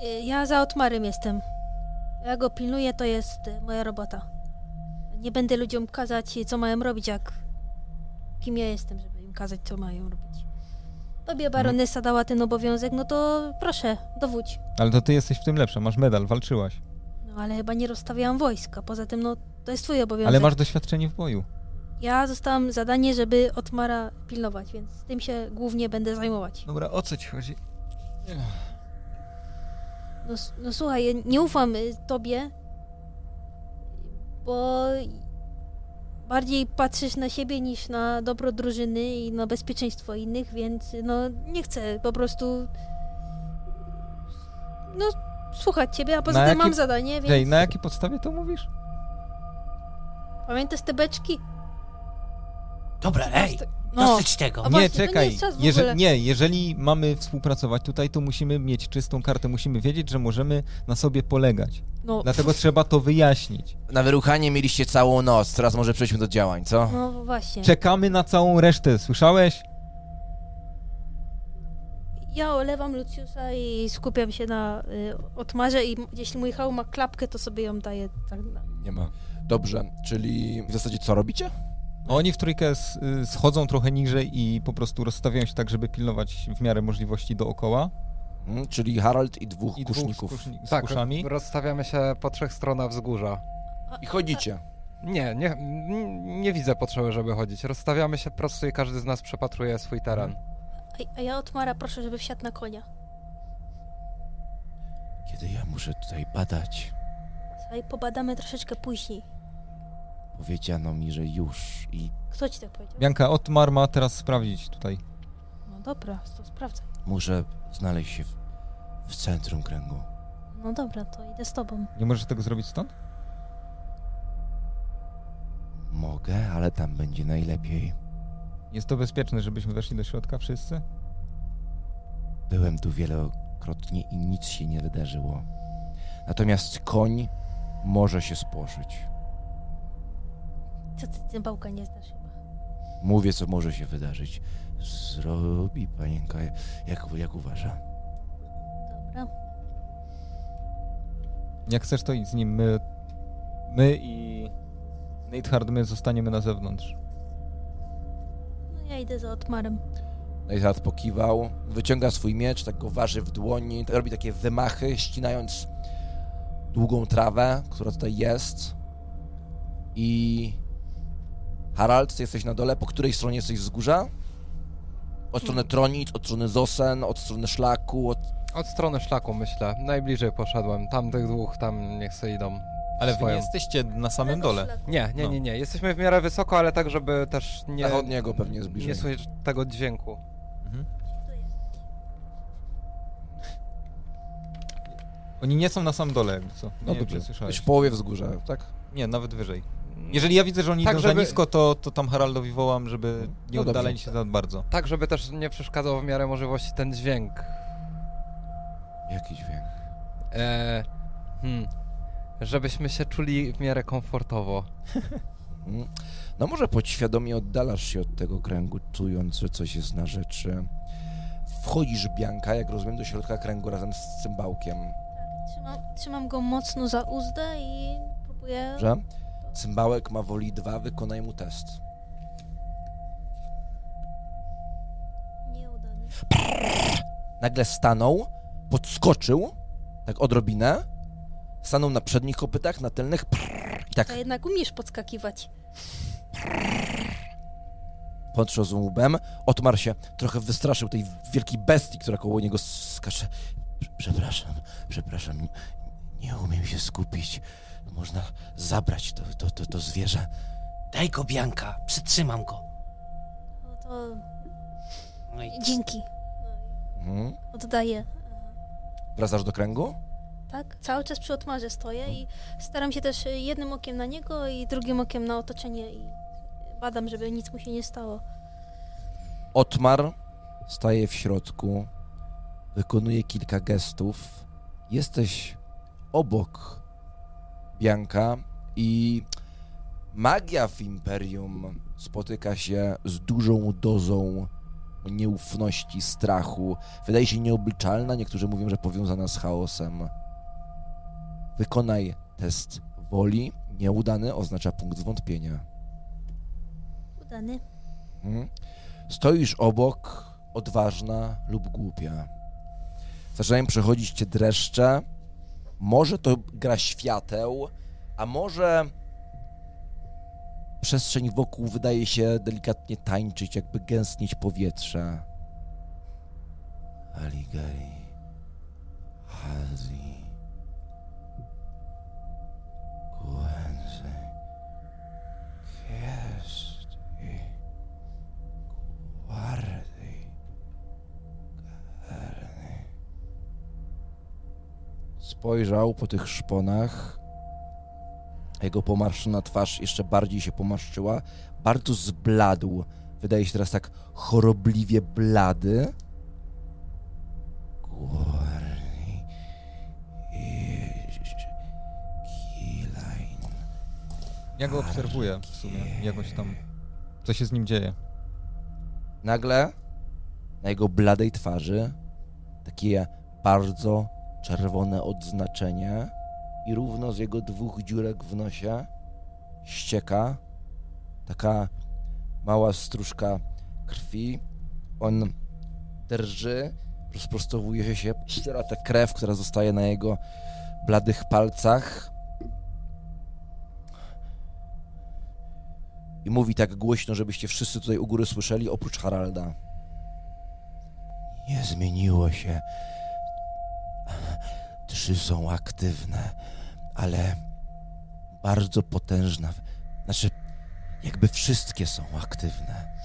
Y, Ja za Otmarem jestem. Ja go pilnuję, to jest y, moja robota. Nie będę ludziom kazać, co mają robić, jak kim ja jestem, żeby im kazać, co mają robić. Tobie baronesa dała ten obowiązek, no to proszę, dowódź. Ale to ty jesteś w tym lepsza, masz medal, walczyłaś. No ale chyba nie rozstawiałam wojska. Poza tym, no to jest twój obowiązek. Ale masz doświadczenie w boju. Ja zostałam zadanie, żeby Otmara pilnować, więc tym się głównie będę zajmować. Dobra, o co ci chodzi? No, no słuchaj, nie ufam y, tobie, bo bardziej patrzysz na siebie niż na dobro drużyny i na bezpieczeństwo innych, więc no nie chcę po prostu no słuchać ciebie, a poza Na tym jakie- mam zadanie, więc Hej, na jakiej podstawie to mówisz? pamiętasz te beczki? Dobra, ej, No, dosyć tego. A nie, właśnie, to nie czekaj. jest czas w Jeże- ogóle. nie, jeżeli mamy współpracować tutaj, to musimy mieć czystą kartę, musimy wiedzieć, że możemy na sobie polegać. no, Dlatego trzeba to wyjaśnić. Na wyruchanie mieliście całą noc, teraz może przejdźmy do działań, co? no właśnie. Czekamy na całą resztę, słyszałeś? Ja olewam Luciusa i skupiam się na y, Otmarze i jeśli mój hełm ma klapkę, to sobie ją daję tak na... Nie ma. Dobrze, czyli w zasadzie co robicie? Oni w trójkę y, schodzą trochę niżej i po prostu rozstawiają się tak, żeby pilnować w miarę możliwości dookoła. Hmm, czyli Harald i dwóch I kuszników. dwóch z, kuszni- z Tak, kuszami. rozstawiamy się po trzech stronach wzgórza. I chodzicie. Nie, nie, nie widzę potrzeby, żeby chodzić. Rozstawiamy się po prostu i każdy z nas przepatruje swój teren. A, a ja Otmara proszę, żeby wsiadł na konia. Kiedy ja muszę tutaj badać, Słuchaj, pobadamy troszeczkę później. Powiedziano mi, że już i Kto ci tak powiedział? Bianka, Otmar ma teraz sprawdzić tutaj. No dobra, to sprawdzaj. muszę znaleźć się w, w centrum kręgu. No dobra, to idę z tobą. Nie możesz tego zrobić stąd? Mogę, ale tam będzie najlepiej. Jest to bezpieczne, żebyśmy weszli do środka wszyscy? Byłem tu wielokrotnie i nic się nie wydarzyło. Natomiast koń może się spłoszyć. Co ty cymbałka nie znasz chyba? Mówię, co może się wydarzyć. Zrobi panienka, jak, jak uważa. Dobra. Jak chcesz, to idź z nim. My, my i Neidhard, my zostaniemy na zewnątrz. No ja idę za Otmarem. Neidhard pokiwał, wyciąga swój miecz, tak go waży w dłoni, robi takie wymachy, ścinając długą trawę, która tutaj jest. I Harald, ty jesteś na dole. Po której stronie jesteś wzgórza? Od strony Tronic, od strony Zosen, od strony szlaku, od... Od strony szlaku myślę. Najbliżej poszedłem. Tam tych dwóch tam niech se idą. Ale wy Swoją. nie jesteście na samym dole. Nie, nie, No. nie, nie. Jesteśmy w miarę wysoko, ale tak, żeby też nie, Zachodniego pewnie jest bliżej. nie słyszeć tego dźwięku. Mhm. Oni nie są na samym dole, jakby co. No nie, dobrze, czy słyszałeś. jesteś w połowie wzgórza, tak? Nie, nawet wyżej. Jeżeli ja widzę, że oni Tak, idą żeby- za nisko, to, to tam Haraldowi wołam, żeby nie No dobrze. oddalali się za bardzo. Tak, żeby też nie przeszkadzał w miarę możliwości ten dźwięk. Jaki dźwięk? E, hmm, żebyśmy się czuli w miarę komfortowo. No może podświadomie oddalasz się od tego kręgu, czując, że coś jest na rzeczy. Wchodzisz, Bianka, jak rozumiem, do środka kręgu razem z cymbałkiem, Trzymam, trzymam go mocno za uzdę i próbuję... że? Cymbałek ma woli 2, wykonaj mu test. Nieudany. Nagle stanął, podskoczył, tak odrobinę, stanął na przednich kopytach, na tylnych, prrr, i tak To jednak umiesz podskakiwać. potrząsł łbem, otmarł się, trochę wystraszył tej wielkiej bestii, która koło niego skacze. Prze- Przepraszam, przepraszam, nie umiem się skupić. Można zabrać to, to, to, to zwierzę. Daj go, Bianka, przytrzymam go. No to No i dzięki. Mhm. Oddaję. Wracasz do kręgu? Tak? Cały czas przy Otmarze stoję i staram się też jednym okiem na niego i drugim okiem na otoczenie i badam, żeby nic mu się nie stało. Otmar staje w środku, wykonuje kilka gestów. Jesteś obok Bianka i magia w Imperium spotyka się z dużą dozą nieufności, strachu. Wydaje się nieobliczalna, niektórzy mówią, że powiązana z chaosem. Wykonaj test woli. Nieudany oznacza punkt zwątpienia. Udany. Mhm. Stoisz obok, odważna lub głupia. Zaczynają przechodzić cię dreszcze. Może to gra świateł, a może przestrzeń wokół wydaje się delikatnie tańczyć, jakby gęstnieć powietrze. Aligari. Hazi. Kuenzy. Kiesti. Guardi. Spojrzał po tych szponach. Jego pomarszczona twarz jeszcze bardziej się pomarszczyła. Bardzo zbladł. Wydaje się teraz tak chorobliwie blady. Guardi. Kilain. Ja go obserwuję w sumie, jakoś tam, co się z nim dzieje. Nagle na jego bladej twarzy takie bardzo czerwone odznaczenie i równo z jego dwóch dziurek w nosie ścieka taka mała stróżka krwi. On drży, rozprostowuje się, ściera tę krew, która zostaje na jego bladych palcach. I mówi tak głośno, żebyście wszyscy tutaj u góry słyszeli, oprócz Haralda. Nie zmieniło się. Trzy są aktywne, ale bardzo potężne. Znaczy, jakby wszystkie są aktywne.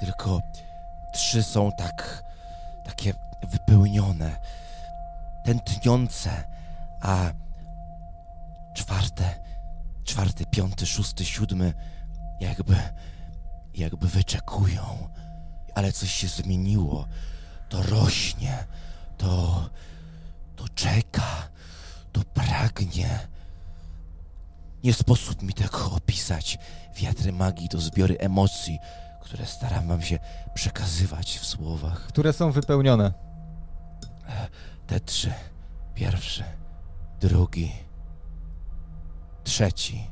Tylko trzy są tak, takie wypełnione, tętniące, a czwarte, czwarty, piąty, szósty, siódmy jakby, jakby wyczekują. Ale coś się zmieniło. To rośnie, to, to czeka, to pragnie. Nie sposób mi tego opisać. Wiatry magii to zbiory emocji, które staram wam się przekazywać w słowach. Które są wypełnione. Te trzy. Pierwszy, drugi, trzeci.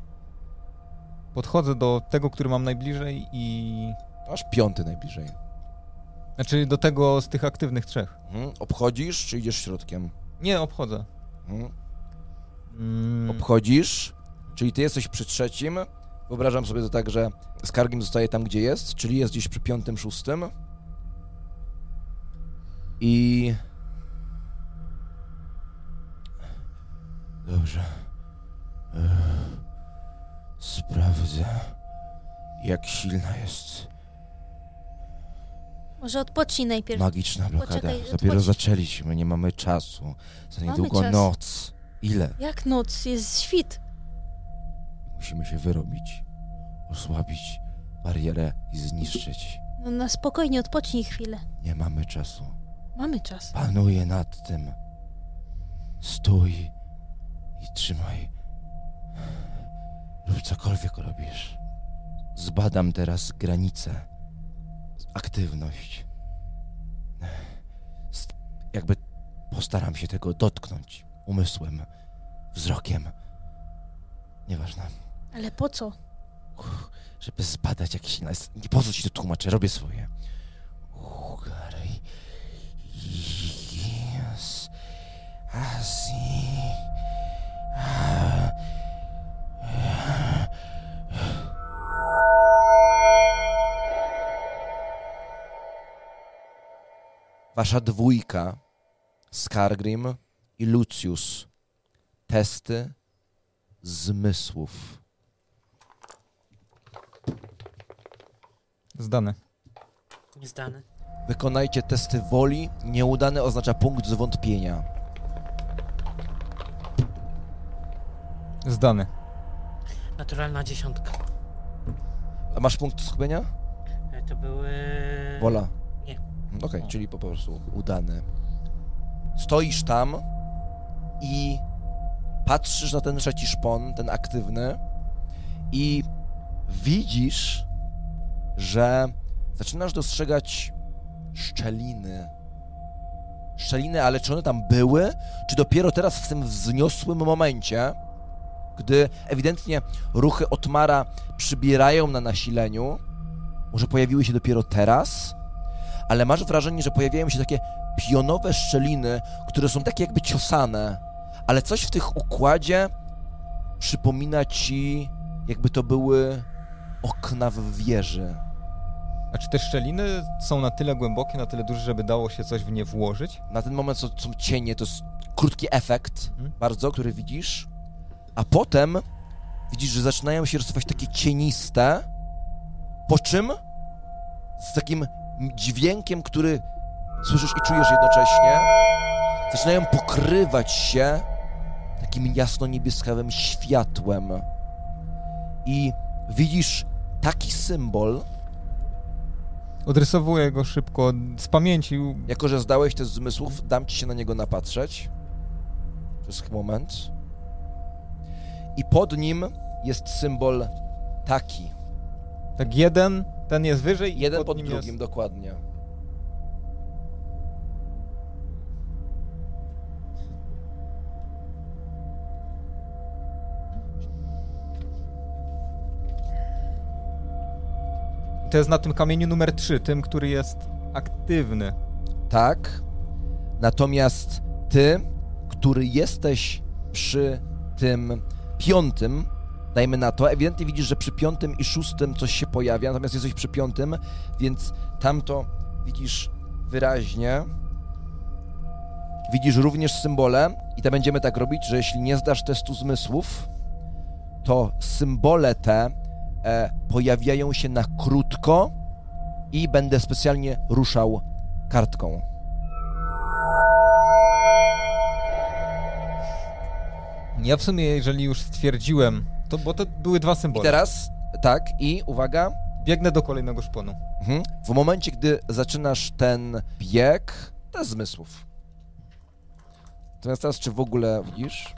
Podchodzę do tego, który mam najbliżej i... Aż piąty najbliżej. Znaczy do tego z tych aktywnych trzech. Mhm. Obchodzisz, czy idziesz środkiem? Nie, obchodzę. Mhm. Mm, Obchodzisz, czyli ty jesteś przy trzecim. Wyobrażam sobie to tak, że Skargim zostaje tam, gdzie jest, czyli jest gdzieś przy piątym, szóstym. I... Dobrze. Ech. Sprawdzę, jak silna jest Może odpocznij najpierw. magiczna blokada. Poczekaj, Dopiero odpocznij. zaczęliśmy, nie mamy czasu. Za niedługo czas. noc. Ile? Jak noc? Jest świt. Musimy się wyrobić, osłabić barierę i zniszczyć. No na spokojnie, odpocznij chwilę. Nie mamy czasu. Mamy czas. Panuję nad tym. Stój i trzymaj. Rób cokolwiek robisz. Zbadam teraz granice. Aktywność. Jakby postaram się tego dotknąć umysłem, wzrokiem. Nieważne. Ale po co? Uch, żeby zbadać jakiś nas. Nie po co ci to tłumaczę, robię swoje. Ugary. Yes. Asi. Wasza dwójka, Skargrim i Lucius. Testy zmysłów. zdane. Niezdany. Wykonajcie testy woli. Nieudany oznacza punkt zwątpienia. Zdane. Naturalna dziesiątka. A masz punkt skupienia? E, To były... Wola. Okej, czyli po prostu udany. Stoisz tam i patrzysz na ten trzeci szpon, ten aktywny i widzisz, że zaczynasz dostrzegać szczeliny. Szczeliny, ale czy one tam były? Czy dopiero teraz w tym wzniosłym momencie, gdy ewidentnie ruchy Otmara przybierają na nasileniu, może pojawiły się dopiero teraz? Ale masz wrażenie, że pojawiają się takie pionowe szczeliny, które są takie jakby ciosane, ale coś w tych układzie przypomina ci, jakby to były okna w wieży. A czy te szczeliny są na tyle głębokie, na tyle duże, żeby dało się coś w nie włożyć? Na ten moment są, są cienie, to jest krótki efekt, Mhm. bardzo, który widzisz, a potem widzisz, że zaczynają się rysować takie cieniste, po czym z takim dźwiękiem, który słyszysz i czujesz jednocześnie, zaczynają pokrywać się takim jasno-niebieskawym światłem. I widzisz taki symbol, Odrysowuję go szybko z pamięci. jako że zdałeś te zmysłów, dam ci się na niego napatrzeć przez moment. I pod nim jest symbol taki. Tak jeden, ten jest wyżej i Jeden pod, pod drugim, jest... dokładnie. To jest na tym kamieniu numer 3, tym, który jest aktywny. Tak. Natomiast ty, który jesteś przy tym piątym, dajmy na to, ewidentnie widzisz, że przy piątym i szóstym coś się pojawia, natomiast jesteś przy piątym, więc tamto widzisz wyraźnie. Widzisz również symbole i to będziemy tak robić, że jeśli nie zdasz testu zmysłów, to symbole te e, pojawiają się na krótko i będę specjalnie ruszał kartką. Ja w sumie, jeżeli już stwierdziłem, to bo to były dwa I symbole. teraz, tak, i uwaga, Biegnę do kolejnego szponu. mhm, w momencie, gdy zaczynasz ten bieg, to jest zmysłów. Natomiast teraz, czy w ogóle widzisz?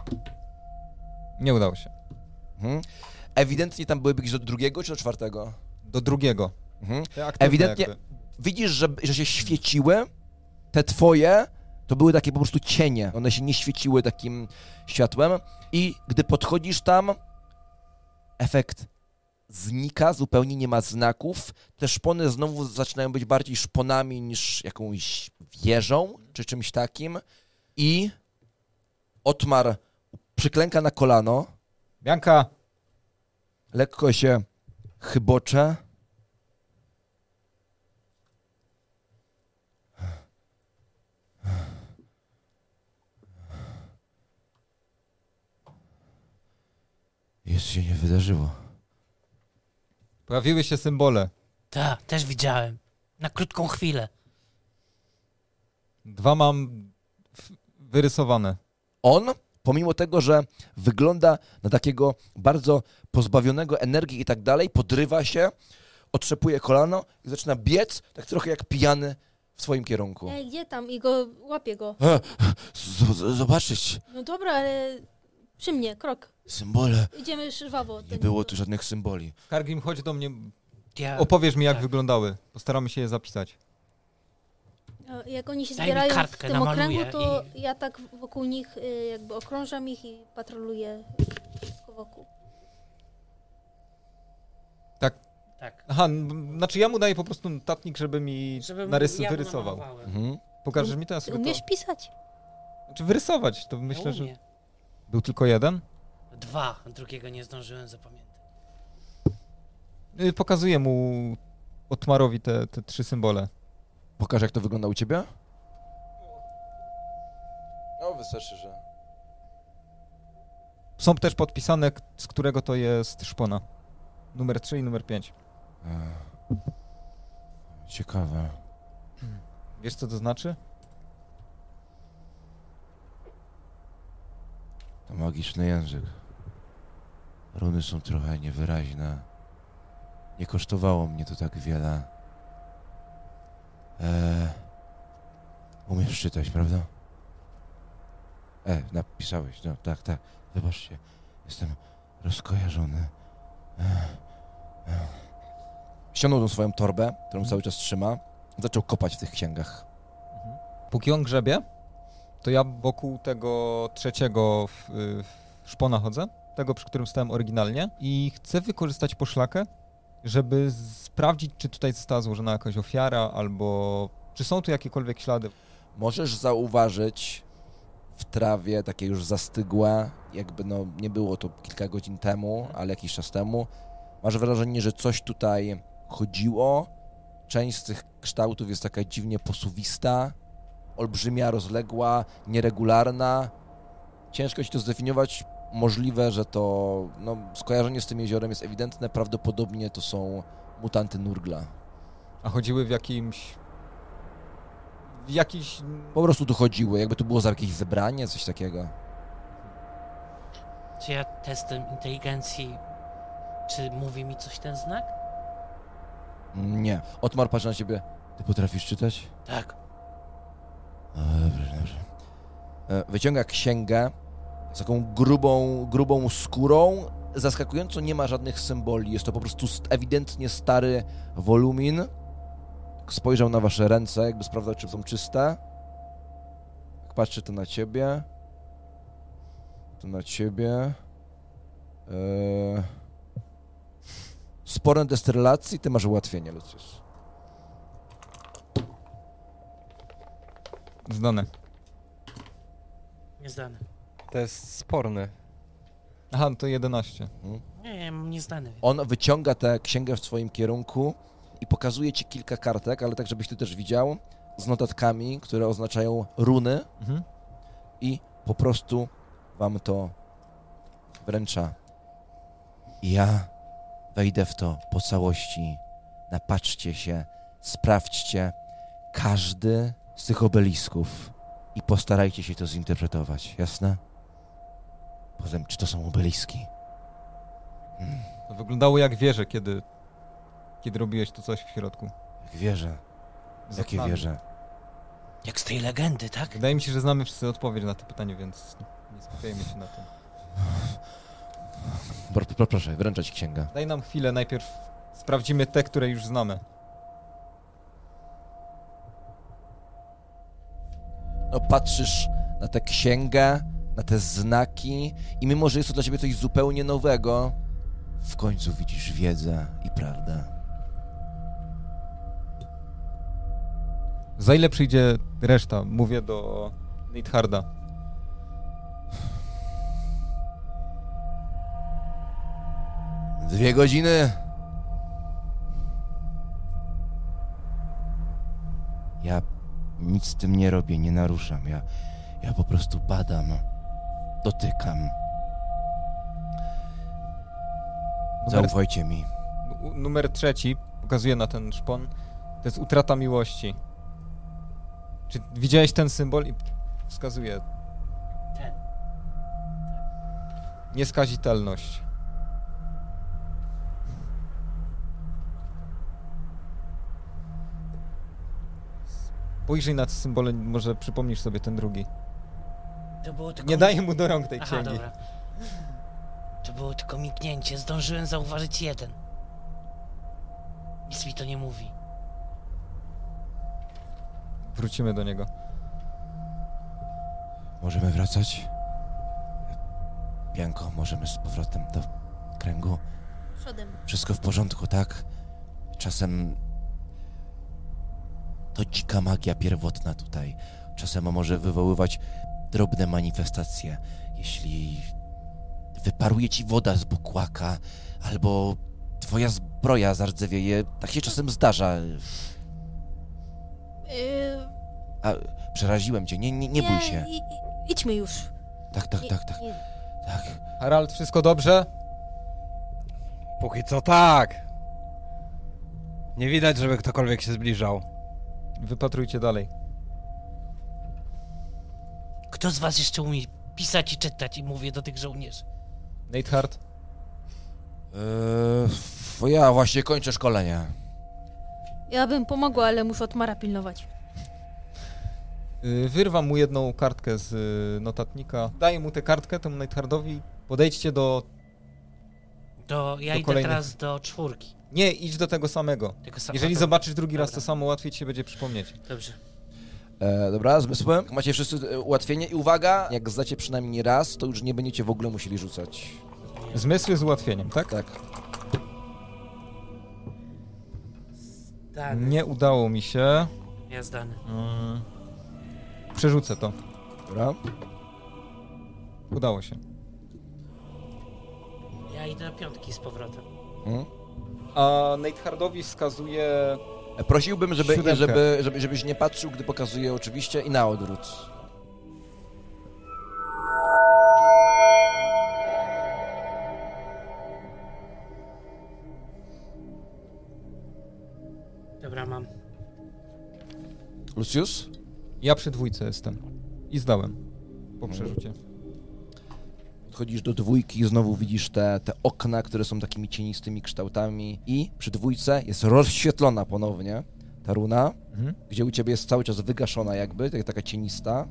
Nie udało się. Mhm. Ewidentnie tam były biegi do drugiego czy do czwartego? Do drugiego. Mhm. Ewidentnie- jakby. Widzisz, że, że się świeciły, te twoje, to były takie po prostu cienie. One się nie świeciły takim światłem i gdy podchodzisz tam, efekt znika, zupełnie nie ma znaków. Te szpony znowu zaczynają być bardziej szponami niż jakąś wieżą czy czymś takim. I Otmar przyklęka na kolano, Bianka, lekko się chybocze. Nic się nie wydarzyło. pojawiły się symbole. Tak, też widziałem. Na krótką chwilę. Dwa mam wyrysowane. On, pomimo tego, że wygląda na takiego bardzo pozbawionego energii i tak dalej, podrywa się, otrzepuje kolano i zaczyna biec, tak trochę jak pijany w swoim kierunku. Ej, gdzie tam? I go, łapię go. E, z- z- Zobaczyć, No dobra, ale przy mnie, krok. symbole. Idziemy żwawo. Nie było tu żadnych symboli. Kargrim, chodź do mnie, opowiesz mi jak tak. wyglądały. Postaramy się je zapisać. A Jak oni się Daj mi zbierają kartkę, w tym namaluję okręgu, to i- ja tak wokół nich y, jakby okrążam ich i patroluję wszystko wokół. tak. Aha, n- znaczy ja mu daję po prostu notatnik, żeby mi Żebym narys- ja mu wyrysował. namalowałem. Mhm. Pokażesz mi to... umiesz pisać? Znaczy wyrysować, to Ja myślę, że... umiem. Był tylko jeden? Dwa, drugiego nie zdążyłem zapamiętać. Y, Pokazuję mu Otmarowi te, te trzy symbole. Pokaż, jak to wygląda u ciebie? No, wystarczy, że... Są też podpisane, k- z którego to jest szpona. Numer 3 i numer 5. Ciekawe. Wiesz co to znaczy? To magiczny język. Runy są trochę niewyraźne. Nie kosztowało mnie to tak wiele. Eee, umiesz czytać, prawda? E, napisałeś, no tak, tak. Wybaczcie, jestem rozkojarzony. Eee, eee. Ściągnął tą swoją torbę, którą cały czas trzyma. zaczął kopać w tych księgach. Póki on grzebie, to ja wokół tego trzeciego w, w szpona chodzę, tego, przy którym stałem oryginalnie i chcę wykorzystać poszlakę, żeby sprawdzić, czy tutaj została złożona jakaś ofiara, albo czy są tu jakiekolwiek ślady. Możesz zauważyć w trawie, takie już zastygłe, jakby no nie było to kilka godzin temu, ale jakiś czas temu. Masz wrażenie, że coś tutaj chodziło. Część z tych kształtów jest taka dziwnie posuwista, olbrzymia, rozległa, nieregularna. Ciężko ci to zdefiniować. Możliwe, że to no, skojarzenie z tym jeziorem jest ewidentne. Prawdopodobnie to są mutanty Nurgla. A chodziły w jakimś... w jakiś... Po prostu tu chodziły, jakby tu było za jakieś zebranie, coś takiego. Czy ja testem inteligencji, czy mówi mi coś ten znak? Nie. Otmar patrzy na ciebie. Ty potrafisz czytać? Tak. Dobrze, dobrze. E, Wyciąga księgę z taką grubą, grubą skórą. Zaskakująco nie ma żadnych symboli. Jest to po prostu st- ewidentnie stary wolumin. Spojrzał na wasze ręce, jakby sprawdzał, czy są czyste. Patrzy to na ciebie. To na ciebie. Eee... Spore destylacji, ty masz ułatwienie, Lucius. Zdane. Niezdany. To jest sporny. Aha, no to 11. Hmm? Nie, nie, mam niezdany. On wyciąga tę księgę w swoim kierunku i pokazuje ci kilka kartek, ale tak, żebyś ty też widział, z notatkami, które oznaczają runy Mhm. i po prostu wam to wręcza. Ja wejdę w to po całości. Napatrzcie się, sprawdźcie każdy z tych obelisków i postarajcie się to zinterpretować, jasne? Potem, czy to są obeliski? To wyglądało jak wieże, kiedy... kiedy robiłeś to coś w środku. Jak wierzę. Z Jakie wieże? Jak z tej legendy, tak? Wydaje mi się, że znamy wszyscy odpowiedź na to pytanie, więc nie skupiajmy się na tym. Pro, pro, proszę, wręczę ci księgę. Daj nam chwilę, najpierw sprawdzimy te, które już znamy. No patrzysz na tę księgę, na te znaki i mimo, że jest to dla ciebie coś zupełnie nowego, w końcu widzisz wiedzę i prawdę. Za ile przyjdzie reszta? Mówię do Neitharda. Dwie godziny. Ja nic z tym nie robię, nie naruszam. Ja, ja po prostu badam, dotykam. Numer, Zaufajcie mi. nu- numer trzeci pokazuje na ten szpon. To jest utrata miłości. Czy widziałeś ten symbol? I wskazuje. Ten. Nieskazitelność. Spojrzyj na te symbole, może przypomnisz sobie ten drugi. To było tylko... Nie daj mu do rąk tej Aha, księgi. dobra. To było tylko mignięcie. Zdążyłem zauważyć jeden. Nic mi to nie mówi. Wrócimy do niego. Możemy wracać? Bianko, możemy z powrotem do kręgu. Przodem. Wszystko w porządku, tak? Czasem to dzika magia pierwotna tutaj. Czasem może wywoływać drobne manifestacje. Jeśli wyparuje ci woda z bukłaka, albo twoja zbroja zardzewieje, tak się czasem zdarza. Yy, A, przeraziłem cię, nie, nie, nie bój się. i- Idźmy już. Tak, tak, tak, tak, tak. Harald, wszystko dobrze? Póki co tak. Nie widać, żeby ktokolwiek się zbliżał. Wypatrujcie dalej. Kto z was jeszcze umie pisać i czytać i mówię do tych żołnierzy? Neithard? Eee, ja właśnie kończę szkolenie. Ja bym pomogła, ale muszę Otmara pilnować. Y, Wyrwam mu jedną kartkę z y, notatnika. Daję mu tę kartkę, temu Neithardowi. Podejdźcie do... To ja Do idę kolejnych. teraz do czwórki. Nie, idź do tego samego. Jeżeli to- zobaczysz drugi raz Dobra. to samo, łatwiej ci się będzie przypomnieć. Dobrze. E, dobra, zmysły. Macie wszyscy e, ułatwienie i uwaga, jak zdacie przynajmniej raz, to już nie będziecie w ogóle musieli rzucać. Zmysły z ułatwieniem, tak? Tak. Dany. Nie udało mi się. Ja zdany. Mm. Przerzucę to. Dobra. Udało się. Ja idę na piątki z powrotem. Mhm. A Nate Hardowi wskazuje... Prosiłbym, żeby, Siódemkę. żeby, żeby, żebyś nie patrzył, gdy pokazuje oczywiście i na odwrót. Dobra, mam. Lucius? Ja przy dwójce jestem. I zdałem. Po Mhm. przerzucie. Podchodzisz do dwójki i znowu widzisz te, te okna, które są takimi cienistymi kształtami i przy dwójce jest rozświetlona ponownie ta runa, Mhm. gdzie u ciebie jest cały czas wygaszona jakby, tak- taka cienista.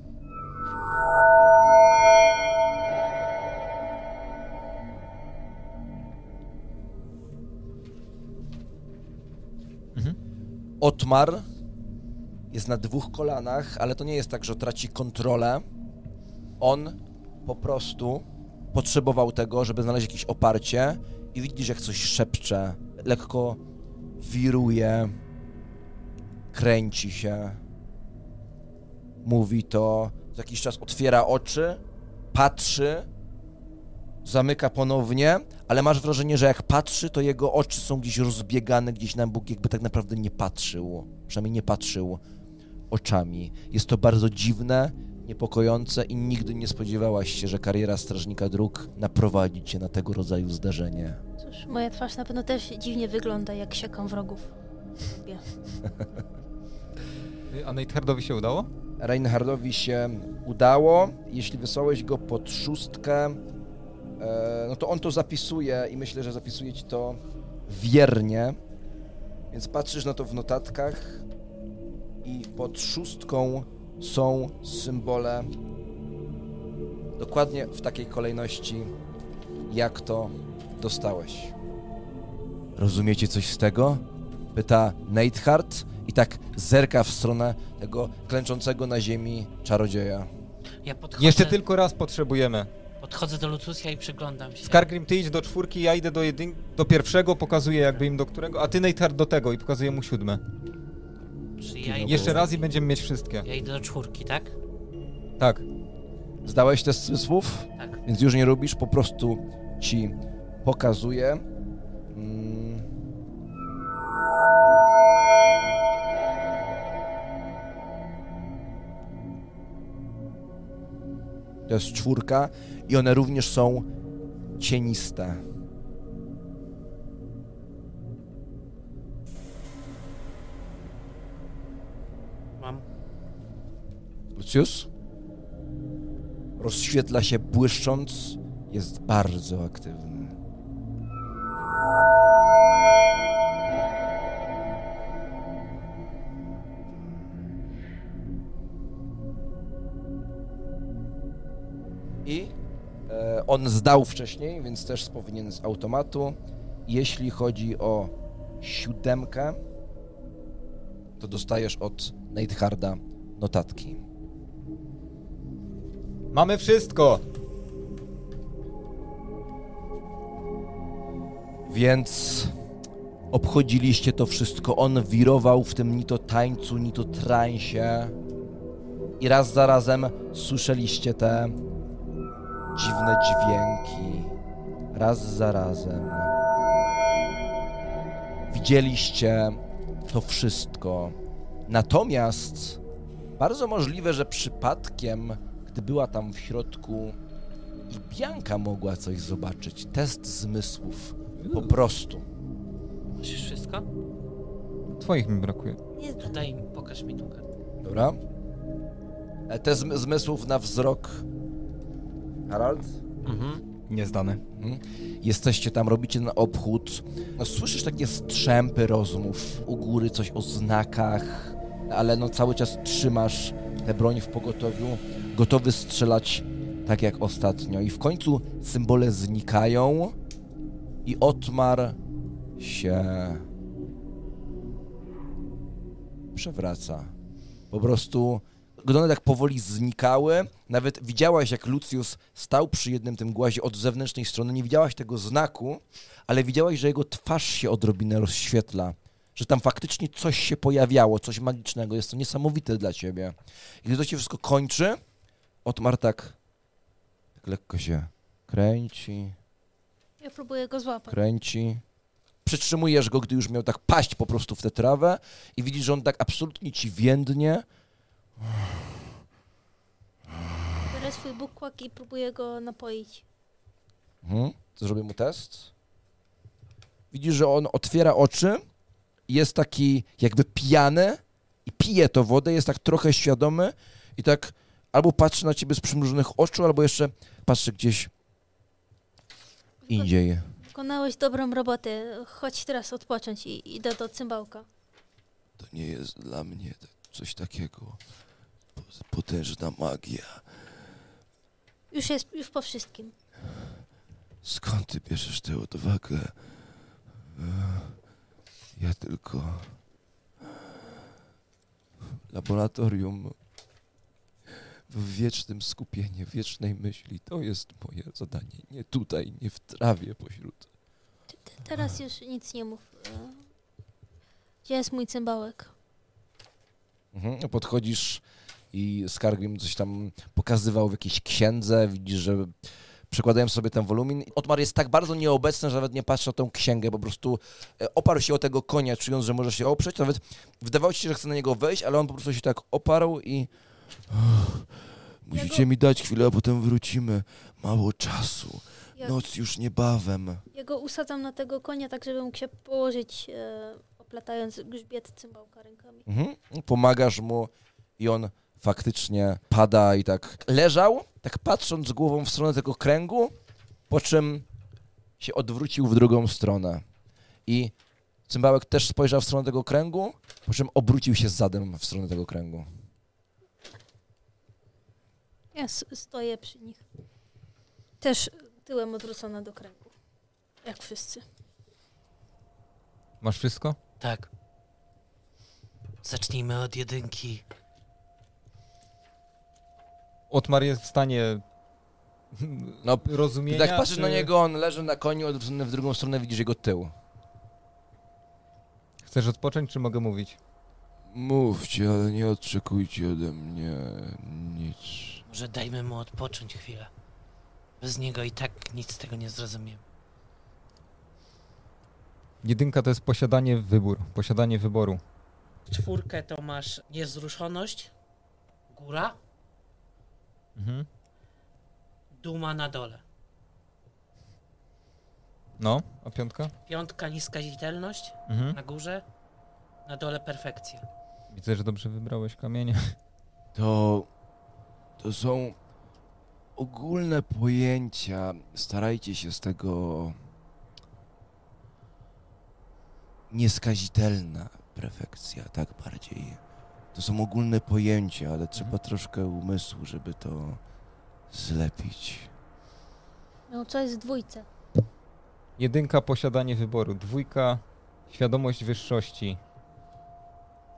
Mhm. Otmar jest na dwóch kolanach, ale to nie jest tak, że traci kontrolę. On po prostu potrzebował tego, żeby znaleźć jakieś oparcie i widzisz, jak coś szepcze, lekko wiruje, kręci się. Mówi to, co jakiś czas otwiera oczy, patrzy, zamyka ponownie, ale masz wrażenie, że jak patrzy, to jego oczy są gdzieś rozbiegane, gdzieś na bok, jakby tak naprawdę nie patrzył. Przynajmniej nie patrzył oczami. Jest to bardzo dziwne, niepokojące i nigdy nie spodziewałaś się, że kariera strażnika dróg naprowadzi cię na tego rodzaju zdarzenie. Cóż, moja twarz na pewno też dziwnie wygląda, jak siekam wrogów. A Nate Hardowi się udało? Reinhardowi się udało. Jeśli wysłałeś go pod szóstkę, e, no to on to zapisuje i myślę, że zapisuje ci to wiernie. Więc patrzysz na to w notatkach i pod szóstką są symbole dokładnie w takiej kolejności, jak to dostałeś. Rozumiecie coś z tego? Pyta Neidhart i tak zerka w stronę tego klęczącego na ziemi czarodzieja. Ja podchodzę, Jeszcze tylko raz potrzebujemy. podchodzę do Lucusia i przyglądam się. Skargrim, ty idź do czwórki, ja idę do jedyn... do pierwszego, pokazuję jakby im do którego, a ty Nate Hard do tego i pokazuję mu siódme. Czy ja idę, Jeszcze raz i będziemy mieć wszystkie. Ja idę do czwórki, tak? Tak. Zdałeś test zmysłów? Tak. Więc już nie robisz, po prostu ci pokazuję. Mm. To jest czwórka i one również są cieniste. Lucius? Rozświetla się błyszcząc, jest bardzo aktywny. I e, on zdał wcześniej, więc też powinien z automatu. Jeśli chodzi o siódemkę, to dostajesz od Neidharda notatki. Mamy wszystko! Więc obchodziliście to wszystko. On wirował w tym ni to tańcu, ni to transie. I raz za razem słyszeliście te dziwne dźwięki. Raz za razem. Widzieliście to wszystko. Natomiast bardzo możliwe, że przypadkiem, gdy była tam w środku i Bianka mogła coś zobaczyć, test zmysłów, po prostu. Musisz wszystko? Twoich mi brakuje. Nie mi, pokaż mi tą kartę. Dobra? E, Te zm- zmysłów na wzrok. Harald? Mhm. Niezdany. Mhm. Jesteście tam, robicie na obchód. No, słyszysz takie strzępy rozmów u góry, coś o znakach, ale no cały czas trzymasz tę broń w pogotowiu, gotowy strzelać tak jak ostatnio. I w końcu symbole znikają i Otmar się przewraca. Po prostu, one tak powoli znikały, nawet widziałaś, jak Lucius stał przy jednym tym głazie od zewnętrznej strony, nie widziałaś tego znaku, ale widziałaś, że jego twarz się odrobinę rozświetla, że tam faktycznie coś się pojawiało, coś magicznego. Jest to niesamowite dla ciebie. I gdy to się wszystko kończy, Otmar tak, tak lekko się kręci, Ja próbuję go złapać. kręci. Przytrzymujesz go, gdy już miał tak paść po prostu w tę trawę i widzisz, że on tak absolutnie ci więdnie. Biorę swój bukłak i próbuję go napoić. Mhm. Zrobię mu test. Widzisz, że on otwiera oczy, jest taki jakby pijany i pije to wodę, jest tak trochę świadomy i tak albo patrzy na ciebie z przymrużonych oczu, albo jeszcze patrzy gdzieś indziej. Wykonałeś dobrą robotę. Chodź teraz odpocząć i idę do cymbałka. To nie jest dla mnie coś takiego. Potężna magia. Już jest, już po wszystkim. Skąd ty bierzesz tę odwagę? Ja tylko. Laboratorium. W wiecznym skupieniu, wiecznej myśli. To jest moje zadanie. Nie tutaj, nie w trawie pośród. Teraz już nic nie mów. Gdzie jest mój cymbałek? Mhm. Podchodzisz i Skargrim coś tam pokazywał w jakiejś księdze. Widzisz, że przekładają sobie ten wolumin. Otmar jest tak bardzo nieobecny, że nawet nie patrzy na tą księgę. Po prostu e, oparł się o tego konia, czując, że może się oprzeć. Nawet wydawało ci się, że chce na niego wejść, ale on po prostu się tak oparł i... Musicie mi dać chwilę, a potem wrócimy. Mało czasu. Ja, Noc już niebawem. ja go usadzam na tego konia, tak żeby mógł się położyć, e, oplatając grzbiet cymbałka rękami. Mhm. Pomagasz mu i on faktycznie pada i tak leżał, tak patrząc głową w stronę tego kręgu, po czym się odwrócił w drugą stronę. I cymbałek też spojrzał w stronę tego kręgu, po czym obrócił się zadem w stronę tego kręgu. Ja s- stoję przy nich. Też tyłem odwrócona do kręgu. Jak wszyscy. Masz wszystko? Tak. Zacznijmy od jedynki. Otmar jest w stanie No, rozumienia. tak patrzysz czy- na niego, on leży na koniu, odwrócony w drugą stronę, widzisz jego tył. Chcesz odpocząć, czy mogę mówić? Mówcie, ale nie oczekujcie ode mnie nic. Może dajmy mu odpocząć chwilę. Bez niego i tak nic z tego nie zrozumiemy. Jedynka to jest posiadanie wybór, posiadanie wyboru. Czwórkę to masz niezruszoność, góra, Mhm. duma na dole. No, a piątka? Piątka nieskazitelność Mhm. na górze, na dole perfekcja. Widzę, że dobrze wybrałeś kamienie. To, to są ogólne pojęcia. Starajcie się z tego. Nieskazitelna perfekcja, tak bardziej. To są ogólne pojęcia, ale trzeba troszkę umysłu, żeby to zlepić. No co jest w dwójce? Jedynka posiadanie wyboru, dwójka świadomość wyższości,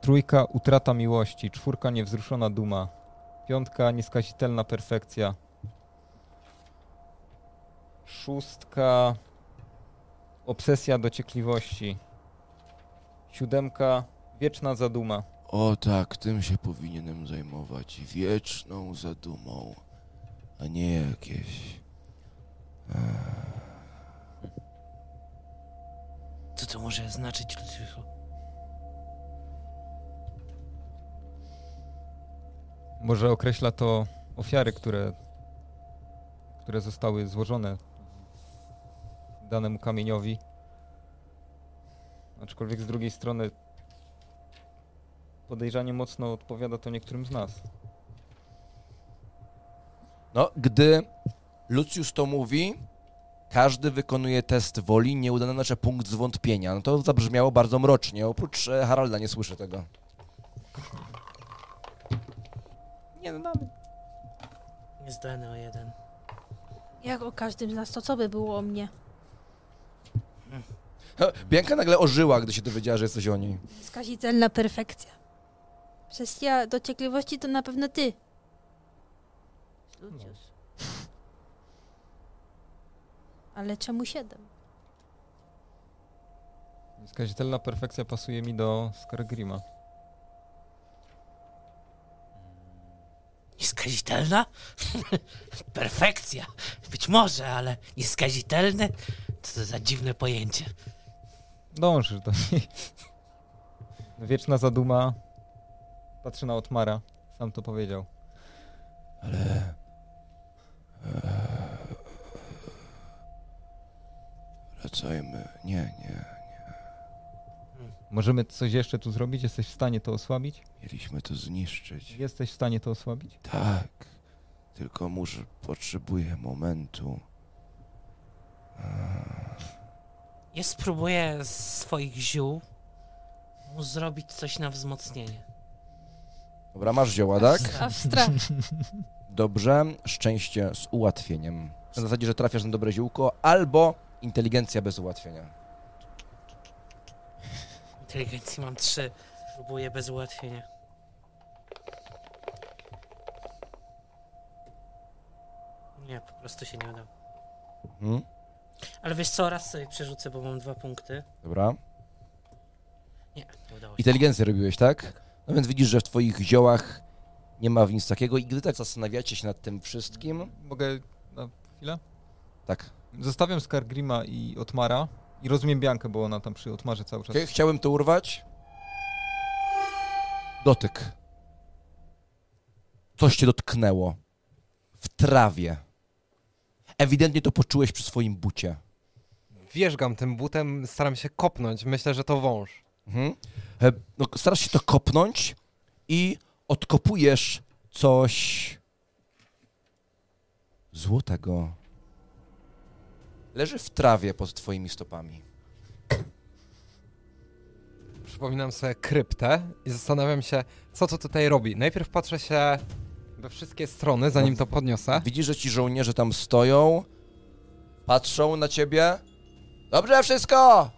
trójka utrata miłości, czwórka niewzruszona duma, piątka nieskazitelna perfekcja, szóstka obsesja dociekliwości, siódemka wieczna zaduma, O tak, tym się powinienem zajmować. Wieczną zadumą, a nie jakieś. Co to może znaczyć, Luciusu? Może określa to ofiary, które, które zostały złożone danemu kamieniowi. Aczkolwiek z drugiej strony podejrzanie mocno odpowiada to niektórym z nas. No, gdy Lucius to mówi, każdy wykonuje test woli, nieudany znaczy punkt zwątpienia. No to zabrzmiało bardzo mrocznie, oprócz e, Haralda nie słyszę tego. Nie, no nawet. Niezdany o jeden. Jak o każdym z nas, to co by było o mnie? Bianka nagle ożyła, gdy się dowiedziała, że jesteś o niej. Skazitelna perfekcja. Kwestia dociekliwości to na pewno ty. Lucius. Ale czemu siedem? Skazitelna perfekcja pasuje mi do Skargrima. Nieskazitelna? Perfekcja. Być może, ale nieskazitelny? Co to za dziwne pojęcie. Dążysz do niej. Wieczna zaduma patrzy na Otmara. Sam to powiedział. Ale... Wracajmy. Nie, nie. Możemy coś jeszcze tu zrobić? Jesteś w stanie to osłabić? Mieliśmy to zniszczyć. Jesteś w stanie to osłabić? Tak. Tylko muszę... Potrzebuję momentu. Ja spróbuję z swoich ziół mu zrobić coś na wzmocnienie. Dobra, masz zioła, tak? Awstra. Dobrze. Szczęście z ułatwieniem. Na zasadzie, że trafiasz na dobre ziółko, albo inteligencja bez ułatwienia. Inteligencji mam trzy. Spróbuję bez ułatwienia. Nie, po prostu się nie udało. Mhm. Ale wiesz co, raz sobie przerzucę, bo mam dwa punkty. Dobra. Nie, nie udało się. Inteligencję robiłeś, tak? No więc widzisz, że w twoich ziołach nie ma nic takiego i gdy tak zastanawiacie się nad tym wszystkim... Mogę na chwilę? Tak. Zostawiam Skargrima i Otmara i rozumiem Biankę, bo ona tam przy Otmarze cały czas. Chciałem to urwać. Dotyk. Coś cię dotknęło. W trawie. Ewidentnie to poczułeś przy swoim bucie. Wierzgam tym butem, staram się kopnąć. Myślę, że to wąż. Mhm. E, No, starasz się to kopnąć i odkopujesz coś złotego. Leży w trawie pod twoimi stopami. Przypominam sobie kryptę i zastanawiam się, co to tutaj robi. Najpierw patrzę się we wszystkie strony, zanim to podniosę. Widzisz, że ci żołnierze tam stoją, patrzą na ciebie. Dobrze wszystko!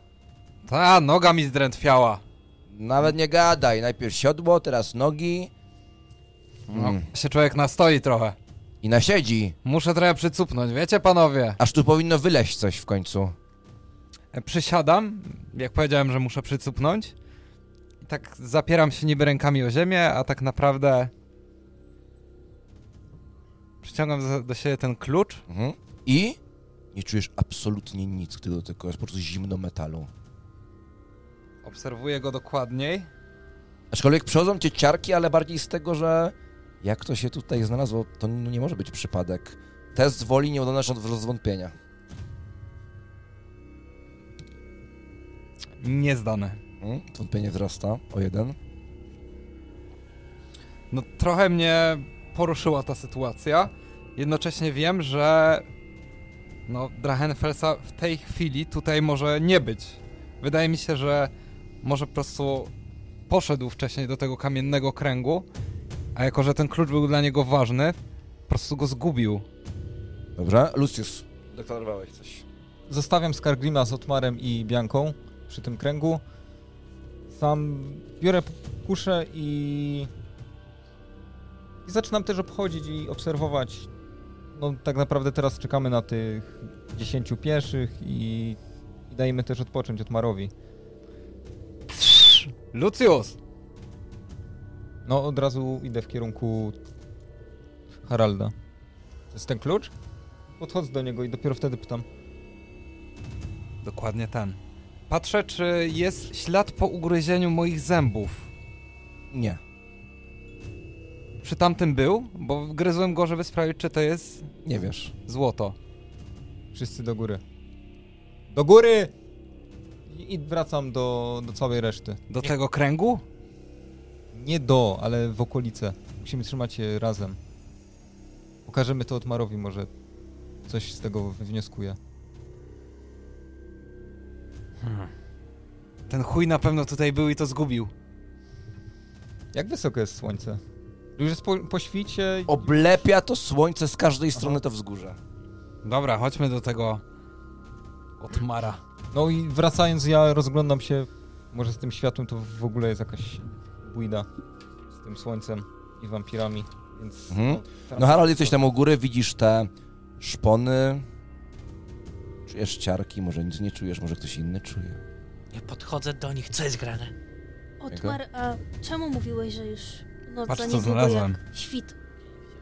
Ta noga mi zdrętwiała. Nawet nie gadaj. Najpierw siodło, teraz nogi No, Mm. się człowiek nastoi trochę. I nasiedzi. Muszę trochę przycupnąć, wiecie panowie? Aż tu powinno wyleść coś w końcu. E, Przysiadam, jak powiedziałem, że muszę przycupnąć. I tak zapieram się niby rękami o ziemię, a tak naprawdę przyciągam za- do siebie ten klucz. Mhm. I nie czujesz absolutnie nic, gdy dotykasz po prostu zimno metalu. Obserwuję go dokładniej. Aczkolwiek przychodzą cię ciarki, ale bardziej z tego, że jak to się tutaj znalazło, to nie może być przypadek. Test woli nie udasz od rozwątpienia. Niezdane. Mhm. Wątpienie wzrasta o jeden. No trochę mnie poruszyła ta sytuacja. Jednocześnie wiem, że no Drachenfelsa w tej chwili tutaj może nie być. Wydaje mi się, że może po prostu poszedł wcześniej do tego kamiennego kręgu, a jako, że ten klucz był dla niego ważny, po prostu go zgubił. Dobrze? Lucius, deklarowałeś coś. Zostawiam Skargrima z Otmarem i Bianką przy tym kręgu. Sam biorę kuszę i... i zaczynam też obchodzić i obserwować. No tak naprawdę teraz czekamy na tych 10 pieszych i, i dajemy też odpocząć Otmarowi. Lucius! No od razu idę w kierunku Haralda. To jest ten klucz? Podchodzę do niego i dopiero wtedy pytam. Dokładnie ten. Patrzę, czy jest ślad po ugryzieniu moich zębów. Nie. Przy tamtym był, bo gryzłem go, żeby sprawdzić, czy to jest Nie wiesz. złoto. Wszyscy do góry. Do góry! I, i wracam do, do całej reszty. Do tego kręgu? Nie do, ale w okolice. Musimy trzymać się razem. Pokażemy to Otmarowi, może coś z tego wywnioskuje. Ten chuj na pewno tutaj był i to zgubił. Jak wysoko jest słońce? Już jest po, po świcie. Oblepia to słońce z każdej strony to wzgórze. Dobra, chodźmy do tego Otmara. No i wracając, ja rozglądam się, może z tym światłem to w ogóle jest jakaś bójda z tym słońcem i wampirami, więc... Mhm. teraz- No Harold, jesteś tam u góry, widzisz te szpony. Czujesz ciarki, może nic nie czujesz, może ktoś inny czuje. Ja podchodzę do nich, co jest grane? Otmar, a czemu mówiłeś, że już noc Patrz, za co niedługo znalazłem. jak świt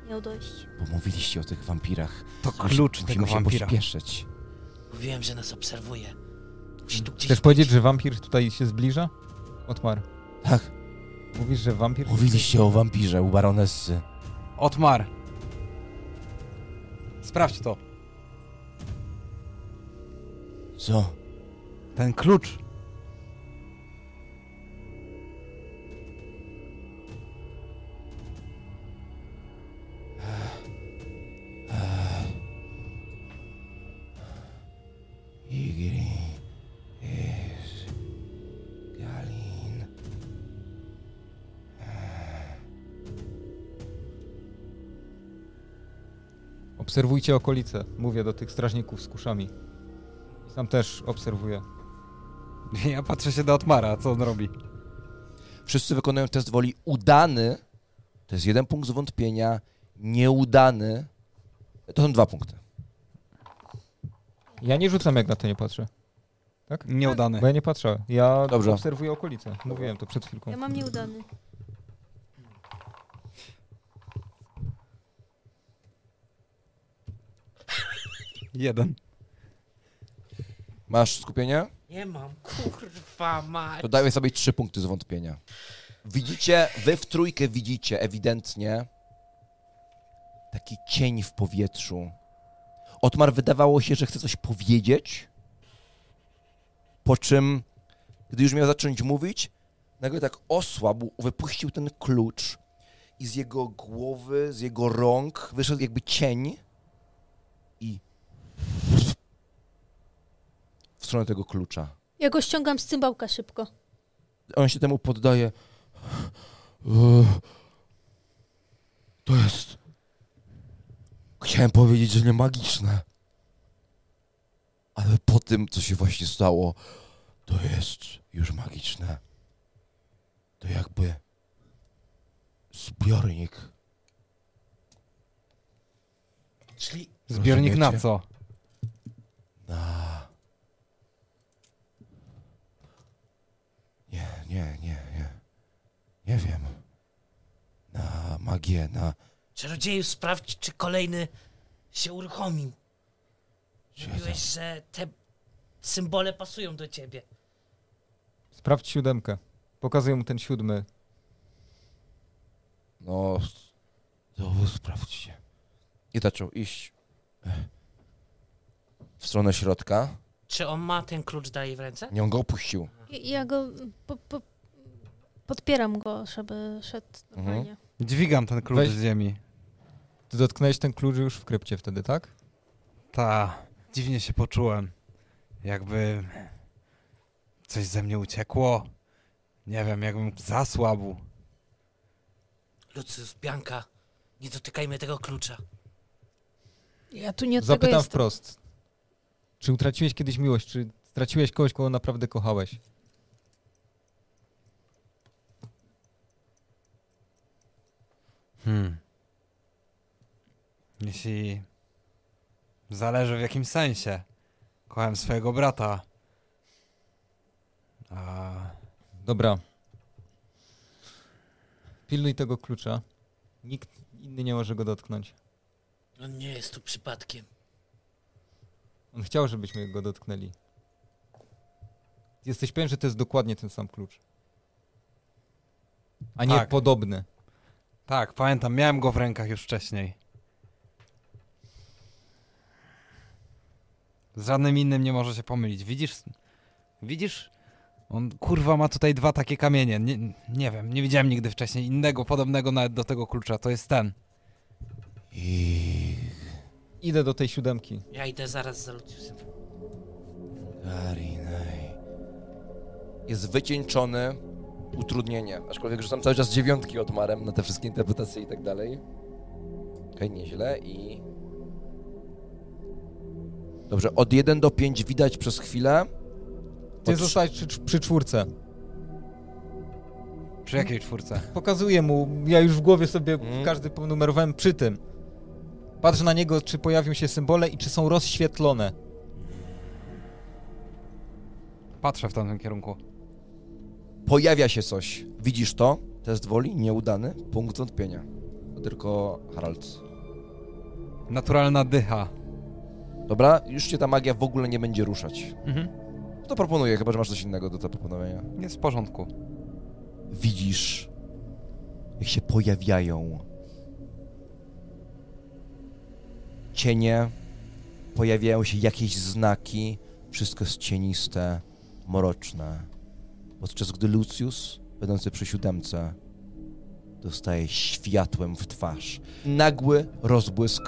miał dojść? Bo mówiliście o tych wampirach. To klucz musimy tego się wampira. pośpieszyć. Mówiłem, że nas obserwuje. Musi tu gdzieś Chcesz być. powiedzieć, że wampir tutaj się zbliża? Otmar, Tak, mówisz, że wampir... mówiliście o wampirze u baronessy. Otmar. Sprawdź to. Co? Ten klucz. Obserwujcie okolice, mówię do tych strażników z kuszami. Sam też obserwuję. Ja patrzę się do Otmara, co on robi. Wszyscy wykonują test woli udany. To jest jeden punkt zwątpienia. Nieudany. To są dwa punkty. Ja nie rzucam, jak na to nie patrzę. Nieudany. Bo ja nie patrzę. Ja Dobrze. obserwuję okolice. Mówiłem to przed chwilką. Ja mam nieudany. Jeden. Masz skupienie? Nie mam, kurwa mać. To daję sobie trzy punkty zwątpienia. Widzicie, wy w trójkę widzicie ewidentnie taki cień w powietrzu. Otmar wydawało się, że chce coś powiedzieć, po czym, gdy już miał zacząć mówić, nagle tak osłabł, wypuścił ten klucz i z jego głowy, z jego rąk wyszedł jakby cień i w stronę tego klucza. Ja go ściągam z cymbałka szybko. On się temu poddaje. To jest. Chciałem powiedzieć, że nie magiczne. Ale po tym, co się właśnie stało, to jest już magiczne. To jakby zbiornik. Czyli Zbiornik na Rozumiecie? co? Na. Nie, nie, nie, nie. Nie wiem. Na magię, na. czarodzieju sprawdź, czy kolejny się uruchomił. Mówiłeś, że te symbole pasują do ciebie. Sprawdź siódemkę. Pokazuję mu ten siódmy. No, to wy sprawdźcie. I zaczął iść eh, w stronę środka. Czy on ma ten klucz dalej w ręce? Nie, on go opuścił. I- Ja go po, po, podpieram go, żeby szedł normalnie. Dźwigam ten klucz Weź- z ziemi. Ty dotknęłeś ten klucz już w krypcie wtedy, tak? Ta, dziwnie się poczułem. Jakby coś ze mnie uciekło. Nie wiem, jakbym zasłabł. Lucius, Bianka, nie dotykajmy tego klucza. Ja tu nie od tego Zapytam jestem. wprost. Czy utraciłeś kiedyś miłość? Czy straciłeś kogoś, kogo naprawdę kochałeś? Hmm. Jeśli zależy w jakim sensie. Kochałem swojego brata. A Dobra. Pilnuj tego klucza. Nikt inny nie może go dotknąć. On nie jest tu przypadkiem. On chciał, żebyśmy go dotknęli. Jesteś pewien, że to jest dokładnie ten sam klucz. A nie Tak. podobny. Tak, pamiętam, miałem go w rękach już wcześniej. Z żadnym innym nie może się pomylić. Widzisz? Widzisz? On kurwa ma tutaj dwa takie kamienie. Nie, nie wiem, nie widziałem nigdy wcześniej innego podobnego nawet do tego klucza. To jest ten. I. Idę do tej siódemki. Ja idę zaraz za Luciusem. Garinaj. Jest wycieńczony. Utrudnienie. Aczkolwiek rzucam cały czas dziewiątki Otmarem na te wszystkie interpretacje i tak dalej. Okej, nieźle i... Dobrze, od 1 do 5 widać przez chwilę. Ty Pod- zostałeś przy, przy czwórce. Przy jakiej czwórce? Pokazuję mu, ja już w głowie sobie Mhm. każdy ponumerowałem przy tym. Patrz na niego, czy pojawią się symbole i czy są rozświetlone. Patrzę w tamtym kierunku. Pojawia się coś. Widzisz to? Test woli nieudany. Punkt wątpienia. To tylko Harald. Naturalna dycha. Dobra, już cię ta magia w ogóle nie będzie ruszać. Mhm. To proponuję, chyba że masz coś innego do zaproponowania. Jest w porządku. Widzisz, jak się pojawiają cienie, pojawiają się jakieś znaki, wszystko jest cieniste, mroczne. Podczas gdy Lucius, będący przy siódemce, dostaje światłem w twarz. Nagły rozbłysk.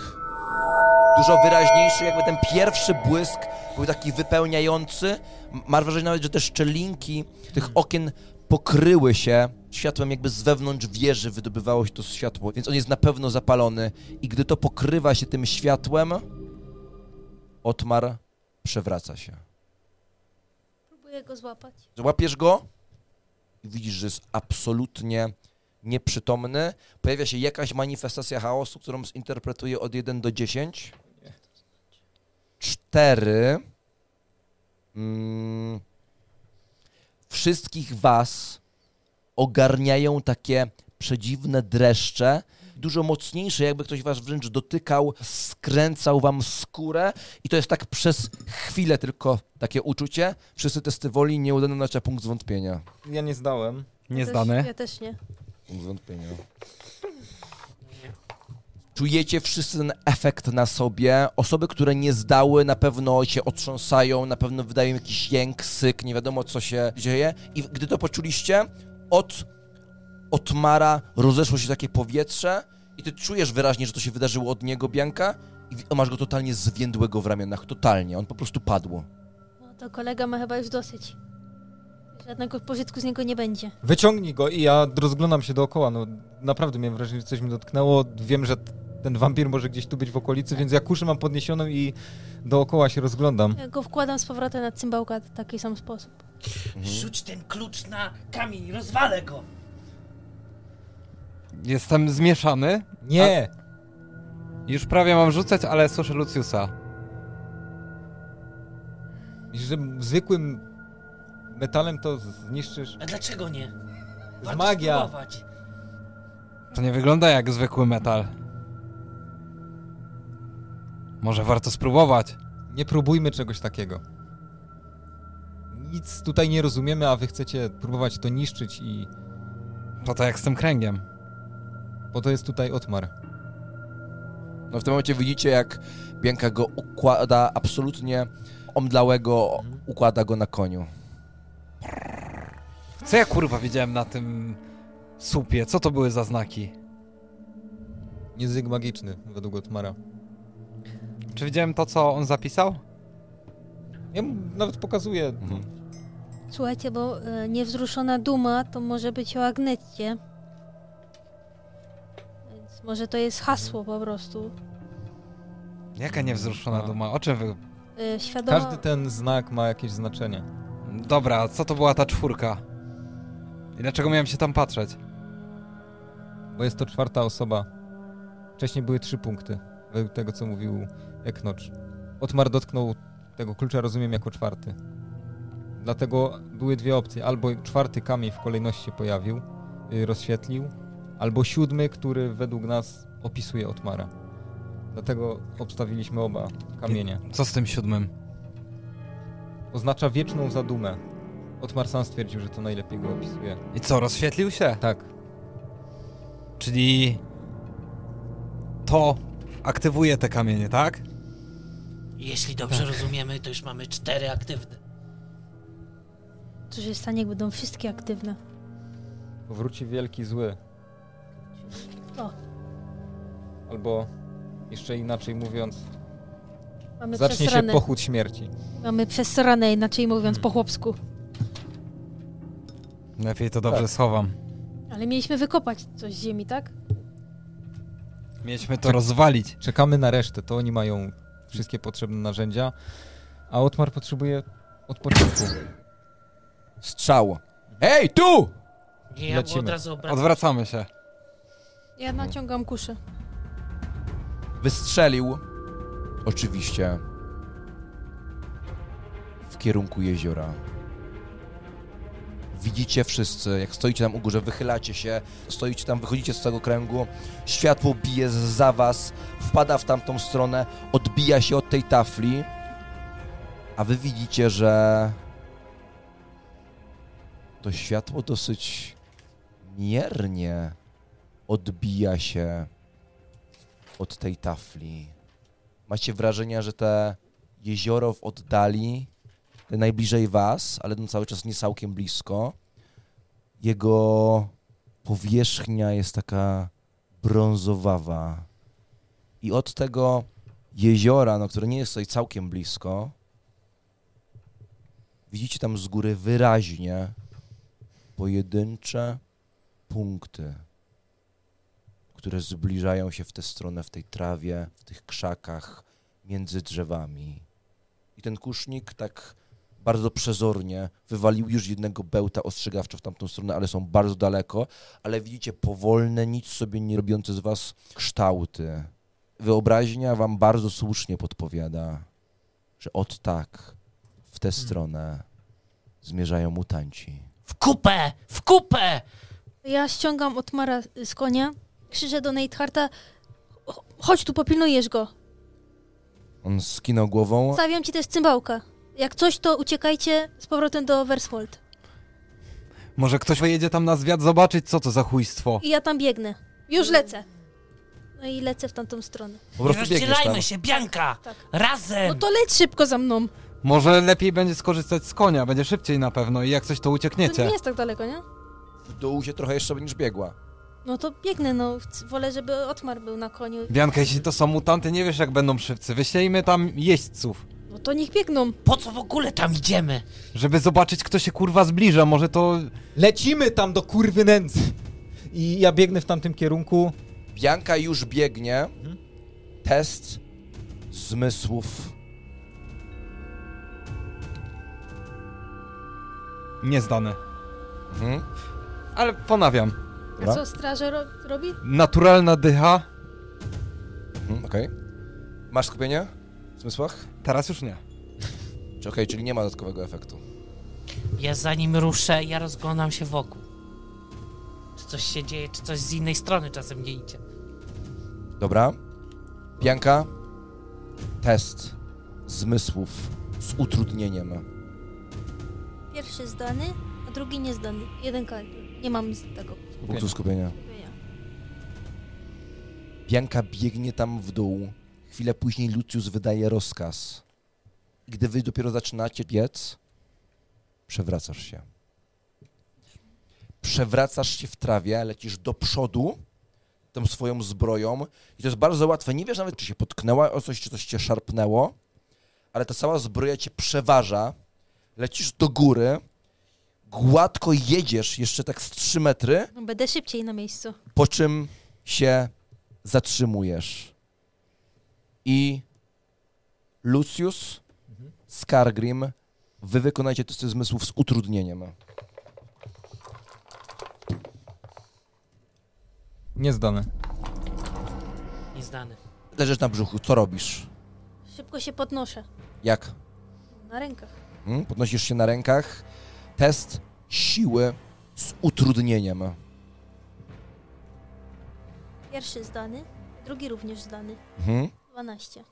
Dużo wyraźniejszy, jakby ten pierwszy błysk był taki wypełniający. Masz wrażenie nawet, że te szczelinki tych okien pokryły się światłem jakby z wewnątrz wieży wydobywało się to światło, więc on jest na pewno zapalony i gdy to pokrywa się tym światłem, Otmar przewraca się. Próbuję go złapać. Łapiesz go i widzisz, że jest absolutnie nieprzytomny. Pojawia się jakaś manifestacja chaosu, którą zinterpretuję od 1 do 10. 4. Mm, wszystkich was ogarniają takie przedziwne dreszcze, dużo mocniejsze, jakby ktoś was wręcz dotykał, skręcał wam skórę i to jest tak przez chwilę tylko takie uczucie. Wszyscy testy woli nieudane na punkt zwątpienia. Ja nie zdałem. Niezdany. Też, ja też nie. Punkt zwątpienia. Czujecie wszyscy ten efekt na sobie. Osoby, które nie zdały, na pewno się otrząsają, na pewno wydają jakiś jęk, syk, nie wiadomo co się dzieje. I gdy to poczuliście, od Otmara rozeszło się takie powietrze i ty czujesz wyraźnie, że to się wydarzyło od niego, Bianka, i masz go totalnie zwiędłego w ramionach, totalnie. On po prostu padł. No to kolega ma chyba już dosyć. Żadnego pożytku z niego nie będzie. Wyciągnij go i ja rozglądam się dookoła. No naprawdę miałem wrażenie, że coś mi dotknęło. Wiem, że ten wampir może gdzieś tu być w okolicy, więc ja kuszę mam podniesioną i dookoła się rozglądam. Ja go wkładam z powrotem na cymbałka w taki sam sposób. Mhm. Rzuć ten klucz na kamień, rozwalę go! Jestem zmieszany. Nie! Już prawie mam rzucać, ale słyszę Luciusa. Myślisz, że zwykłym metalem to zniszczysz? A dlaczego nie? To Warto magia! spróbować. To nie wygląda jak zwykły metal. Może warto spróbować. Nie próbujmy czegoś takiego. Nic tutaj nie rozumiemy, a wy chcecie próbować to niszczyć i... To to jak z tym kręgiem. Bo to jest tutaj Otmar. No w tym momencie widzicie, jak Bianka go układa absolutnie omdlałego, układa go na koniu. Co ja kurwa widziałem na tym słupie? Co to były za znaki? Język magiczny, według Otmara. Czy widziałem to, co on zapisał? Ja mu nawet pokazuję. Mhm. Słuchajcie, bo e, niewzruszona duma to może być o Agnecie. Może to jest hasło po prostu. Jaka niewzruszona A. duma? O czym wy... E, świadoma... Każdy ten znak ma jakieś znaczenie. Dobra, co to była ta czwórka? I dlaczego miałem się tam patrzeć? Bo jest to czwarta osoba. Wcześniej były trzy punkty, według tego, co mówił Eknocz. Otmar dotknął tego klucza, rozumiem, jako czwarty. Dlatego były dwie opcje. Albo czwarty kamień w kolejności się pojawił, y, rozświetlił, albo siódmy, który według nas opisuje Otmara. Dlatego obstawiliśmy oba kamienie. Co z tym siódmym? Oznacza wieczną zadumę. Otmar sam stwierdził, że to najlepiej go opisuje. I co, rozświetlił się? Tak, Czyli... To aktywuje te kamienie, tak? Jeśli dobrze rozumiemy, to już mamy cztery aktywne. Co się stanie, jak będą wszystkie aktywne? powróci wielki zły. O. Albo jeszcze inaczej mówiąc, Mamy zacznie się przesrane. pochód śmierci. Mamy przesrane, inaczej mówiąc, po chłopsku. Lepiej to dobrze Tak. schowam. Ale mieliśmy wykopać coś z ziemi, tak? Mieliśmy to rozwalić. Czekamy na resztę, to oni mają wszystkie potrzebne narzędzia, a Otmar potrzebuje odpoczynku. Strzał. Hej, tu! Nie, ja Lecimy. od razu obracam. Odwracamy się. Ja naciągam kuszę. Wystrzelił. Oczywiście. W kierunku jeziora. Widzicie wszyscy, jak stoicie tam u górze, wychylacie się, stoicie tam, wychodzicie z tego kręgu, światło bije za was, wpada w tamtą stronę, odbija się od tej tafli, a wy widzicie, że to światło dosyć miernie odbija się od tej tafli. Macie wrażenie, że te jezioro w oddali, te najbliżej was, ale no cały czas nie całkiem blisko, jego powierzchnia jest taka brązowawa. I od tego jeziora, no, które nie jest tutaj całkiem blisko, widzicie tam z góry wyraźnie pojedyncze punkty które zbliżają się w tę stronę w tej trawie, w tych krzakach, między drzewami. I ten kusznik tak bardzo przezornie wywalił już jednego bełta ostrzegawczo w tamtą stronę, ale są bardzo daleko, ale widzicie powolne, nic sobie nie robiące z was kształty. Wyobraźnia wam bardzo słusznie podpowiada, że od tak w tę stronę zmierzają mutanci. W kupę! W kupę! Ja ściągam Otmara z konia, krzyczę do Neidharta, "Ch- chodź tu, popilnujesz go. On skinął głową. Stawiam ci też cymbałka. Jak coś, to uciekajcie z powrotem do Versmold. Może ktoś pojedzie tam na zwiat zobaczyć, co to za chujstwo. I ja tam biegnę. Już lecę. No i lecę w tamtą stronę. Po prostu biegniesz tam. rozdzielajmy się, Bianka! Tak. Razem! No to leć szybko za mną. Może lepiej będzie skorzystać z konia, będzie szybciej na pewno i jak coś to To uciekniecie. nie jest tak daleko, nie? W dół się trochę jeszcze będziesz biegła. No to biegnę, no. Wolę, żeby Otmar był na koniu. Bianka, jeśli to są mutanty, nie wiesz jak będą szybcy. Wysiejmy tam jeźdźców, No to niech biegną. Po co w ogóle tam idziemy? żeby zobaczyć kto się kurwa zbliża. Może to... Lecimy tam do kurwy nędzy. I ja biegnę w tamtym kierunku. Bianka już biegnie. Test zmysłów. Niezdane. Mhm. Ale ponawiam. A Dobra. co straże ro robi? Naturalna dycha. Mhm, Okej. Masz skupienie w zmysłach? Teraz już nie. Czy okej, czyli nie ma dodatkowego efektu. Ja zanim ruszę, ja rozglądam się wokół. Czy coś się dzieje, czy coś z innej strony czasem nie idzie. Dobra. Bianka. Test zmysłów z utrudnieniem. Pierwszy zdany, a drugi niezdany. Jeden kal. Nie mam z tego. Punktu skupienia. Bianka biegnie tam w dół. Chwilę później Lucius wydaje rozkaz. I gdy wy dopiero zaczynacie biec, przewracasz się. Przewracasz się w trawie, lecisz do przodu tą swoją zbroją i to jest bardzo łatwe. Nie wiesz nawet, czy się potknęła o coś, czy coś cię szarpnęło, ale ta cała zbroja cię przeważa. Lecisz do góry, gładko jedziesz jeszcze tak z 3 metry, No, będę szybciej na miejscu. po czym się zatrzymujesz. I Lucius, Skargrim, wy wykonajcie testy zmysłów z utrudnieniem. Niezdane. Nieznany. Leżysz na brzuchu, co robisz? Szybko się podnoszę. Jak? Na rękach. Hmm? Podnosisz się na rękach. Test siły z utrudnieniem. Pierwszy zdany, drugi również zdany. Mhm. 12.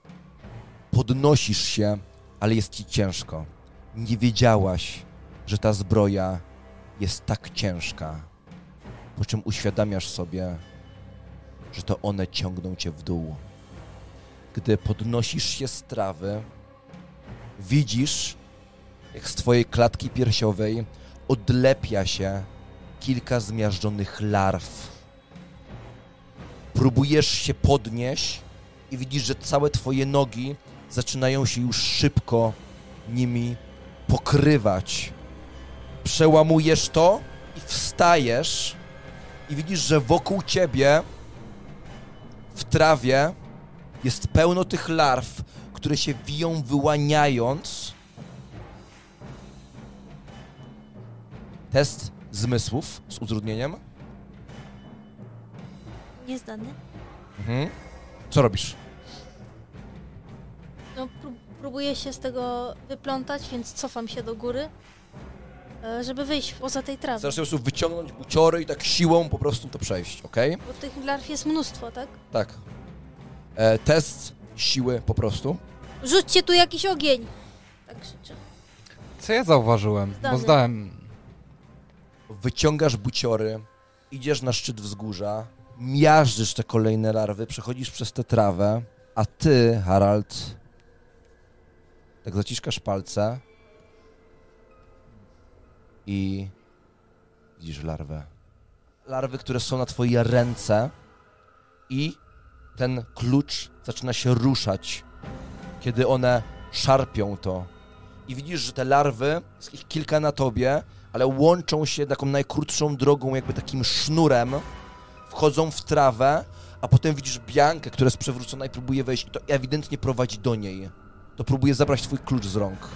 Podnosisz się, ale jest ci ciężko. Nie wiedziałaś, że ta zbroja jest tak ciężka. Po czym uświadamiasz sobie, że to one ciągną cię w dół. Gdy podnosisz się z trawy, widzisz, jak z twojej klatki piersiowej odlepia się kilka zmiażdżonych larw. Próbujesz się podnieść i widzisz, że całe twoje nogi zaczynają się już szybko nimi pokrywać. Przełamujesz to i wstajesz i widzisz, że wokół ciebie w trawie jest pełno tych larw, które się wiją wyłaniając Test zmysłów z utrudnieniem. Niezdany. Mhm. Co robisz? No, prób- próbuję się z tego wyplątać, więc cofam się do góry, e, żeby wyjść poza tej trawy. Chcesz po prostu wyciągnąć buciory i tak siłą po prostu to przejść, okej? Bo tych larw jest mnóstwo, tak? Tak. E, test siły po prostu. Rzućcie tu jakiś ogień! Tak krzyczę. Co ja zauważyłem? Bo Zdany. zdałem... Wyciągasz buciory, idziesz na szczyt wzgórza, miażdżysz te kolejne larwy, przechodzisz przez tę trawę, a ty, Harald, tak zaciskasz palce i widzisz larwę. Larwy, które są na twojej ręce i ten klucz zaczyna się ruszać, kiedy one szarpią to. I widzisz, że te larwy, jest ich kilka na tobie, ale łączą się taką najkrótszą drogą, jakby takim sznurem, wchodzą w trawę, a potem widzisz Biankę, która jest przewrócona i próbuje wejść i to ewidentnie prowadzi do niej. To próbuje zabrać twój klucz z rąk.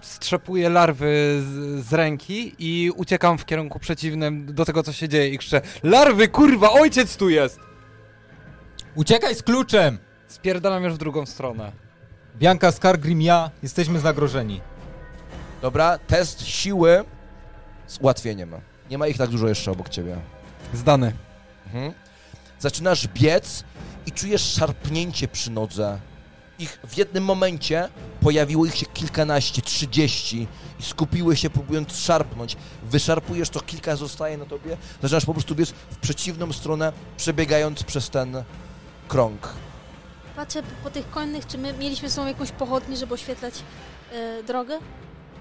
Strzepuję larwy z, z ręki i uciekam w kierunku przeciwnym do tego, co się dzieje i krzyczę Larwy, kurwa, ojciec tu jest! Uciekaj z kluczem! Spierdalam już w drugą stronę. Bianka, Skargrim, ja jesteśmy zagrożeni. Dobra, test siły z ułatwieniem. Nie ma ich tak dużo jeszcze obok ciebie. Zdany. Mhm. Zaczynasz biec i czujesz szarpnięcie przy nodze. Ich w jednym momencie pojawiło ich się kilkanaście, trzydzieści i skupiły się próbując szarpnąć. Wyszarpujesz to, kilka zostaje na tobie, zaczynasz po prostu biec w przeciwną stronę, przebiegając przez ten krąg. Patrzę po, tych konnych, czy my mieliśmy są jakąś pochodnię, żeby oświetlać e, drogę.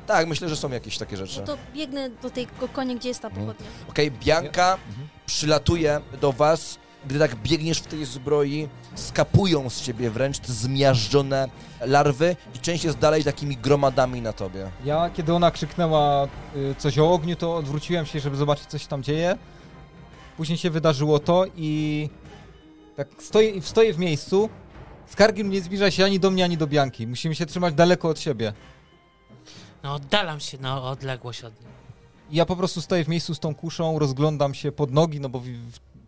Tak, myślę, że są jakieś takie rzeczy. No to biegnę do tego konia, gdzie jest ta Mhm. pochodnia. Okej, Bianka przylatuje do was, gdy tak biegniesz w tej zbroi, skapują z ciebie wręcz te zmiażdżone larwy i część jest dalej takimi gromadami na tobie. Ja, kiedy ona krzyknęła y, coś o ogniu, to odwróciłem się, żeby zobaczyć, co się tam dzieje. Później się wydarzyło to i tak stoję, stoję w miejscu. Skargim nie zbliża się ani do mnie, ani do Bianki. Musimy się trzymać daleko od siebie. No oddalam się na odległość od niej. I ja po prostu stoję w miejscu z tą kuszą, rozglądam się pod nogi, no bo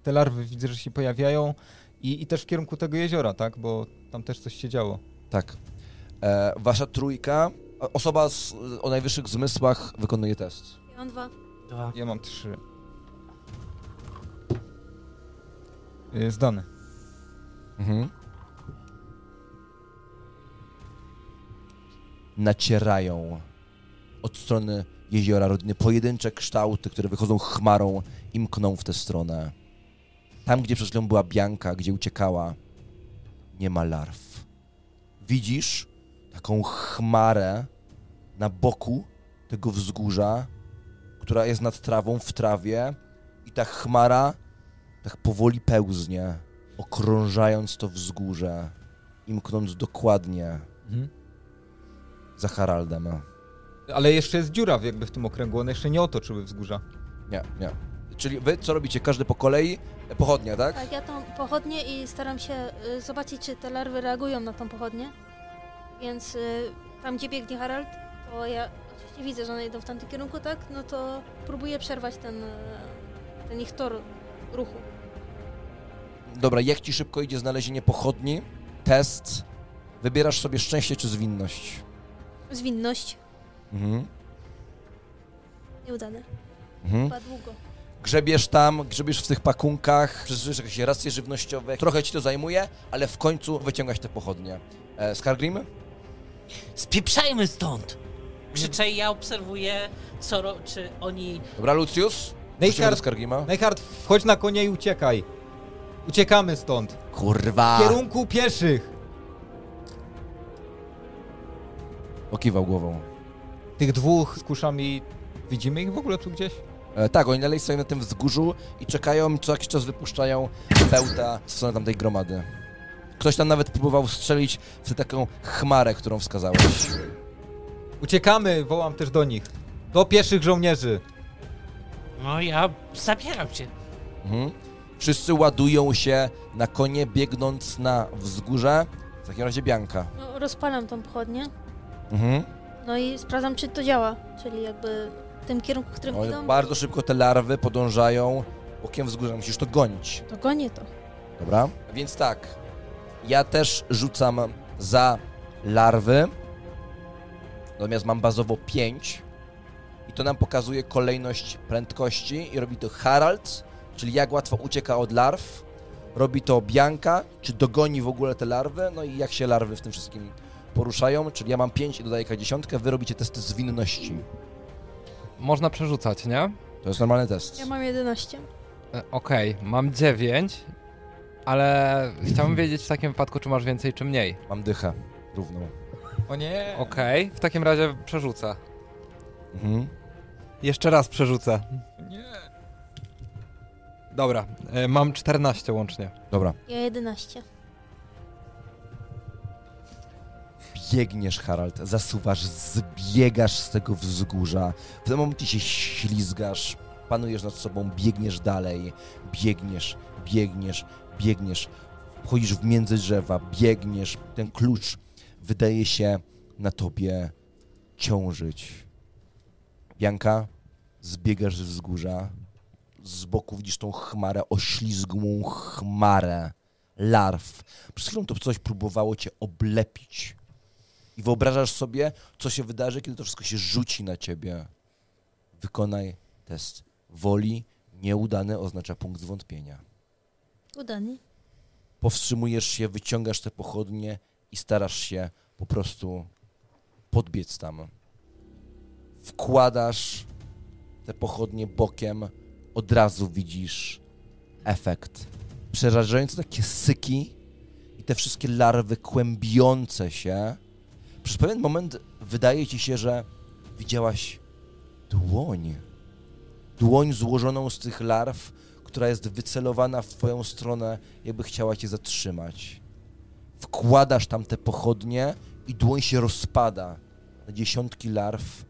te larwy widzę, że się pojawiają. I, I też w kierunku tego jeziora, tak? Bo tam też coś się działo. Tak. E, wasza trójka, o- osoba z, o najwyższych zmysłach wykonuje test. Ja mam dwa. Dwa. Ja mam trzy. Y, Zdany. Mhm. Nacierają od strony jeziora rodziny pojedyncze kształty, które wychodzą chmarą i mkną w tę stronę. Tam, gdzie przed chwilą była Bianka, gdzie uciekała, nie ma larw. Widzisz taką chmarę na boku tego wzgórza, która jest nad trawą, w trawie i ta chmara tak powoli pełznie okrążając to wzgórze i mknąc dokładnie Mhm. za Haraldem. Ale jeszcze jest dziura w- jakby w tym okręgu, one jeszcze nie otoczyły wzgórza. Nie, nie. Czyli wy co robicie? Każdy po kolei? Pochodnia, tak? Tak, ja tą pochodnię i staram się y, zobaczyć, czy te larwy reagują na tą pochodnię. Więc y, tam, gdzie biegnie Harald, to ja oczywiście widzę, że one idą w tamtym kierunku, tak? No to próbuję przerwać ten, y, ten ich tor ruchu. Dobra, jak ci szybko idzie znalezienie pochodni? Test. Wybierasz sobie szczęście czy zwinność. Zwinność. Mhm. Nieudane. Mhm. Chyba długo. Grzebiesz tam, grzebiesz w tych pakunkach, przeżyjesz jakieś racje żywnościowe. Trochę ci to zajmuje, ale w końcu wyciągasz te pochodnie. E, Skargrim? Spieprzajmy stąd! Krzyczę i ja obserwuję, co ro- czy oni... Dobra, Lucius? Wrócimy do Neihard, Skargrima. Neihard, wchodź na konie i uciekaj. Uciekamy stąd. Kurwa! W kierunku pieszych. Okiwał głową. Tych dwóch z kuszami, widzimy ich w ogóle tu gdzieś? E, tak, oni dalej stoją na tym wzgórzu i czekają, co jakiś czas wypuszczają bełta w stronę tamtej gromady. Ktoś tam nawet próbował strzelić w tę taką chmarę, którą wskazałeś. Uciekamy, wołam też do nich. Do pieszych żołnierzy. No ja zabieram się. Mhm. Wszyscy ładują się na konie, biegnąc na wzgórze. W takim razie Bianka. No, rozpalam tą pochodnię. Mhm. No i sprawdzam, czy to działa. Czyli jakby tym kierunku, w którym No, idą, bardzo szybko te larwy podążają bokiem wzgórza. Musisz to gonić. to gonię to. Dobra? Więc tak, ja też rzucam za larwy, natomiast mam bazowo 5 i to nam pokazuje kolejność prędkości i robi to Harald, czyli jak łatwo ucieka od larw, robi to Bianka, czy dogoni w ogóle te larwy, no i jak się larwy w tym wszystkim poruszają, czyli ja mam 5 i dodaję K10, wy robicie testy zwinności. Można przerzucać, nie? To jest normalny test. Ja mam 11. E, Okej, mam 9, ale chciałbym wiedzieć w takim wypadku, czy masz więcej, czy mniej. Mam dychę równą. O nie! Okej, w takim razie przerzucę. Mhm. Jeszcze raz przerzucę. Nie! Dobra, e, mam 14 łącznie. Dobra. Ja 11. biegniesz, Harald, zasuwasz, zbiegasz z tego wzgórza. W tym momencie się ślizgasz, panujesz nad sobą, biegniesz dalej, biegniesz, biegniesz, biegniesz, wchodzisz w między drzewa, biegniesz. Ten klucz wydaje się na tobie ciążyć. Janka, zbiegasz z wzgórza, z boku widzisz tą chmarę, oślizgłą chmarę larw. Przez chwilę to coś próbowało cię oblepić. I wyobrażasz sobie, co się wydarzy, kiedy to wszystko się rzuci na ciebie. Wykonaj test woli. Nieudany oznacza punkt zwątpienia. Udany. Powstrzymujesz się, wyciągasz te pochodnie i starasz się po prostu podbiec tam. Wkładasz te pochodnie bokiem, od razu widzisz efekt. Przerażające takie syki i te wszystkie larwy kłębiące się. Przez pewien moment wydaje ci się, że widziałaś dłoń. Dłoń złożoną z tych larw, która jest wycelowana w twoją stronę, jakby chciała cię zatrzymać. Wkładasz tam te pochodnie i dłoń się rozpada na dziesiątki larw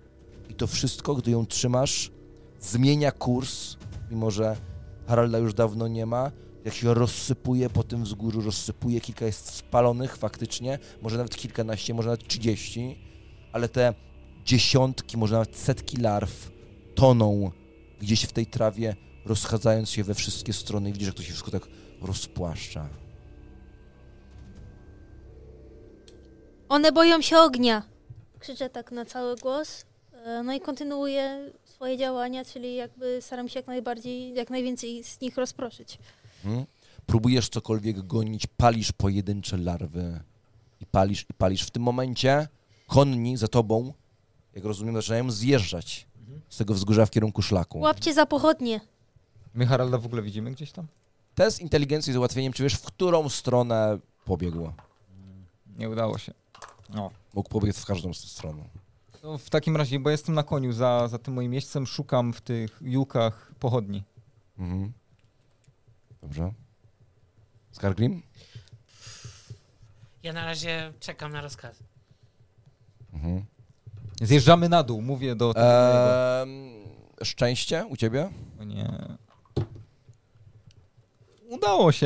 i to wszystko, gdy ją trzymasz, zmienia kurs, mimo że Haralda już dawno nie ma, jak się rozsypuje po tym wzgórzu, rozsypuje, kilka jest spalonych faktycznie, może nawet kilkanaście, może nawet trzydzieści, ale te dziesiątki, może nawet setki larw toną gdzieś w tej trawie, rozchadzając się we wszystkie strony i widzisz, jak to się wszystko tak rozpłaszcza. One boją się ognia. Krzyczę tak na cały głos. E, No i kontynuuję swoje działania, czyli jakby staram się jak najbardziej, jak najwięcej z nich rozproszyć. Hmm? Próbujesz cokolwiek gonić, palisz pojedyncze larwy i palisz, i palisz. W tym momencie konni za tobą, jak rozumiem, zaczynają zjeżdżać z tego wzgórza w kierunku szlaku. Łapcie za pochodnie. My Haralda w ogóle widzimy gdzieś tam? Test inteligencji z ułatwieniem, czy wiesz, w którą stronę pobiegł? Nie udało się. O. Mógł pobiec w każdą z stron. No, w takim razie, bo jestem na koniu za, za tym moim miejscem, szukam w tych jukach pochodni. Mhm. Dobrze. Skargrim? Ja na razie czekam na rozkaz. Mhm. Zjeżdżamy na dół, mówię do Ehm, szczęście u ciebie? O nie. Udało się.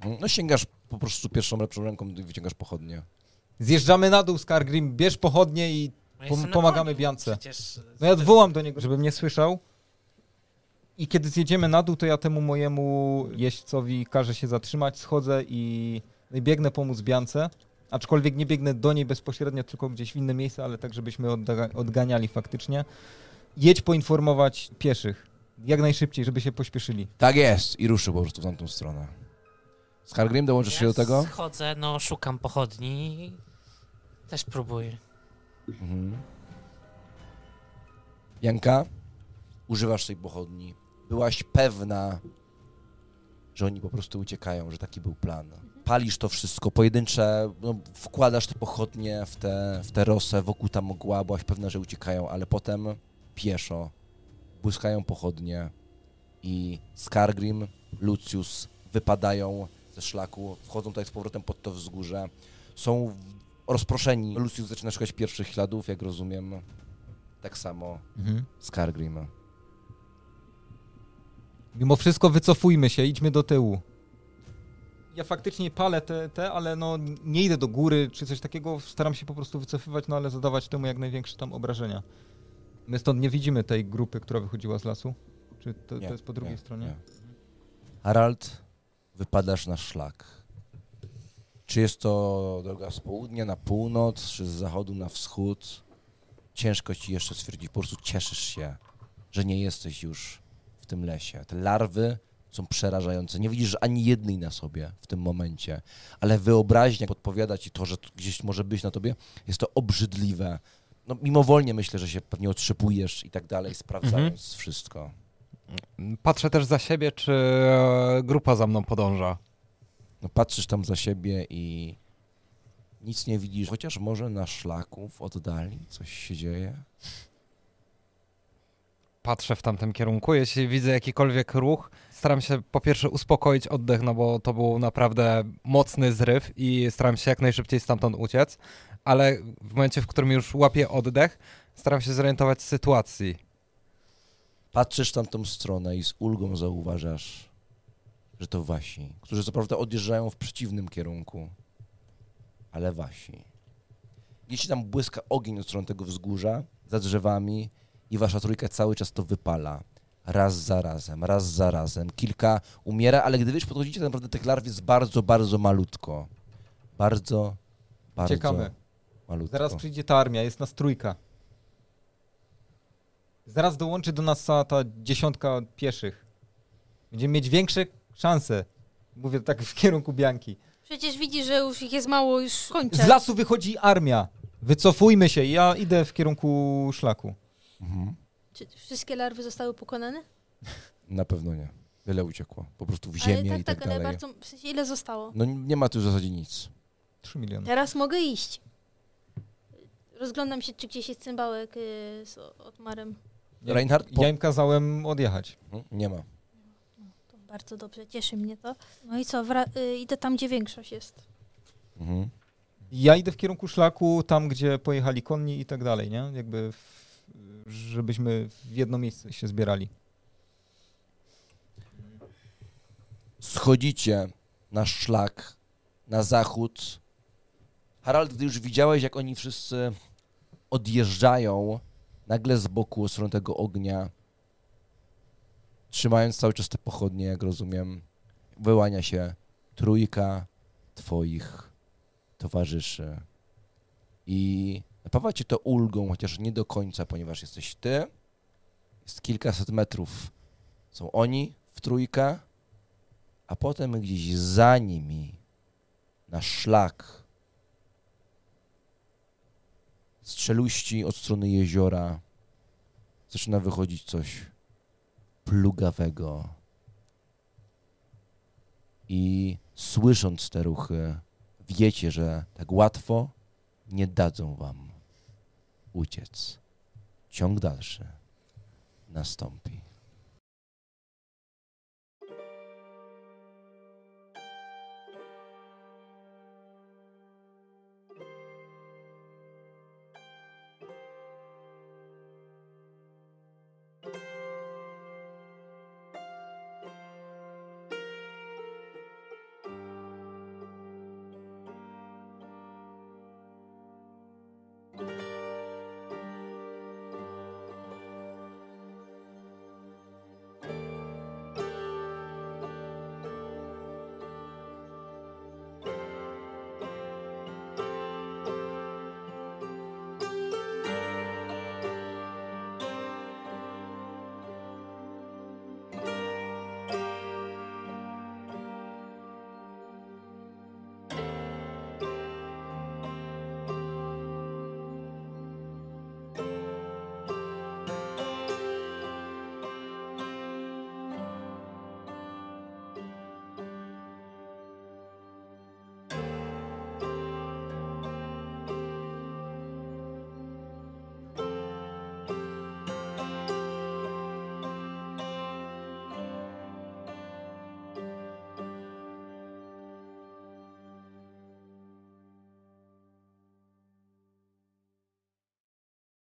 Mhm. No sięgasz po prostu pierwszą lepszą ręką i wyciągasz pochodnie. Zjeżdżamy na dół, Skargrim, bierz pochodnie i No Pom- pomagamy. Biance. Przecież No ja wołam do niego, żeby mnie słyszał. I kiedy zjedziemy na dół, to ja temu mojemu jeźdźcowi każę się zatrzymać, schodzę i, no i biegnę pomóc Biance. Aczkolwiek nie biegnę do niej bezpośrednio, tylko gdzieś w inne miejsce, ale tak, żebyśmy odga- odganiali faktycznie. Jedź poinformować pieszych. Jak najszybciej, żeby się pośpieszyli. Tak jest. I ruszył po prostu w tamtą stronę. Skargrim, dołączysz się do tego? Schodzę, no szukam pochodni i też próbuję. Mhm. Janka, używasz tej pochodni. Byłaś pewna, że oni po prostu uciekają, że taki był plan. Palisz to wszystko, pojedyncze, no, wkładasz te pochodnie w tę w te rosę wokół ta mgła, byłaś pewna, że uciekają, ale potem pieszo błyskają pochodnie i Skargrim, Lucius wypadają ze szlaku, wchodzą tutaj z powrotem pod to wzgórze. Są rozproszeni. Lucius zaczyna szukać pierwszych śladów, jak rozumiem. Tak samo Skargrim. Mimo wszystko wycofujmy się, idźmy do tyłu. Ja faktycznie palę te, te, ale no nie idę do góry czy coś takiego, staram się po prostu wycofywać, no ale zadawać temu jak największe tam obrażenia. My stąd nie widzimy tej grupy, która wychodziła z lasu? Czy to, Nie, to jest po drugiej nie, stronie? nie. Harald, wypadasz na szlak. Czy jest to droga z południa na północ, czy z zachodu na wschód? Ciężko ci jeszcze stwierdzić. Po prostu cieszysz się, że nie jesteś już tym lesie. Te larwy są przerażające. Nie widzisz ani jednej na sobie w tym momencie, ale wyobraźnia podpowiada ci to, że gdzieś może być na tobie. Jest to obrzydliwe. No, mimowolnie myślę, że się pewnie otrzepujesz i tak dalej, sprawdzając wszystko. Patrzę też za siebie, czy e, grupa za mną podąża. No, patrzysz tam za siebie i nic nie widzisz, chociaż może na szlaku w oddali coś się dzieje. Patrzę w tamtym kierunku. Jeśli widzę jakikolwiek ruch, staram się po pierwsze uspokoić oddech, no bo to był naprawdę mocny zryw i staram się jak najszybciej stamtąd uciec, ale w momencie, w którym już łapię oddech, staram się zorientować sytuacji. Patrzysz w tamtą stronę i z ulgą zauważasz, że to wasi, którzy co prawda odjeżdżają w przeciwnym kierunku, ale wasi. Jeśli tam błyska ogień od strony tego wzgórza, za drzewami i wasza trójka cały czas to wypala. Raz za razem, raz za razem. Kilka umiera, ale gdy wy już podchodzicie, to naprawdę tych larw jest bardzo, bardzo malutko. Bardzo, bardzo Uciekamy. malutko. Zaraz przyjdzie ta armia, jest nas trójka. Zaraz dołączy do nas cała ta dziesiątka pieszych. Będziemy mieć większe szanse. Mówię tak w kierunku Bianki. Przecież widzisz, że już ich jest mało, już kończę. Z lasu wychodzi armia. Wycofujmy się. Ja idę w kierunku szlaku. Mhm. Czy wszystkie larwy zostały pokonane? Na pewno nie. Wiele uciekło. Po prostu w ale ziemię tak, i tak, tak, ale dalej. bardzo, w sensie ile zostało? No nie ma tu w zasadzie nic. 3 miliony. Teraz mogę iść. Rozglądam się, czy gdzieś jest cymbałek y, z Otmarem. Ja, Reinhard, po- ja im kazałem odjechać. Mhm, Nie ma. To bardzo dobrze, cieszy mnie to. No i co, wra- y, idę tam, gdzie większość jest. Mhm. Ja idę w kierunku szlaku, tam gdzie pojechali konni i tak dalej, nie? Jakby, w, żebyśmy w jedno miejsce się zbierali. Schodzicie na szlak, na zachód. Harald, gdy już widziałeś, jak oni wszyscy odjeżdżają, nagle z boku od strony tego ognia, trzymając cały czas te pochodnie, jak rozumiem, wyłania się trójka twoich towarzyszy. I napawa cię to ulgą, chociaż nie do końca, ponieważ jesteś ty, jest kilkaset metrów. Są oni w trójkę, a potem gdzieś za nimi, na szlak, z czeluści od strony jeziora, zaczyna wychodzić coś plugawego. I słysząc te ruchy, wiecie, że tak łatwo nie dadzą wam uciec. Ciąg dalszy nastąpi.